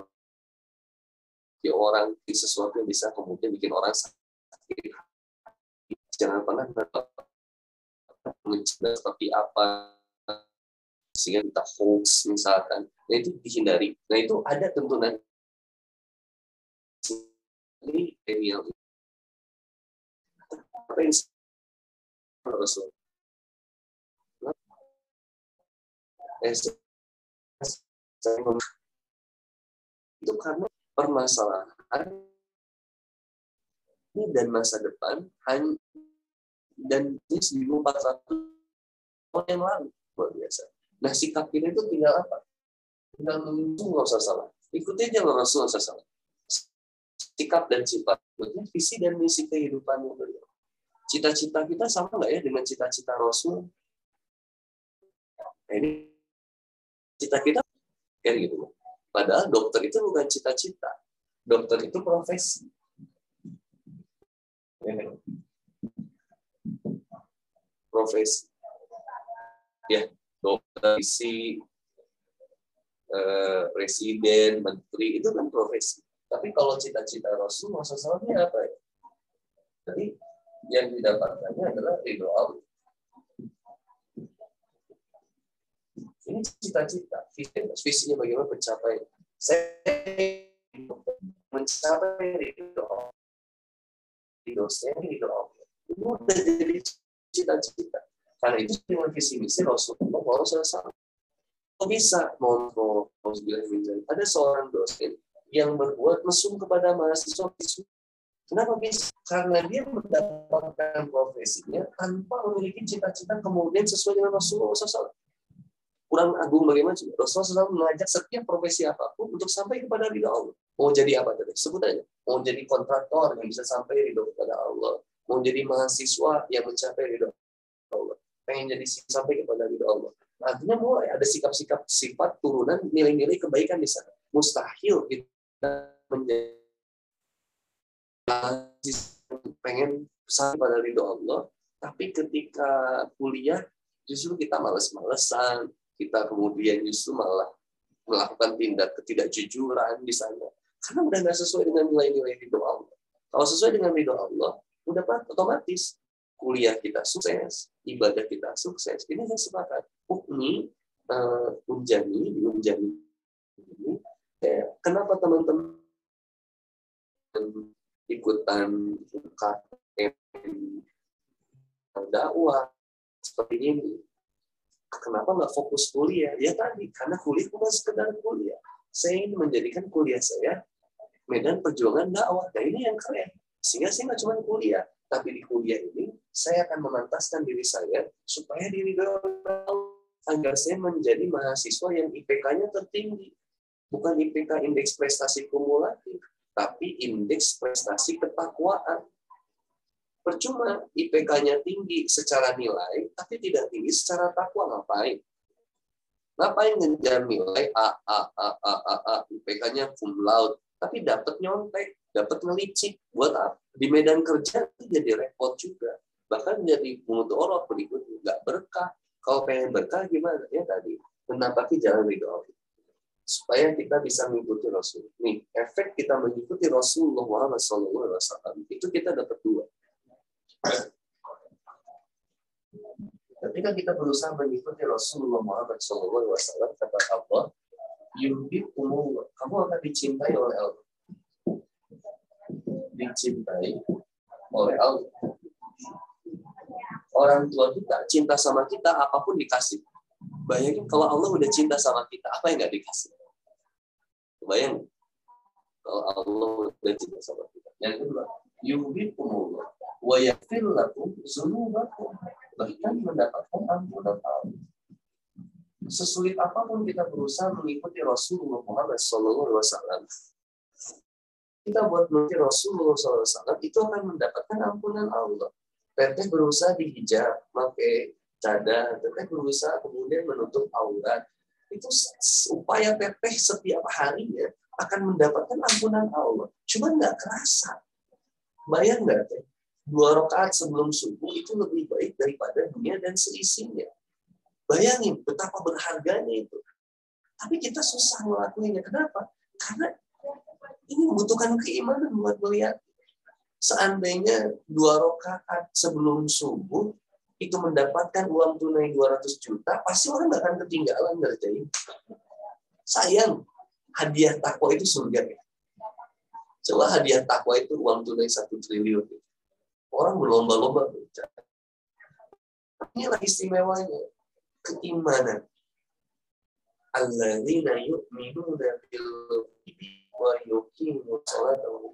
D: di orang di sesuatu yang bisa kemudian bikin orang sakit jangan pernah mencoba seperti apa sehingga kita hoax misalkan. Nah itu dihindari. Nah itu ada tuntunan. Ini Yang Rasul itu karena permasalahan ini dan masa depan hanya dan ini 1400 tahun yang lalu luar biasa. Nah sikap kita itu tinggal apa? Tinggal menunggu nggak usah salah. Ikuti aja nggak usah salah. Sikap dan sifat, visi dan misi kehidupan yang. Cita-cita kita sama nggak ya dengan cita-cita Rasul? Nah, ini cita kita kayak gitu. Padahal dokter itu bukan cita-cita. Dokter itu profesi. Ya. Profesi. Ya, dokter, isi, eh, presiden, menteri, itu kan profesi. Tapi kalau cita-cita Rasul, maksudnya apa ya? Jadi yang didapatkannya adalah ridho Allah. Ini cita-cita, visinya bagaimana mencapai. Saya mencapai ridho ridho saya ridho Allah. Itu udah jadi cita-cita. Karena itu dengan visi misi Rasulullah selesai. Kok bisa mau ada seorang dosen yang berbuat mesum kepada mahasiswa Kenapa bisa? Karena dia mendapatkan profesinya tanpa memiliki cita-cita kemudian sesuai dengan Rasulullah SAW kurang agung bagaimana Rasulullah SAW mengajak setiap profesi apa pun untuk sampai kepada ridha Allah. Mau jadi apa tadi? Sebut aja. Mau jadi kontraktor yang bisa sampai ridho kepada Allah. Mau jadi mahasiswa yang mencapai ridho Allah. Pengen jadi sampai kepada ridho Allah. Artinya mulai ada sikap-sikap sifat turunan nilai-nilai kebaikan di sana. Mustahil kita menjadi pengen sampai pada ridho Allah, tapi ketika kuliah justru kita males-malesan, kita kemudian justru malah melakukan tindak ketidakjujuran di sana. Karena udah nggak sesuai dengan nilai-nilai ridho Allah. Kalau sesuai dengan ridho Allah, udah otomatis kuliah kita sukses, ibadah kita sukses. Ini saya sepakat. Ukni, uh, Unjani, di Unjani ini, ya, kenapa teman-teman ikutan KM dakwah seperti ini? Kenapa nggak fokus kuliah? Ya tadi, karena kuliah bukan sekedar kuliah. Saya ingin menjadikan kuliah saya medan perjuangan dakwah. Nah ini yang keren. Sehingga saya nggak cuma kuliah, tapi di kuliah ini saya akan memantaskan diri saya supaya diri agar saya menjadi mahasiswa yang IPK-nya tertinggi. Bukan IPK indeks prestasi kumulatif, tapi indeks prestasi ketakwaan. Percuma IPK-nya tinggi secara nilai, tapi tidak tinggi secara takwa ngapain? Ngapain ngejar nilai A, A, A, A, A, A, IPK-nya cum laude, tapi dapat nyontek, dapat ngelicik. Buat apa? Di medan kerja itu jadi repot juga. Bahkan jadi orang berikutnya, nggak berkah. Kalau pengen berkah gimana? Ya tadi, menapaki jalan ridho supaya kita bisa mengikuti Rasul. Nih, efek kita mengikuti Rasulullah Muhammad SAW itu kita dapat dua. Ketika kita berusaha mengikuti Rasulullah Muhammad SAW, kata Allah, umum, kamu akan dicintai oleh Allah. Dicintai oleh Allah. Orang tua kita cinta sama kita, apa pun dikasih. Bayangin kalau Allah udah cinta sama kita, apa yang nggak dikasih? Bayang kalau Allah udah cinta sama kita. Yang kedua, umum, wa yaghfir lakum dzunubakum. Bahkan mendapatkan ampunan Allah sesulit apa pun kita berusaha mengikuti Rasulullah Muhammad SAW, kita buat mengikuti Rasulullah SAW itu akan mendapatkan ampunan Allah. Teteh berusaha dihijab, pakai cadar, teteh berusaha kemudian menutup aurat. Itu upaya teteh setiap harinya akan mendapatkan ampunan Allah. Cuma nggak kerasa. Bayang nggak teh? Dua rakaat sebelum subuh itu lebih baik daripada dunia dan seisinya. Bayangin betapa berharganya itu. Tapi kita susah ngelakuinnya. Kenapa? Karena ini membutuhkan keimanan buat melihat. Seandainya dua rakaat sebelum subuh itu mendapatkan uang tunai 200 juta, pasti orang nggak akan ketinggalan ngerjain. Sayang, hadiah takwa itu surga. Coba hadiah takwa itu uang tunai satu triliun. Orang berlomba-lomba Inilah istimewanya keimanan. Alladzina yu'minuna bil wa yuqimu sholata wa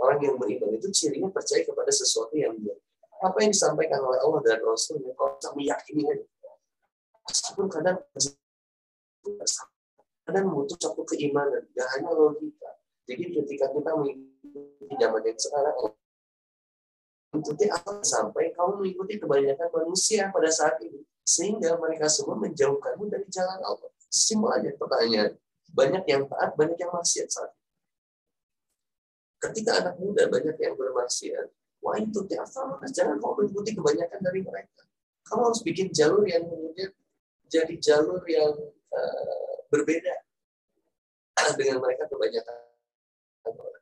D: Orang yang beriman itu cirinya percaya kepada sesuatu yang dia. Apa yang disampaikan oleh Allah dan Rasulnya, kalau bisa meyakini. Meskipun kadang kadang butuh satu keimanan, tidak hanya logika. Jadi ketika kita mengikuti zaman yang sekarang, mengikuti apa sampai kamu mengikuti kebanyakan manusia pada saat ini sehingga mereka semua menjauhkanmu dari jalan Allah. Simpel aja pertanyaan. Banyak yang taat, banyak yang maksiat saat ini. Ketika anak muda banyak yang bermaksiat, wah itu tiafal, jangan kau mengikuti kebanyakan dari mereka. Kamu harus bikin jalur yang kemudian jadi jalur yang uh, berbeda dengan mereka kebanyakan.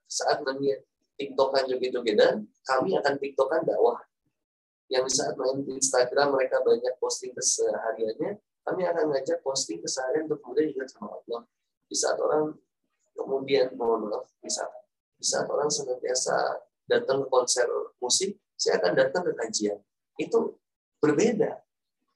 D: Saat namanya tiktokan joget-jogetan, kami akan tiktokan dakwah yang saat main di Instagram mereka banyak posting kesehariannya, kami akan ngajak posting keseharian untuk kemudian ingat sama Allah. Di saat orang kemudian mohon maaf, di saat, di saat orang senantiasa datang ke konser musik, saya akan datang ke kajian. Itu berbeda.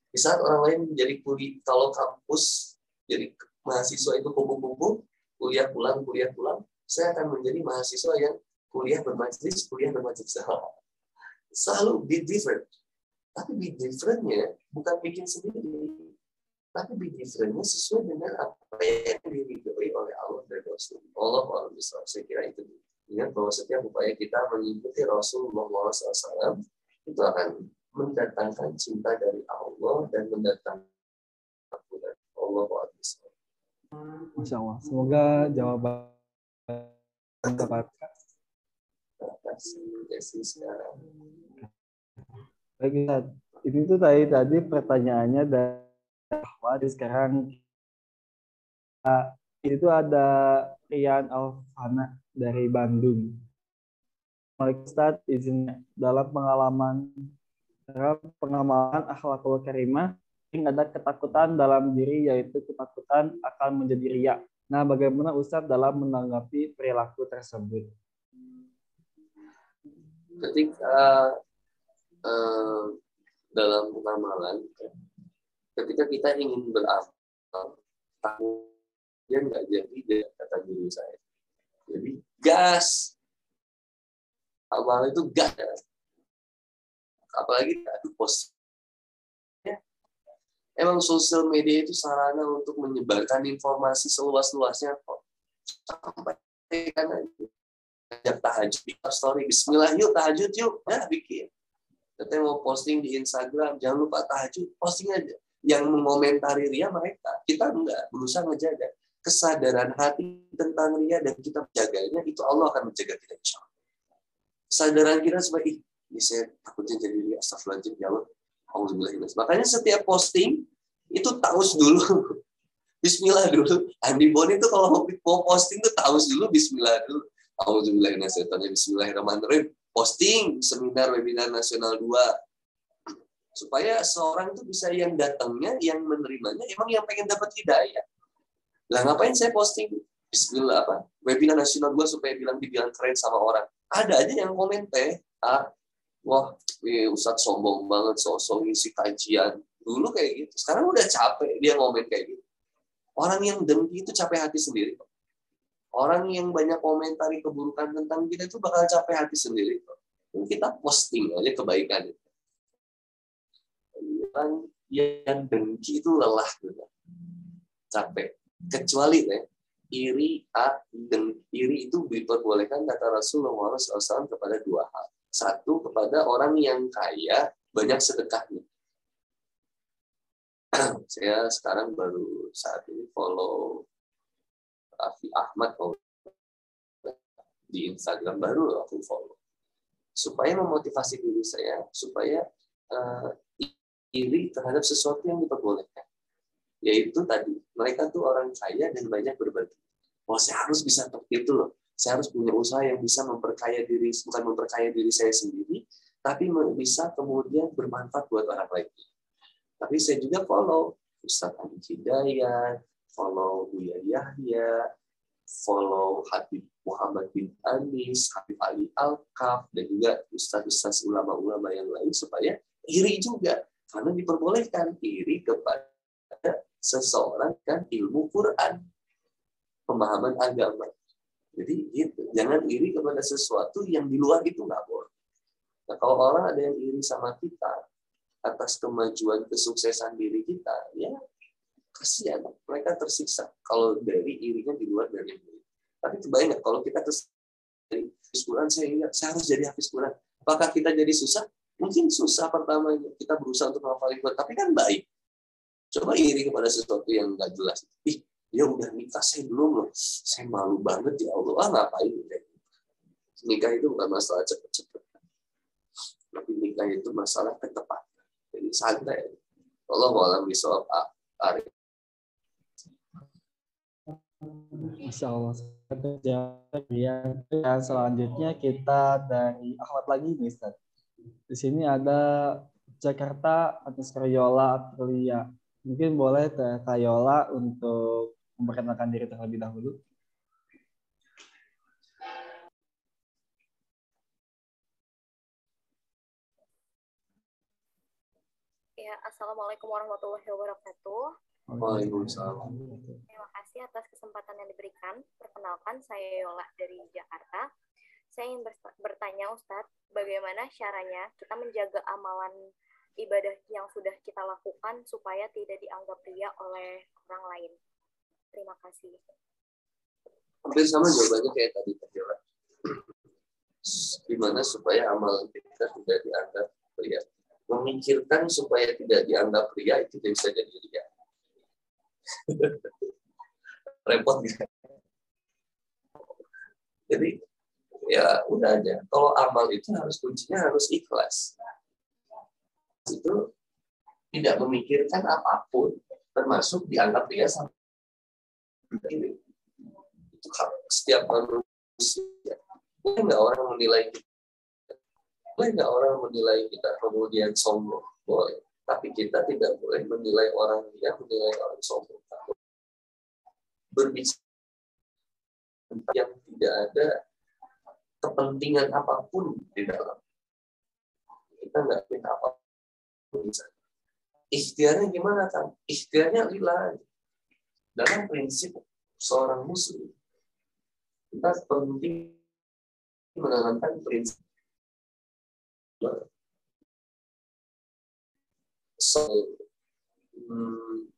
D: Di saat orang lain menjadi kuli, kalau kampus jadi mahasiswa itu kumpul-kumpul, kuliah pulang, kuliah pulang, saya akan menjadi mahasiswa yang kuliah bermajlis, kuliah bermajlis selalu be different. Tapi be differentnya bukan bikin sendiri. tapi be differentnya sesuai dengan apa yang diridhoi oleh Allah dan Rasul. Allah Allah saya kira itu ingat bahwa setiap upaya kita mengikuti Rasulullah SAW itu akan mendatangkan cinta dari Allah dan mendatangkan Allah
B: bisa. Masya Allah. Semoga jawaban dapat. Terima kasih. Baik, ini tuh tadi tadi pertanyaannya dari bahwa sekarang uh, itu ada Rian Alfana dari Bandung. Malik Ustaz izin dalam pengalaman dalam pengalaman akhlakul karimah ini ada ketakutan dalam diri yaitu ketakutan akan menjadi riak. Nah, bagaimana Ustaz dalam menanggapi perilaku tersebut?
D: Ketika uh, dalam pengamalan ketika kita ingin beramal dia nggak jadi dia kata guru saya jadi gas. Amal itu gas. Apalagi adu pos. Ya. emang sosial media itu sarana untuk menyebarkan informasi seluas-luasnya kok. Sampai kan aja tahajud. Story Bismillah yuk tahajud yuk. Ya bikin. Katanya mau posting di Instagram, jangan lupa tahajud, posting aja. Yang mengomentari Ria mereka, kita enggak berusaha menjaga kesadaran hati tentang Ria dan kita menjaganya, itu Allah akan menjaga kita insya Allah. Kesadaran kita sebagai ini saya takutnya jadi Ria, astagfirullahaladzim, ya Allah. Makanya setiap posting itu taus dulu. Bismillah dulu. Andi Boni itu kalau mau posting tuh taus dulu Bismillah dulu. Bismillahirrahmanirrahim posting seminar webinar nasional 2 supaya seorang itu bisa yang datangnya, yang menerimanya, emang yang pengen dapat hidayah. Lah ngapain saya posting Bismillah apa webinar nasional 2 supaya bilang dibilang keren sama orang. Ada aja yang komen teh, ah, wah, eh, Ustadz sombong banget, sosok ngisi kajian. Dulu kayak gitu, sekarang udah capek dia ngomen kayak gitu. Orang yang dengki itu capek hati sendiri. Orang yang banyak komentari keburukan tentang kita itu bakal capek hati sendiri. Kita posting aja kebaikan itu. Yang dengki itu lelah juga. Capek. Kecuali ya, iri a dan iri itu diperbolehkan kata Rasulullah SAW kepada dua hal. Satu kepada orang yang kaya banyak sedekahnya. Saya sekarang baru saat ini follow Raffi Ahmad di Instagram baru aku follow supaya memotivasi diri saya supaya uh, iri terhadap sesuatu yang diperbolehkan yaitu tadi mereka tuh orang kaya dan banyak berbagi. Wah saya harus bisa seperti itu loh. Saya harus punya usaha yang bisa memperkaya diri bukan memperkaya diri saya sendiri tapi bisa kemudian bermanfaat buat orang lain. Tapi saya juga follow Ustadz Adi Hidayat follow Buya Yahya, follow Habib Muhammad bin Anis, Habib Ali Al-Kaf, dan juga ustaz-ustaz ulama-ulama yang lain supaya iri juga. Karena diperbolehkan iri kepada seseorang kan ilmu Quran, pemahaman agama. Jadi gitu, jangan iri kepada sesuatu yang di luar itu nggak boleh. Nah, kalau orang ada yang iri sama kita atas kemajuan kesuksesan diri kita, ya kasihan. Mereka tersiksa kalau dari irinya di luar dari ini tapi kebayang kalau kita terus dari Quran saya ingat saya harus jadi habis Quran. Apakah kita jadi susah? Mungkin susah pertama kita berusaha untuk menghafal Quran tapi kan baik coba iri kepada sesuatu yang nggak jelas. Ih dia udah nikah saya belum loh. Saya malu banget ya Allah. Ah ngapain nikah itu bukan masalah cepet-cepet. Tapi nikah itu masalah ketepatan jadi santai. Allah malam bisa Arif
B: Masya Allah. Dan selanjutnya kita dari Ahmad lagi nih, Ustaz. Di sini ada Jakarta atas Karyola Atria. Mungkin boleh Karyola untuk memperkenalkan diri terlebih dahulu.
I: Ya, Assalamualaikum warahmatullahi wabarakatuh.
D: Waalaikumsalam.
I: Terima kasih atas kesempatan yang diberikan. Perkenalkan, saya Yola dari Jakarta. Saya ingin bertanya, Ustadz, bagaimana caranya kita menjaga amalan ibadah yang sudah kita lakukan supaya tidak dianggap ria oleh orang lain. Terima kasih.
D: Hampir sama jawabannya kayak tadi Teh Gimana supaya amal kita tidak dianggap ria? Memikirkan supaya tidak dianggap ria itu tidak bisa jadi ria. Repot gitu. Jadi ya udah aja. Kalau amal itu harus kuncinya harus ikhlas. Itu tidak memikirkan apa pun, termasuk dianggap dia sama ini. Itu setiap manusia. Boleh nggak orang menilai kita? Boleh nggak orang menilai kita kemudian sombong? Boleh. Tapi kita tidak boleh menilai orang dia menilai orang sombong. Berbicara yang tidak ada kepentingan apa pun di dalam. Kita nggak minta apa pun. Ikhtiarnya gimana, kan? Ikhtiarnya lila. Dalam prinsip seorang muslim, kita penting menanamkan prinsip so, hmm,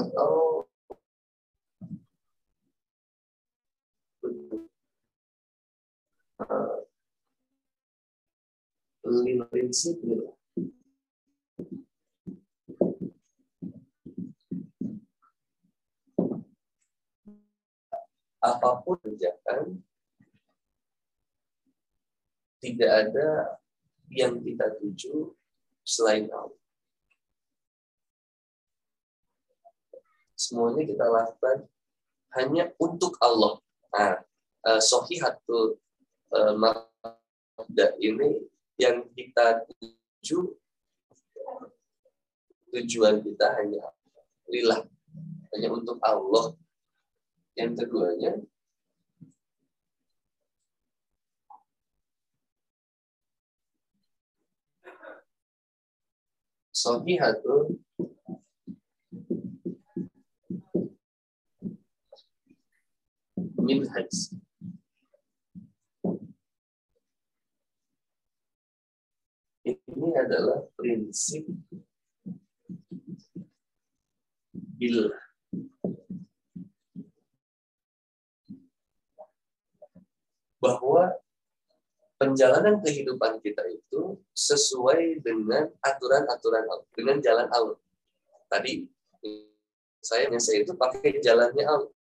D: atau prinsip gitu. apa pun kerjakan tidak ada yang kita tuju selain Allah. Semuanya kita lakukan hanya untuk Allah. Nah, uh, sohihatul uh, mabda ini yang kita tuju tujuan kita hanya lillah, hanya untuk Allah. Yang keduanya sohihatul minhaj. Ini adalah prinsip bil bahwa penjalanan kehidupan kita itu sesuai dengan aturan-aturan dengan jalan Allah. Tadi saya saya itu pakai jalannya Allah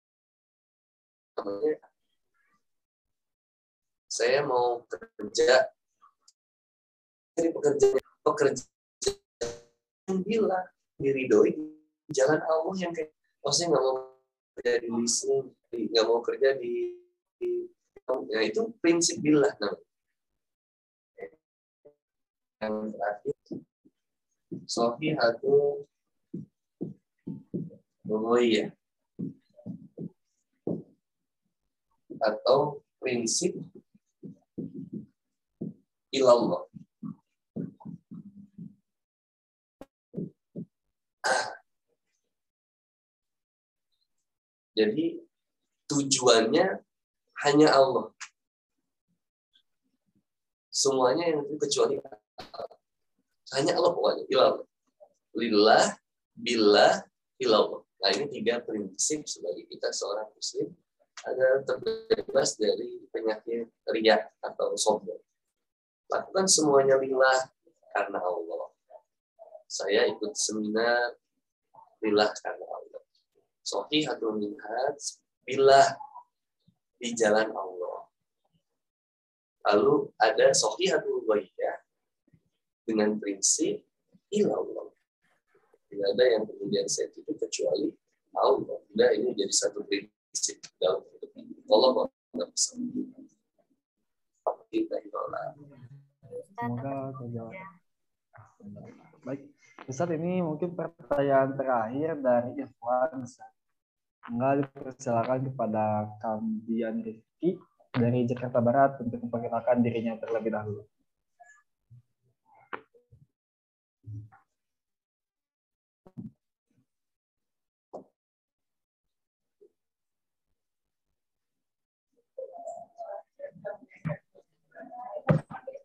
D: saya mau kerja jadi pekerja pekerja yang bila diridoi jalan Allah yang kayak oh saya nggak mau kerja di leasing nggak mau kerja di, di ya itu prinsip bila namanya yang terakhir Sofi atau Oh iya. Atau prinsip ilallah. Jadi tujuannya hanya Allah. Semuanya yang itu kecuali Allah. Hanya Allah pokoknya. Ilallah. Lillah, billah, ilallah. Nah ini tiga prinsip sebagai kita seorang muslim agar terbebas dari penyakit riak atau sombong. Lakukan semuanya lillah karena Allah. Saya ikut seminar lillah karena Allah. Sohi atau minhaj billah di jalan Allah. Lalu ada sohi atau dengan prinsip ilallah. Tidak ada yang kemudian saya itu kecuali Allah. Tidak ini jadi satu prinsip
B: Semoga terjawab. Baik, Ustaz ini mungkin pertanyaan terakhir dari Irfan. Enggak dipersilakan kepada Kambian Rifki dari Jakarta Barat untuk memperkenalkan dirinya terlebih dahulu.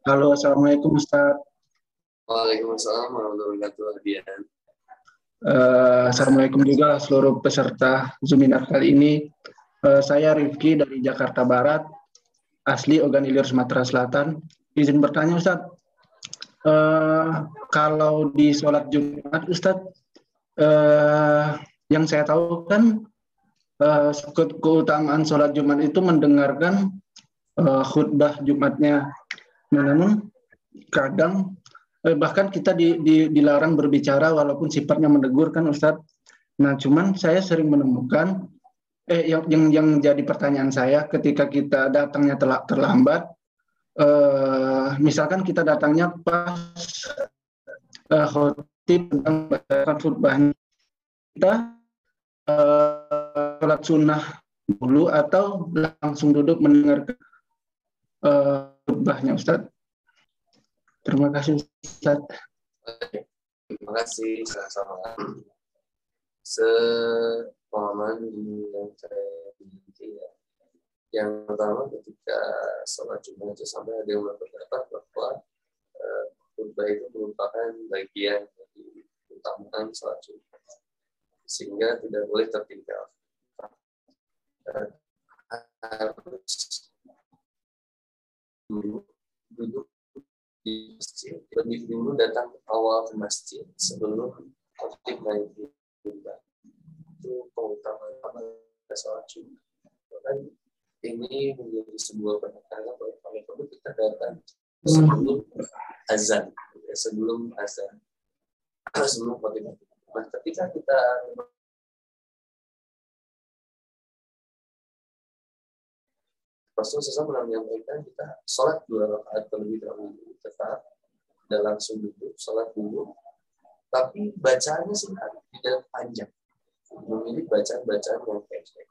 J: Halo, Assalamualaikum Ustaz.
D: Waalaikumsalam warahmatullahi wabarakatuh.
J: Uh, Assalamualaikum juga seluruh peserta Zuminar kali ini. Uh, saya Rifki dari Jakarta Barat, asli Ogan Ilir, Sumatera Selatan. Izin bertanya Ustaz, uh, kalau di sholat Jumat Ustaz, uh, yang saya tahu kan uh, keutamaan sholat Jumat itu mendengarkan uh, khutbah Jumatnya namun kadang eh, bahkan kita di, di, dilarang berbicara walaupun sifatnya menegur kan Ustadz. Nah, cuman saya sering menemukan eh yang yang, yang jadi pertanyaan saya ketika kita datangnya telah terlambat eh, misalkan kita datangnya pas eh, khotib tentang khutbahnya kita eh, sholat sunnah dulu atau langsung duduk mendengarkan eh, khutbahnya Ustaz. Terima kasih Ustaz.
D: Terima kasih sama-sama. Sepemahaman yang saya miliki ya. Yang pertama ketika sholat Jumat itu sampai ada yang berpendapat bahwa uh, khutbah itu merupakan bagian dari utamakan sholat Jumat. Sehingga tidak boleh tertinggal. Uh, harus dulu duduk di masjid. Lebih dulu datang awal ke masjid sebelum khotib naik mimbar itu keutamaan sholat Jumat. Dan ini menjadi sebuah penekanan bahwa paling perlu kita datang sebelum azan. Sebelum azan. Sebelum khotib nah ketika kita Rasul SAW pernah menyampaikan kita sholat dua rakaat terlebih dahulu tetap dan langsung duduk sholat dulu. Tapi bacaannya singkat tidak panjang. Memilih bacaan-bacaan yang pendek.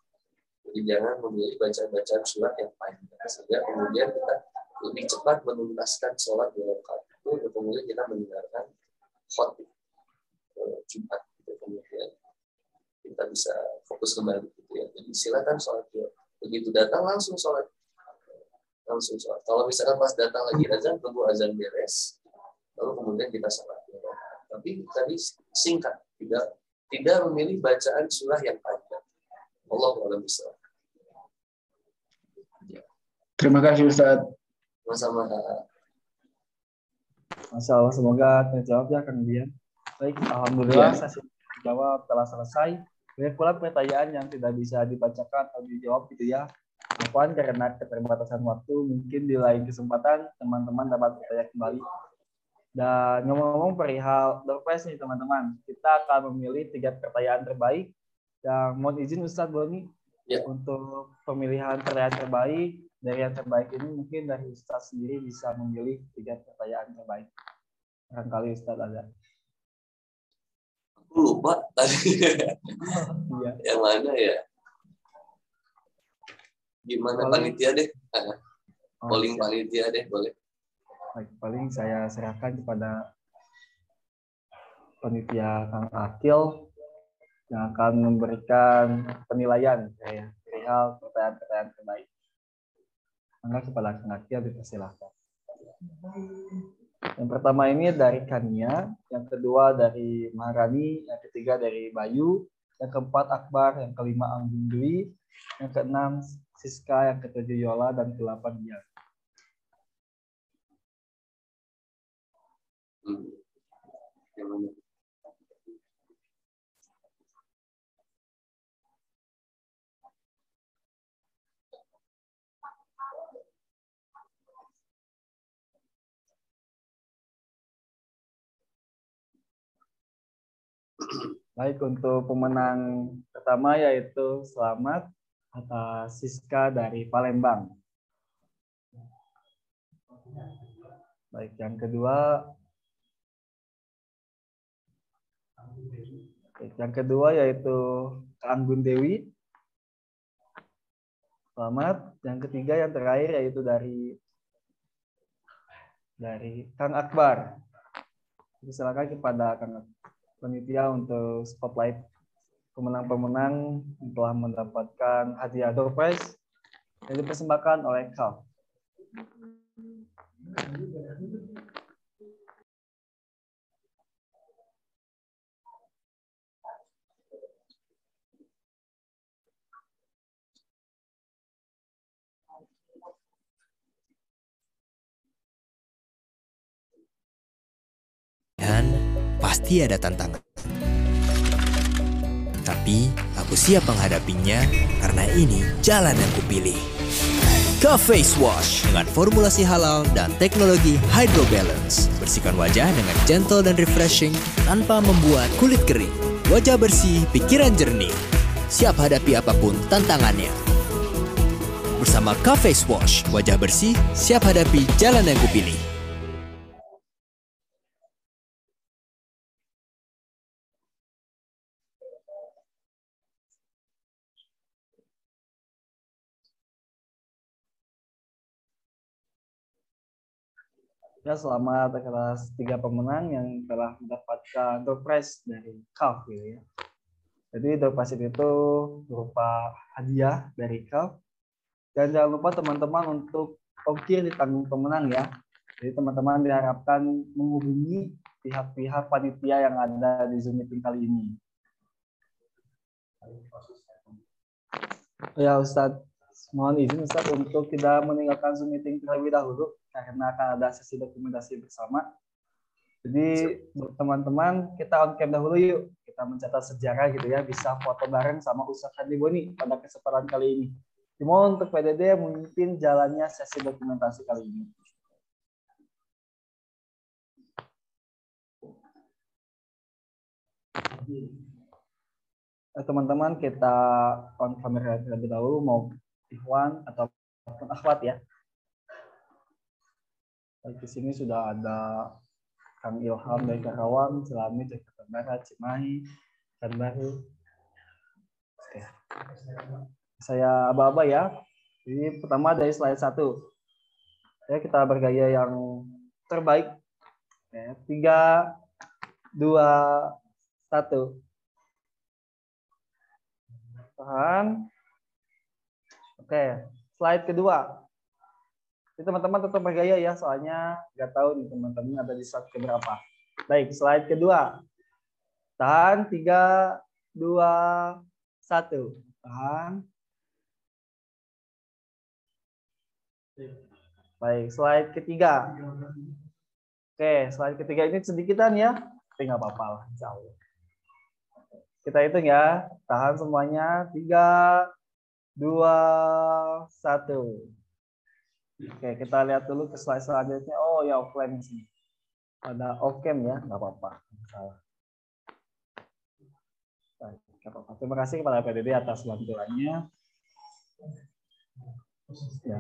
D: Jadi jangan memilih bacaan-bacaan surat yang panjang sehingga kemudian kita lebih cepat menuntaskan sholat dua rakaat itu dan kemudian kita mendengarkan khotib eh, Jumat kemudian kita bisa fokus kembali gitu ya. Jadi silakan sholat dua begitu datang langsung sholat. Langsung sholat. Kalau misalkan pas datang lagi azan tunggu azan beres lalu kemudian kita sholat. Tapi tadi singkat tidak tidak memilih bacaan surah yang panjang. Allah bisa
J: terima kasih Ustaz.
D: Sama-sama
B: Masya Allah, semoga terjawab ya Kang Dian. Baik, Alhamdulillah ya. sesi jawab telah selesai. Banyak pula pertanyaan yang tidak bisa dibacakan atau dijawab gitu ya. Mohon karena keterbatasan waktu, mungkin di lain kesempatan teman-teman dapat bertanya kembali. Dan ngomong-ngomong perihal Doorpress nih teman-teman, kita akan memilih tiga pertanyaan terbaik. Yang mohon izin Ustadz Boni ya. untuk pemilihan pertanyaan terbaik. Dari yang terbaik ini mungkin dari Ustadz sendiri bisa memilih tiga pertanyaan terbaik. Barangkali Ustadz ada
D: lupa tadi iya. yang mana ya gimana panitia deh oh, polling panitia deh boleh
B: Baik, paling saya serahkan kepada panitia Kang Akil yang akan memberikan penilaian ya, perihal pertanyaan-pertanyaan terbaik. Maka kepada Kang Akil dipersilahkan. Yang pertama ini dari Kania, yang kedua dari Maharani, yang ketiga dari Bayu, yang keempat Akbar, yang kelima Anggun Dwi, yang keenam Siska, yang ketujuh Yola, dan kedelapan Dia. Hmm. Baik, untuk pemenang pertama yaitu selamat atas Siska dari Palembang. Baik, yang kedua Baik, yang kedua yaitu Anggun Dewi. Selamat. Yang ketiga yang terakhir yaitu dari dari Kang Akbar. Silakan kepada Kang panitia untuk spotlight pemenang-pemenang telah mendapatkan hadiah door prize yang dipersembahkan oleh KAL.
C: Dan pasti ada tantangan. Tapi aku siap menghadapinya karena ini jalan yang kupilih. Cafe Wash dengan formulasi halal dan teknologi Hydro Balance. Bersihkan wajah dengan gentle dan refreshing tanpa membuat kulit kering. Wajah bersih, pikiran jernih. Siap hadapi apa pun tantangannya. Bersama Cafe Wash, wajah bersih, siap hadapi jalan yang kupilih.
B: Ya, selamat atas tiga pemenang yang telah mendapatkan door prize dari CAF gitu ya. Jadi door prize itu berupa hadiah dari CAF. Dan jangan lupa teman-teman untuk ongkir ditanggung pemenang ya. Jadi teman-teman diharapkan menghubungi pihak-pihak panitia yang ada di Zoom meeting kali ini. Ya Ustadz, mohon izin Ustadz untuk tidak meninggalkan Zoom meeting terlebih dahulu karena akan ada sesi dokumentasi bersama. Jadi teman-teman kita on cam dahulu yuk. Kita mencatat sejarah gitu ya, bisa foto bareng sama Ustadz Hadi Boni pada kesempatan kali ini. Dimohon untuk PDD memimpin jalannya sesi dokumentasi kali ini. Teman-teman kita on kamera terlebih dahulu mau Ikhwan atau akhwat ya. Baik, di sini sudah ada Kang Ilham dari Karawang, Selami Jakarta Barat, Cimahi, dan Baru. Saya aba-aba ya. Ini pertama dari slide satu. Ya, kita bergaya yang terbaik. Ya, tiga, dua, satu. Tahan. Oke, slide kedua teman-teman tetap bergaya ya, soalnya nggak tahu nih teman-teman ada di slide keberapa. Baik, slide kedua. Tahan, tiga, dua, satu. Tahan. Baik, slide ketiga. Oke, slide ketiga ini sedikitan ya, tapi nggak apa-apa lah, jauh. Kita hitung ya, tahan semuanya, tiga, dua, satu. Oke, kita lihat dulu ke slide selanjutnya. Oh ya offline sih. Ada off cam ya, nggak apa-apa. Salah. Terima kasih kepada PDD atas bantuannya. Ya.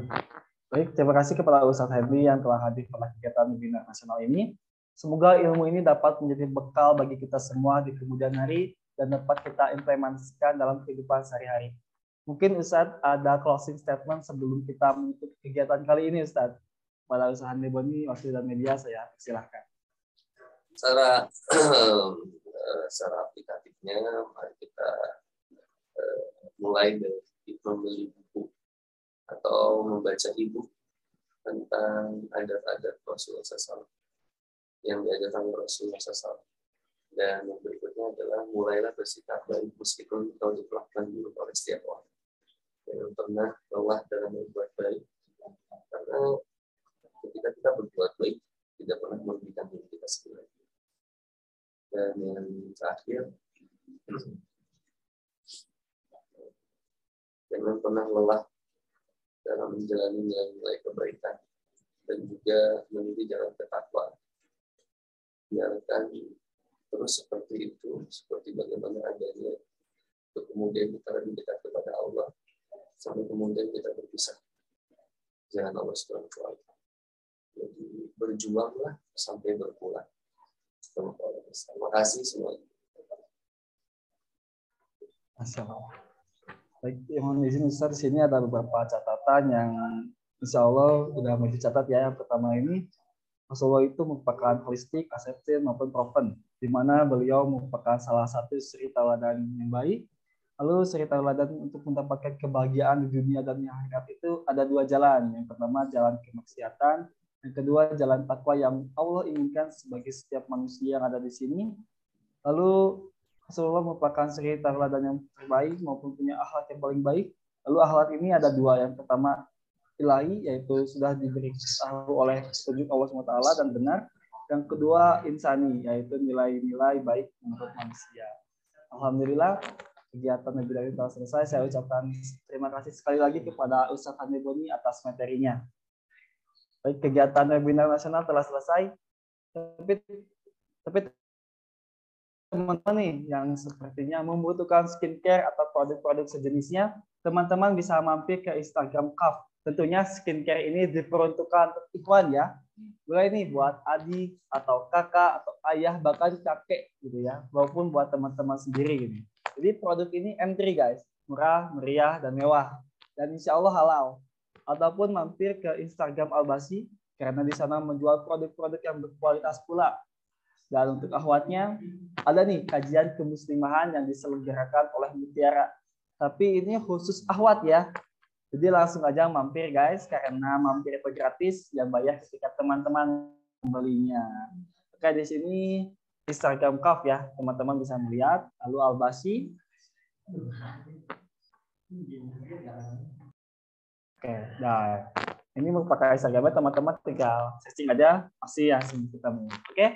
B: Baik, terima kasih kepada Ustadz Henry yang telah hadir pada kegiatan webinar nasional ini. Semoga ilmu ini dapat menjadi bekal bagi kita semua di kemudian hari dan dapat kita implementasikan dalam kehidupan sehari-hari. Mungkin Ustadz ada closing statement sebelum kita menutup kegiatan kali ini Ustadz. Pada usaha Neboni, waktu dan media saya silahkan.
D: Secara secara aplikatifnya, mari kita uh, mulai dari membeli buku atau membaca buku tentang adat-adat Rasulullah SAW yang diajarkan Rasulullah SAW. Dan yang berikutnya adalah mulailah bersikap baik meskipun kalau diperlakukan dulu oleh setiap orang yang pernah lelah dalam berbuat baik. Karena ketika kita berbuat baik, tidak pernah merugikan diri kita sendiri. Dan yang terakhir, jangan pernah lelah dalam menjalani nilai-nilai kebaikan dan juga memilih jalan ketakwaan. Biarkan terus seperti itu, seperti bagaimana adanya, untuk kemudian kita lebih dekat kepada Allah sampai kemudian kita berpisah. Jangan Allah Subhanahu wa Jadi berjuanglah sampai berpulang. Terima kasih semuanya.
B: Allah. Baik, mohon izin Ustaz, di sini ada beberapa catatan yang insya Allah sudah mau dicatat ya. Yang pertama ini, Rasulullah itu merupakan holistik, aseptin, maupun proven, di mana beliau merupakan salah satu suri tauladan yang baik Lalu cerita teladan untuk mendapatkan kebahagiaan di dunia dan di akhirat itu ada dua jalan. Yang pertama jalan kemaksiatan, Yang kedua, jalan takwa yang Allah inginkan sebagai setiap manusia yang ada di sini. Lalu Rasulullah merupakan suri tauladan yang terbaik maupun punya akhlak yang paling baik. Lalu akhlak ini ada dua. Yang pertama ilahi yaitu sudah diberi tahu oleh petunjuk Allah SWT dan benar. Yang kedua insani yaitu nilai-nilai baik menurut manusia. Alhamdulillah kegiatan webinar telah selesai. Saya ucapkan terima kasih sekali lagi kepada Ustaz Haniboni atas materinya. Baik, kegiatan webinar nasional telah selesai. Tapi tapi teman-teman nih yang sepertinya membutuhkan skincare atau produk-produk sejenisnya, teman-teman bisa mampir ke Instagram KAF. Tentunya skincare ini diperuntukkan untuk ikhwan ya. Mulai nih buat adik atau kakak atau ayah bahkan kakek gitu ya, maupun buat teman-teman sendiri gitu. Jadi produk ini entry guys, murah, meriah, dan mewah. Dan insya Allah halal. Ataupun mampir ke Instagram Albasi, karena di sana menjual produk-produk yang berkualitas pula. Dan untuk akhwatnya, ada nih kajian kemuslimahan yang diselenggarakan oleh Mutiara. Tapi ini khusus akhwat ya. Jadi langsung aja mampir guys, karena mampir itu gratis, yang bayar ketika teman-teman membelinya. Oke, di sini Instagram Kaf ya, teman-teman bisa melihat. Lalu Albasi. Oke, nah ini merupakan Instagramnya teman-teman tinggal searching aja pasti langsung ketemu. Oke,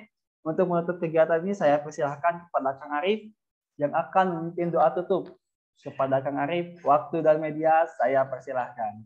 B: untuk menutup kegiatan ini saya persilahkan kepada Kang Arif yang akan memimpin doa tutup. Kepada Kang Arif, waktu dan media saya persilahkan.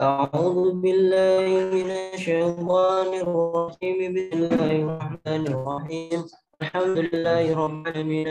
K: أعوذ بالله من الشيطان الرجيم بسم الله الرحمن الرحيم الحمد لله رب العالمين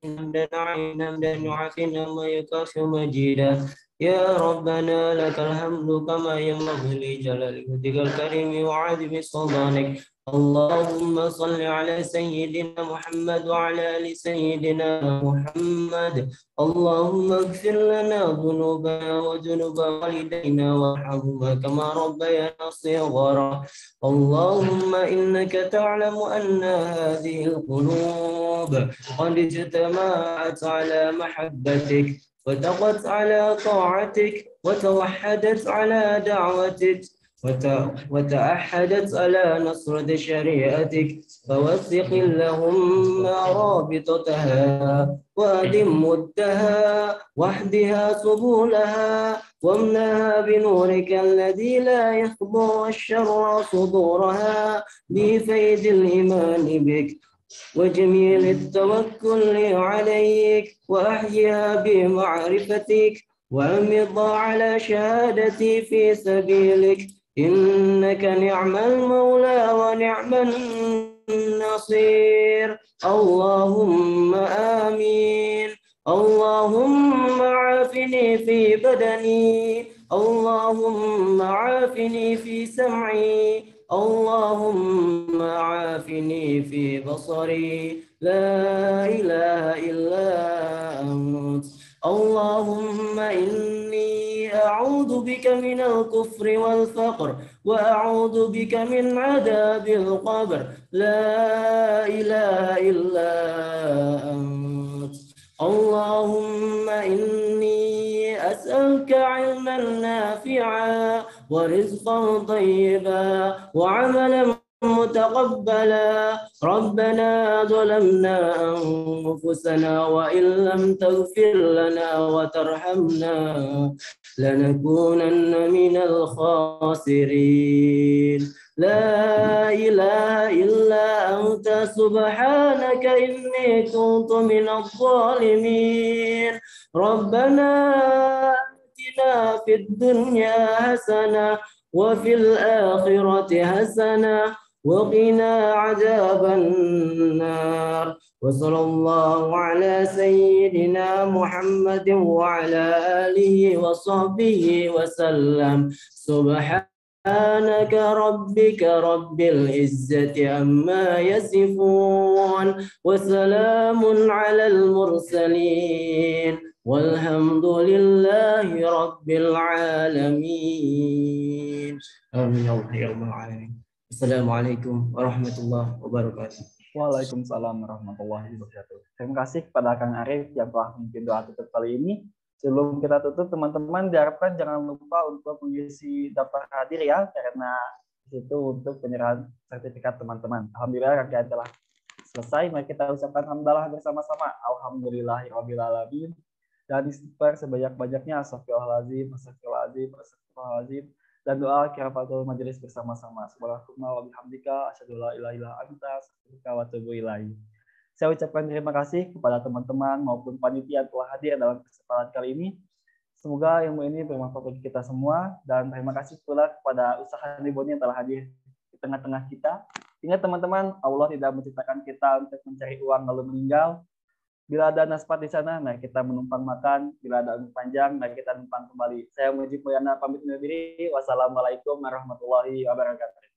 K: حمدا عينا حمدا يعافينا ما يكافئ مجيدا يا ربنا لك الحمد كما ينبغي لجلال وجهك الكريم وعظيم سلطانك. اللهم صل على سيدنا محمد وعلى آل سيدنا محمد. اللهم اغفر لنا ذنوبنا وذنوب والدينا وارحمهما كما ربيانا صغارا. اللهم إنك تعلم أن هذه القلوب قد اجتمعت على محبتك. وتقت على طاعتك وتوحدت على دعوتك وتأحدت على نصرة شريعتك فوثق اللهم رابطتها وأدم مدها واحدها سبلها وامنها بنورك الذي لا يخبر الشر صدورها بفيد الإيمان بك. وجميل التوكل عليك وأحيها بمعرفتك وأمض على شهادتي في سبيلك. إنك نعم المولى ونعم النصير. اللهم آمين. اللهم عافني في بدني. اللهم عافني في سمعي. اللهم عافني في بصري. لا إله إلا أنت. اللهم إني أعوذ بك من الكفر والفقر وأعوذ بك من عذاب القبر. لا إله إلا أنت. اللهم إني أسألك علما نافعا ورزقا طيبا وعملا متقبلا. ربنا ظلمنا أنفسنا وإن لم تغفر لنا وترحمنا لنكونن من الخاسرين. لا إله إلا أنت سبحانك إني كنت من الظالمين. ربنا آتنا في الدنيا حسنة وفي الآخرة حسنة وقنا عذاب النار وصلى الله على سيدنا محمد وعلى آله وصحبه وسلم. سبحانك ربك رب العزة عما يصفون وسلام على المرسلين. والحمد لله رب العالمين آمين يا رب العالمين Assalamualaikum warahmatullahi wabarakatuh.
B: Waalaikumsalam warahmatullahi wabarakatuh. Terima kasih kepada Kang Arif yang telah memimpin doa tutup kali ini. Sebelum kita tutup, teman-teman diharapkan jangan lupa untuk mengisi daftar hadir ya, karena itu untuk penyerahan sertifikat teman-teman. Alhamdulillah rangkaian telah selesai. Mari kita ucapkan hamdalah bersama-sama. Alhamdulillahirrahmanirrahim. Dan istighfar sebanyak-banyaknya. Astagfirullahaladzim, astagfirullahaladzim, astagfirullahaladzim dan doa kirafatul majelis bersama-sama. Subhanallah wa bihamdika asyhadu la ilaha illa anta astaghfiruka wa atubu. Saya ucapkan terima kasih kepada teman-teman maupun panitia yang telah hadir dalam kesempatan kali ini. Semoga ilmu ini bermanfaat bagi kita semua dan terima kasih pula kepada usaha Riboni yang telah hadir di tengah-tengah kita. Ingat teman-teman, Allah tidak menciptakan kita untuk mencari uang lalu meninggal, Bila ada naspat di sana, mari kita menumpang makan. Bila ada umur panjang, mari kita numpang kembali. Saya Mujib Mulyana pamit undur diri. Wassalamualaikum warahmatullahi wabarakatuh.